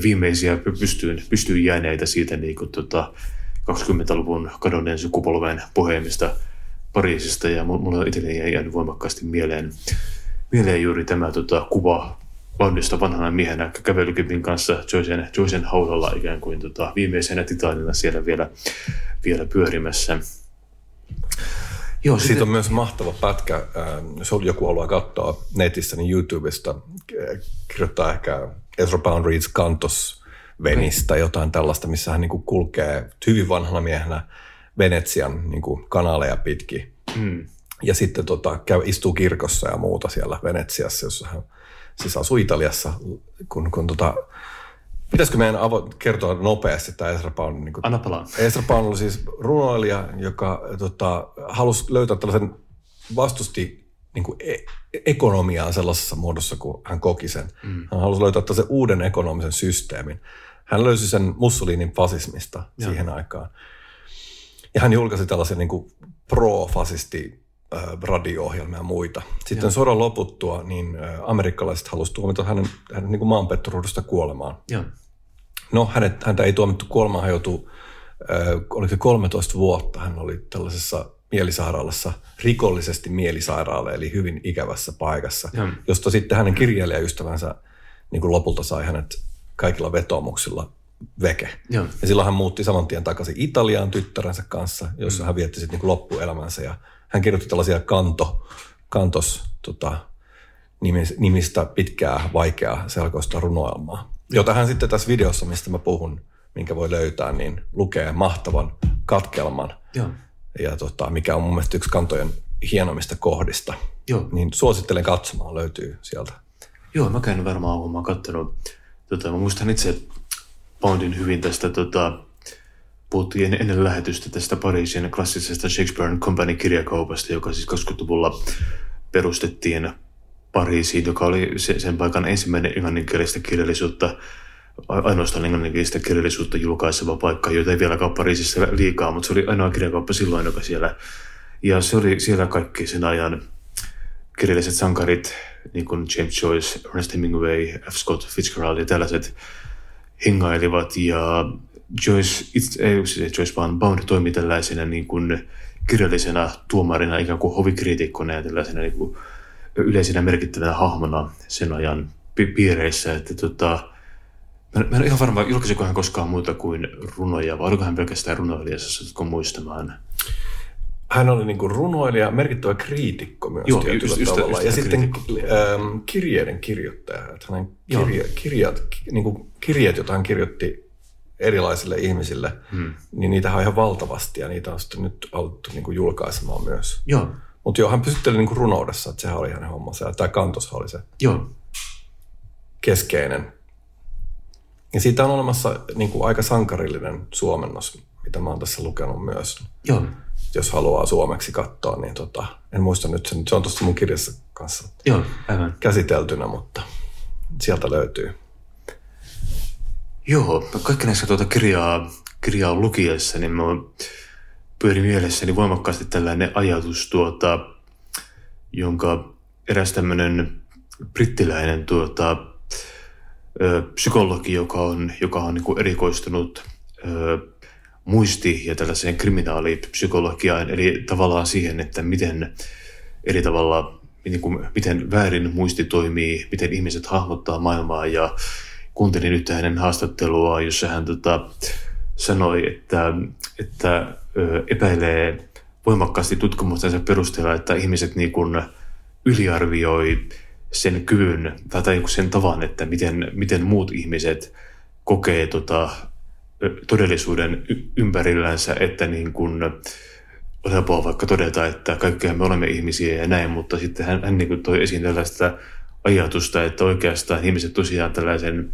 viimeisiä py- pystyyn, pystyyn jääneitä siitä niin kuin, tota, 20-luvun kadonneen sukupolven puhemista Pariisista. Ja mu- mulla itselleni jäi jäänyt voimakkaasti mieleen, mieleen juuri tämä tota, kuva Bondista vanhana miehenä kävelykepin kanssa Joycen, Joycen haudalla ikään kuin tota, viimeisenä titaanina siellä vielä, vielä pyörimässä. Joo, Siitä on myös mahtava pätkä, jos joku haluaa katsoa netistä, niin YouTubesta kirjoittaa ehkä Ezra Pound Reads Kantos Venistä, jotain tällaista, missä hän niin kuin kulkee hyvin vanhana miehenä Venetsian niin kuin kanaaleja pitkin. Mm. Ja sitten tota, käy, istuu kirkossa ja muuta siellä Venetsiassa, jossa hän siis asuu Italiassa, kun, kun tota, pitäisikö meidän avo- kertoa nopeasti tämä Ezra Pound niin kuin Anna palaa. Ezra Pound oli siis runoilija, joka tota, halusi löytää tällaisen, vastusti niin kuin e- ekonomiaa sellaisessa muodossa, kun hän koki sen. Mm. Hän halusi löytää tällaisen uuden ekonomisen systeemin. Hän löysi sen Mussolinin fasismista Joo. siihen aikaan. Ja hän julkaisi tällaisen niin kuin pro-fasisti radio-ohjelmia ja muita. Sitten Joo. sodan loputtua, niin amerikkalaiset halusivat tuomita hänen, hänen niin kuin maanpetturuudesta kuolemaan. Joo. No, hänet, häntä ei tuomittu kuolemaan, hän joutui, äh, oliko se 13 vuotta, hän oli tällaisessa mielisairaalassa, rikollisesti mielisairaala, eli hyvin ikävässä paikassa, Joo. josta sitten hänen kirjailijaystävänsä niin kuin lopulta sai hänet kaikilla vetoomuksilla veke. Joo. Ja silloin hän muutti saman tien takaisin Italiaan tyttärensä kanssa, jossa hän vietti sitten niin loppuelämänsä. Ja hän kirjoitti tällaisia kanto, kantos tota, nimis- nimistä pitkää, vaikeaa selkoista runoelmaa, jota hän sitten tässä videossa, mistä mä puhun, minkä voi löytää, niin lukee mahtavan katkelman, Joo. Ja tota, mikä on mun mielestä yksi kantojen hienommista kohdista. Joo. Niin suosittelen katsomaan, löytyy sieltä. Joo, mä käyn varmaan olen mä kattonut. Tota, mä muistan itse Poundin hyvin tästä, tota, puhuttiin ennen, lähetystä tästä Pariisin klassisesta Shakespeare and Company kirjakaupasta, joka siis 20-luvulla perustettiin Pariisiin, joka oli se, sen paikan ensimmäinen englanninkielistä kirjallisuutta ainoastaan englanninkielistä kirjallisuutta julkaiseva paikka, jota ei vieläkään Pariisissa liikaa, mutta se oli ainoa kirjakauppa silloin, joka siellä. Ja se oli siellä kaikki sen ajan kirjalliset sankarit, niin kuin James Joyce, Ernest Hemingway, F. Scott Fitzgerald ja tällaiset hengailivat. Ja Joyce, itse, ei siis Joyce vaan Bound toimi tällaisena niin kuin kirjallisena tuomarina, ikään kuin hovikriitikkona ja tällaisena niin kuin yleisenä merkittävänä hahmona sen ajan piireissä. Että tota, Mä, mä en ole ihan varma, julkaisiko hän koskaan muuta kuin runoja, vai oliko hän pelkästään runoilija, satutko muistamaan? Hän oli niin kuin runoilija, merkittävä kriitikko myös Joo, tietyllä just, tavalla. Just, ja sitten ähm, kirjeiden kirjoittaja. Että hänen kirja, kirjat, niin kuin kirjeet, joita hän kirjoitti erilaisille ihmisille, hmm. niin niitä on ihan valtavasti ja niitä on sitten nyt alettu niin kuin julkaisemaan myös. Joo. Mutta joo, hän pysytteli niin kuin runoudessa, että sehän oli hänen hommansa. Ja tämä kantos oli se joo. keskeinen ja siitä on olemassa niin kuin aika sankarillinen suomennos, mitä mä oon tässä lukenut myös. Joo. Jos haluaa suomeksi katsoa, niin tota, en muista nyt sen. Se on tuossa mun kirjassa kanssa Joo, aivan. käsiteltynä, mutta sieltä löytyy. Joo, kaikki näissä tuota kirjaa, kirjaa lukiessa, niin mä pyöri mielessäni voimakkaasti tällainen ajatus, tuota, jonka eräs tämmöinen brittiläinen tuota, psykologi, joka on, joka on niin erikoistunut ö, muisti- ja tällaiseen kriminaalipsykologiaan, eli tavallaan siihen, että miten eri tavalla, niin kuin, miten väärin muisti toimii, miten ihmiset hahmottaa maailmaa. Ja kuuntelin nyt hänen haastattelua, jossa hän tota, sanoi, että, että ö, epäilee voimakkaasti tutkimustensa perusteella, että ihmiset niin kuin yliarvioi sen kyvyn tai, tai sen tavan, että miten, miten muut ihmiset kokee tota, todellisuuden ympärillänsä, että niin kuin, on vaikka todeta, että kaikkea me olemme ihmisiä ja näin, mutta sitten hän, hän niin kuin toi esiin tällaista ajatusta, että oikeastaan ihmiset tosiaan tällaisen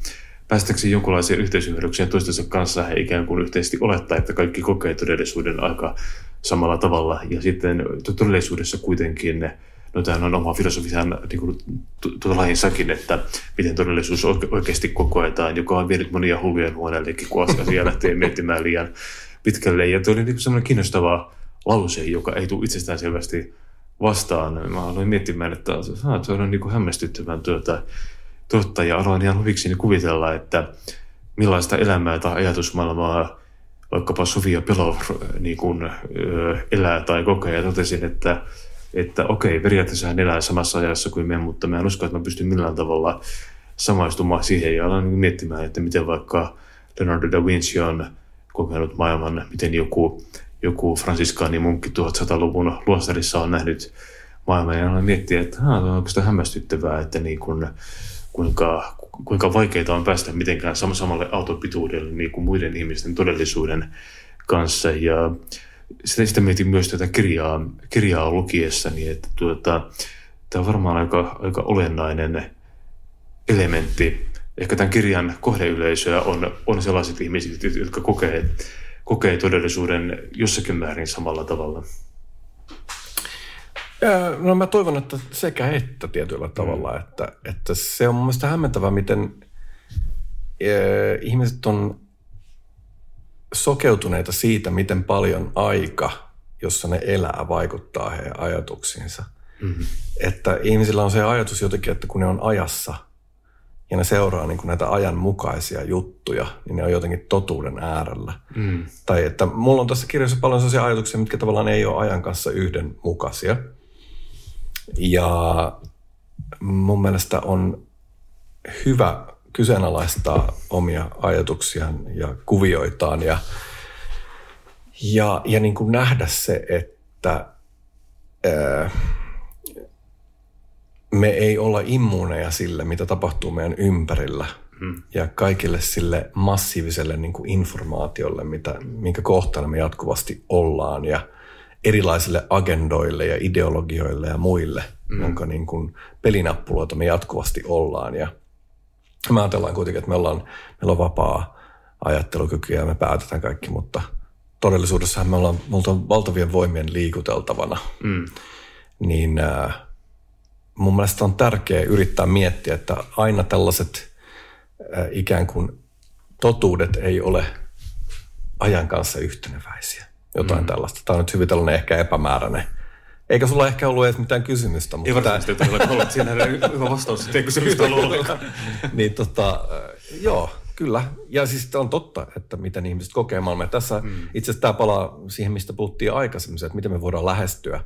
päästäkseen jonkunlaiseen yhteisymmärrykseen toistensa kanssa he ikään kuin yhteisesti olettaa, että kaikki kokee todellisuuden aika samalla tavalla. Ja sitten todellisuudessa kuitenkin no tämä on oma filosofian niin kuin, tuota lajinsakin, että miten todellisuus oikeasti kokoetaan, joka on vienyt monia hullujen huoneellekin, kun asia lähtee miettimään liian pitkälle. Ja tuo oli niin semmoinen kiinnostava lause, joka ei tule itsestään selvästi vastaan. Mä aloin miettimään, että se on niin kuin hämmästyttävän tuota, totta, ja aloin ihan huvikseni kuvitella, että millaista elämää tai ajatusmaailmaa vaikkapa Sofia Pelov niin kuin, elää tai kokee, ja totesin, että että okei, periaatteessa hän elää samassa ajassa kuin me, mutta mä en usko, että mä pystyn millään tavalla samaistumaan siihen. Ja alan miettimään, että miten vaikka Leonardo da Vinci on kokenut maailman, miten joku, joku fransiskaani munkki 1100-luvun luostarissa on nähnyt maailman. Ja alan miettiä, että onko sitä hämmästyttävää, että niin kun, kuinka, kuinka vaikeita on päästä mitenkään samalle autopituudelle niin kuin muiden ihmisten todellisuuden kanssa. Ja sitä, sitä mietin myös tätä kirjaa, kirjaa lukiessani, että tuota, tämä on varmaan aika, aika olennainen elementti. Ehkä tämän kirjan kohdeyleisöä on, on sellaiset ihmiset, jotka kokee, kokee todellisuuden jossakin määrin samalla tavalla. No mä toivon, että sekä että tietyllä tavalla, mm. että, että se on mun mielestä hämmentävää, miten ihmiset on sokeutuneita siitä, miten paljon aika, jossa ne elää, vaikuttaa heidän ajatuksiinsa. Mm-hmm. Että ihmisillä on se ajatus jotenkin, että kun ne on ajassa ja ne seuraa niin kuin näitä ajanmukaisia juttuja, niin ne on jotenkin totuuden äärellä. Mm. Tai että mulla on tässä kirjassa paljon sellaisia ajatuksia, mitkä tavallaan ei ole ajan kanssa yhdenmukaisia. Ja mun mielestä on hyvä kyseenalaistaa omia ajatuksiaan ja kuvioitaan ja, ja, ja niin kuin nähdä se, että ää, me ei olla immuuneja sille, mitä tapahtuu meidän ympärillä hmm. ja kaikille sille massiiviselle niin kuin informaatiolle, mitä, minkä kohtana me jatkuvasti ollaan ja erilaisille agendoille ja ideologioille ja muille, hmm. jonka niin kuin pelinappuloita me jatkuvasti ollaan ja – me ajatellaan kuitenkin, että me ollaan, meillä on vapaa ajattelukyky ja me päätetään kaikki, mutta todellisuudessahan me ollaan, multa on valtavien voimien liikuteltavana. Mm. Niin äh, mun mielestä on tärkeää yrittää miettiä, että aina tällaiset äh, ikään kuin totuudet ei ole ajan kanssa yhteneväisiä. Jotain mm. tällaista. Tämä on nyt hyvin tällainen ehkä epämääräinen. Eikä sulla ehkä ollut edes mitään kysymystä. Mutta ei varsinaisesti tämä... ollut. Siinä hyvä vastaus, että ei kysymystä ollut niin tota, äh, joo, kyllä. Ja siis on totta, että miten ihmiset kokee maailmaa. Tässä mm. itse asiassa tämä palaa siihen, mistä puhuttiin aikaisemmin, että miten me voidaan lähestyä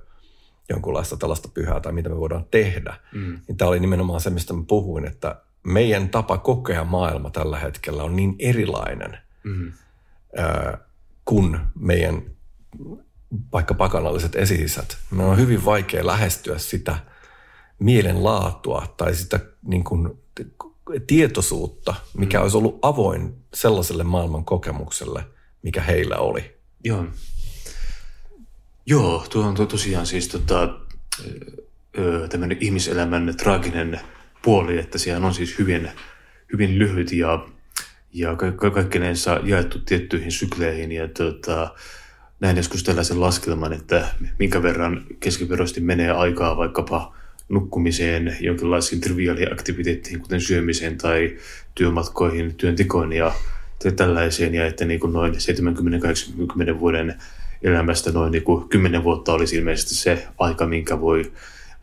jonkunlaista tällaista pyhää tai mitä me voidaan tehdä. Mm. Niin tämä oli nimenomaan se, mistä mä puhuin, että meidän tapa kokea maailma tällä hetkellä on niin erilainen mm. äh, kuin meidän vaikka pakanalliset esisät. Me on hyvin vaikea lähestyä sitä mielenlaatua tai sitä niin kuin, tietoisuutta, mikä mm. olisi ollut avoin sellaiselle maailman kokemukselle, mikä heillä oli. Joo. Joo, tuo on tosiaan siis tota, tämmöinen ihmiselämän traaginen puoli, että siellä on siis hyvin, hyvin lyhyt ja, ja ka- kaikkinensa jaettu tiettyihin sykleihin. Ja tota, näin joskus tällaisen laskelman, että minkä verran keskiverosti menee aikaa vaikkapa nukkumiseen, jonkinlaisiin triviaaliaktiviteettiin, kuten syömiseen tai työmatkoihin, työntekoon ja tällaiseen, ja että niin kuin noin 70-80 vuoden elämästä noin niin kuin 10 vuotta olisi ilmeisesti se aika, minkä voi,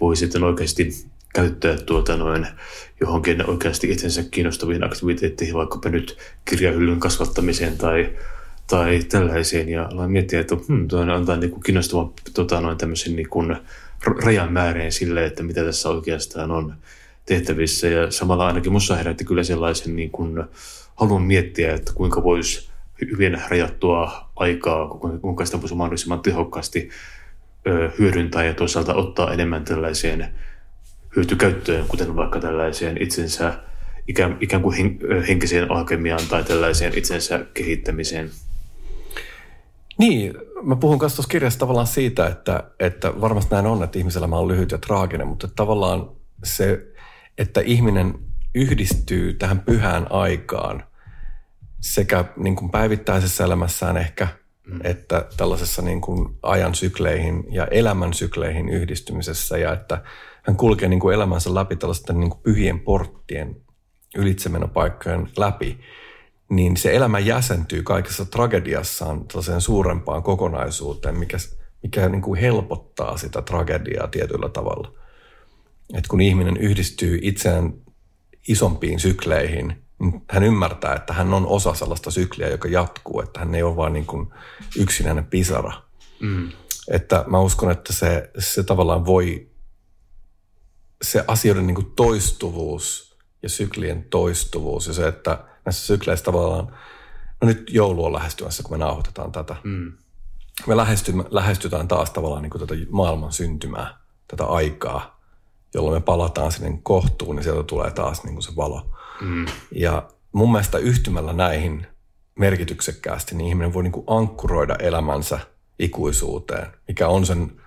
voi sitten oikeasti käyttää tuota noin johonkin oikeasti itsensä kiinnostaviin aktiviteetteihin, vaikkapa nyt kirjahyllyn kasvattamiseen tai, tai tällaiseen. Ja aloin miettiä, että hmm, tuo antaa niin kuin kiinnostavan tota noin tämmöisen niin kuin rajan määreen sille, että mitä tässä oikeastaan on tehtävissä. Ja samalla ainakin minussa herätti kyllä sellaisen niin kuin halun miettiä, että kuinka voisi hyvin rajattua aikaa, kuinka sitä voisi mahdollisimman tehokkaasti hyödyntää ja toisaalta ottaa enemmän tällaiseen hyötykäyttöön, kuten vaikka tällaiseen itsensä ikään, ikään kuin henkiseen alkemiaan tai tällaiseen itsensä kehittämiseen. Niin, mä puhun kanssa tuossa kirjassa tavallaan siitä, että, että varmasti näin on, että ihmiselämä on lyhyt ja traaginen, mutta tavallaan se, että ihminen yhdistyy tähän pyhään aikaan sekä niin kuin päivittäisessä elämässään ehkä, mm. että tällaisessa niin kuin ajan sykleihin ja elämän sykleihin yhdistymisessä ja että hän kulkee niin kuin elämänsä läpi tällaisten niin kuin pyhien porttien ylitsemenopaikkojen läpi, niin se elämä jäsentyy kaikessa tragediassaan tällaiseen suurempaan kokonaisuuteen, mikä, mikä niin kuin helpottaa sitä tragediaa tietyllä tavalla. Et kun ihminen yhdistyy itseään isompiin sykleihin – niin hän ymmärtää, että hän on osa sellaista sykliä, joka jatkuu, että hän ei ole vain niin kuin yksinäinen pisara. Mm. Että mä uskon, että se, se tavallaan voi, se asioiden niin kuin toistuvuus ja syklien toistuvuus ja se, että näissä sykleissä tavallaan, no nyt joulu on lähestymässä, kun me nauhoitetaan tätä. Mm. Me lähestytään taas tavallaan niin kuin tätä maailman syntymää, tätä aikaa, jolloin me palataan sinne kohtuun, niin sieltä tulee taas niin kuin se valo. Mm. Ja mun mielestä yhtymällä näihin merkityksekkäästi, niin ihminen voi niin kuin ankkuroida elämänsä ikuisuuteen, mikä on sen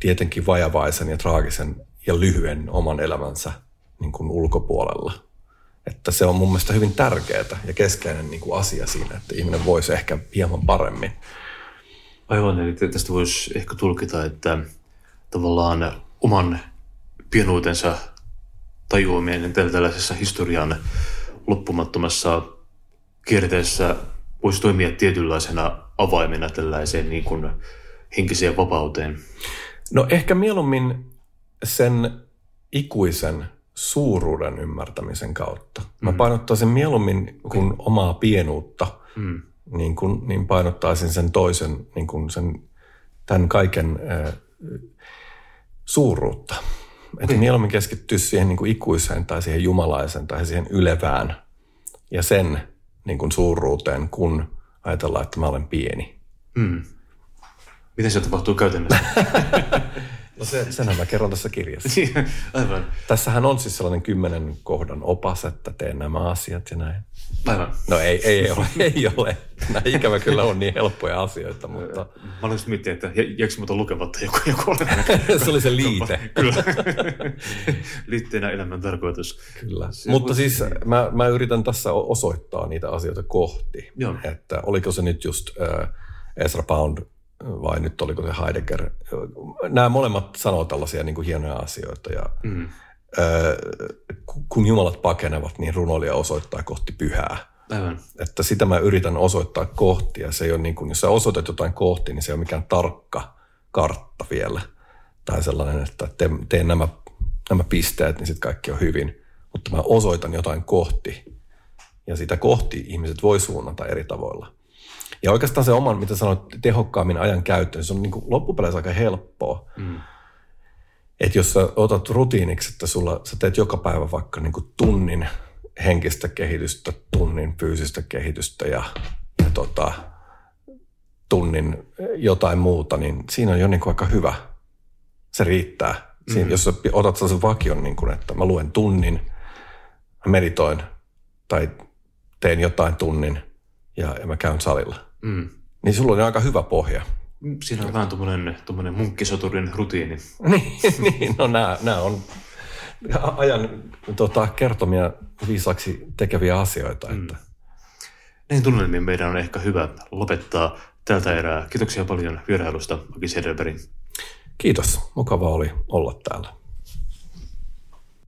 tietenkin vajavaisen ja traagisen ja lyhyen oman elämänsä niin kuin ulkopuolella. Että se on mun mielestä hyvin tärkeää ja keskeinen niin kuin asia siinä, että ihminen voisi ehkä hieman paremmin. Aivan, eli tästä voisi ehkä tulkita, että tavallaan oman pienuutensa tajuaminen tällaisessa historian loppumattomassa kierteessä voisi toimia tietynlaisena avaimena tällaiseen niin kuin henkiseen vapauteen? No ehkä mieluummin sen ikuisen suuruuden ymmärtämisen kautta. Mä mm. painottaisin mieluummin kuin omaa pienuutta, mm. niin, kuin, niin painottaisin sen toisen, niin kuin sen, tämän kaiken äh, suuruutta. Että mm. mieluummin keskittyä siihen niin kuin ikuiseen tai siihen jumalaisen tai siihen ylevään ja sen niin kuin suuruuteen, kun ajatellaan, että mä olen pieni. Mm. Miten se tapahtuu käytännössä? No se, senhän mä kerron tässä kirjassa. Aivan. Tässähän on siis sellainen kymmenen kohdan opas, että teen nämä asiat ja näin. Aivan. No ei, ei ole, ei ole. Nämä ikävä kyllä on niin helppoja asioita, mutta... Mä olin miettiä, että jääkö muuta lukematta joku, joku Se oli se liite. kyllä. Liitteenä elämän tarkoitus. Kyllä. Se mutta voisi... siis mä, mä yritän tässä osoittaa niitä asioita kohti. Joo. Että oliko se nyt just äh, Ezra Pound vai nyt oliko se Heidegger. Nämä molemmat sanoo tällaisia niin kuin hienoja asioita ja mm. kun jumalat pakenevat, niin runoilija osoittaa kohti pyhää. Aivan. Että sitä mä yritän osoittaa kohti ja se ei ole niin kuin, jos sä osoitat jotain kohti, niin se ei ole mikään tarkka kartta vielä. Tai sellainen, että teen, teen nämä, nämä pisteet, niin sitten kaikki on hyvin. Mutta mä osoitan jotain kohti ja sitä kohti ihmiset voi suunnata eri tavoilla. Ja oikeastaan se oman, mitä sanoit, tehokkaammin ajan käyttöön, se on niin kuin loppupeleissä aika helppoa. Mm. Että jos sä otat rutiiniksi, että sulla, sä teet joka päivä vaikka niin kuin tunnin henkistä kehitystä, tunnin fyysistä kehitystä ja, ja tota, tunnin jotain muuta, niin siinä on jo niin kuin aika hyvä. Se riittää. Siinä, mm. Jos sä otat sellaisen vakion, niin kuin, että mä luen tunnin, mä meditoin tai teen jotain tunnin ja, ja mä käyn salilla. Mm. Niin sulla on aika hyvä pohja. Siinä on vähän tuommoinen munkkisoturin rutiini. niin, niin, no nämä, nämä on ajan tota, kertomia viisaksi tekeviä asioita. Mm. Että. Näin tunnelmiin meidän on ehkä hyvä lopettaa tältä erää. Kiitoksia paljon vierailusta, Aki Sederberg. Kiitos. Mukava oli olla täällä.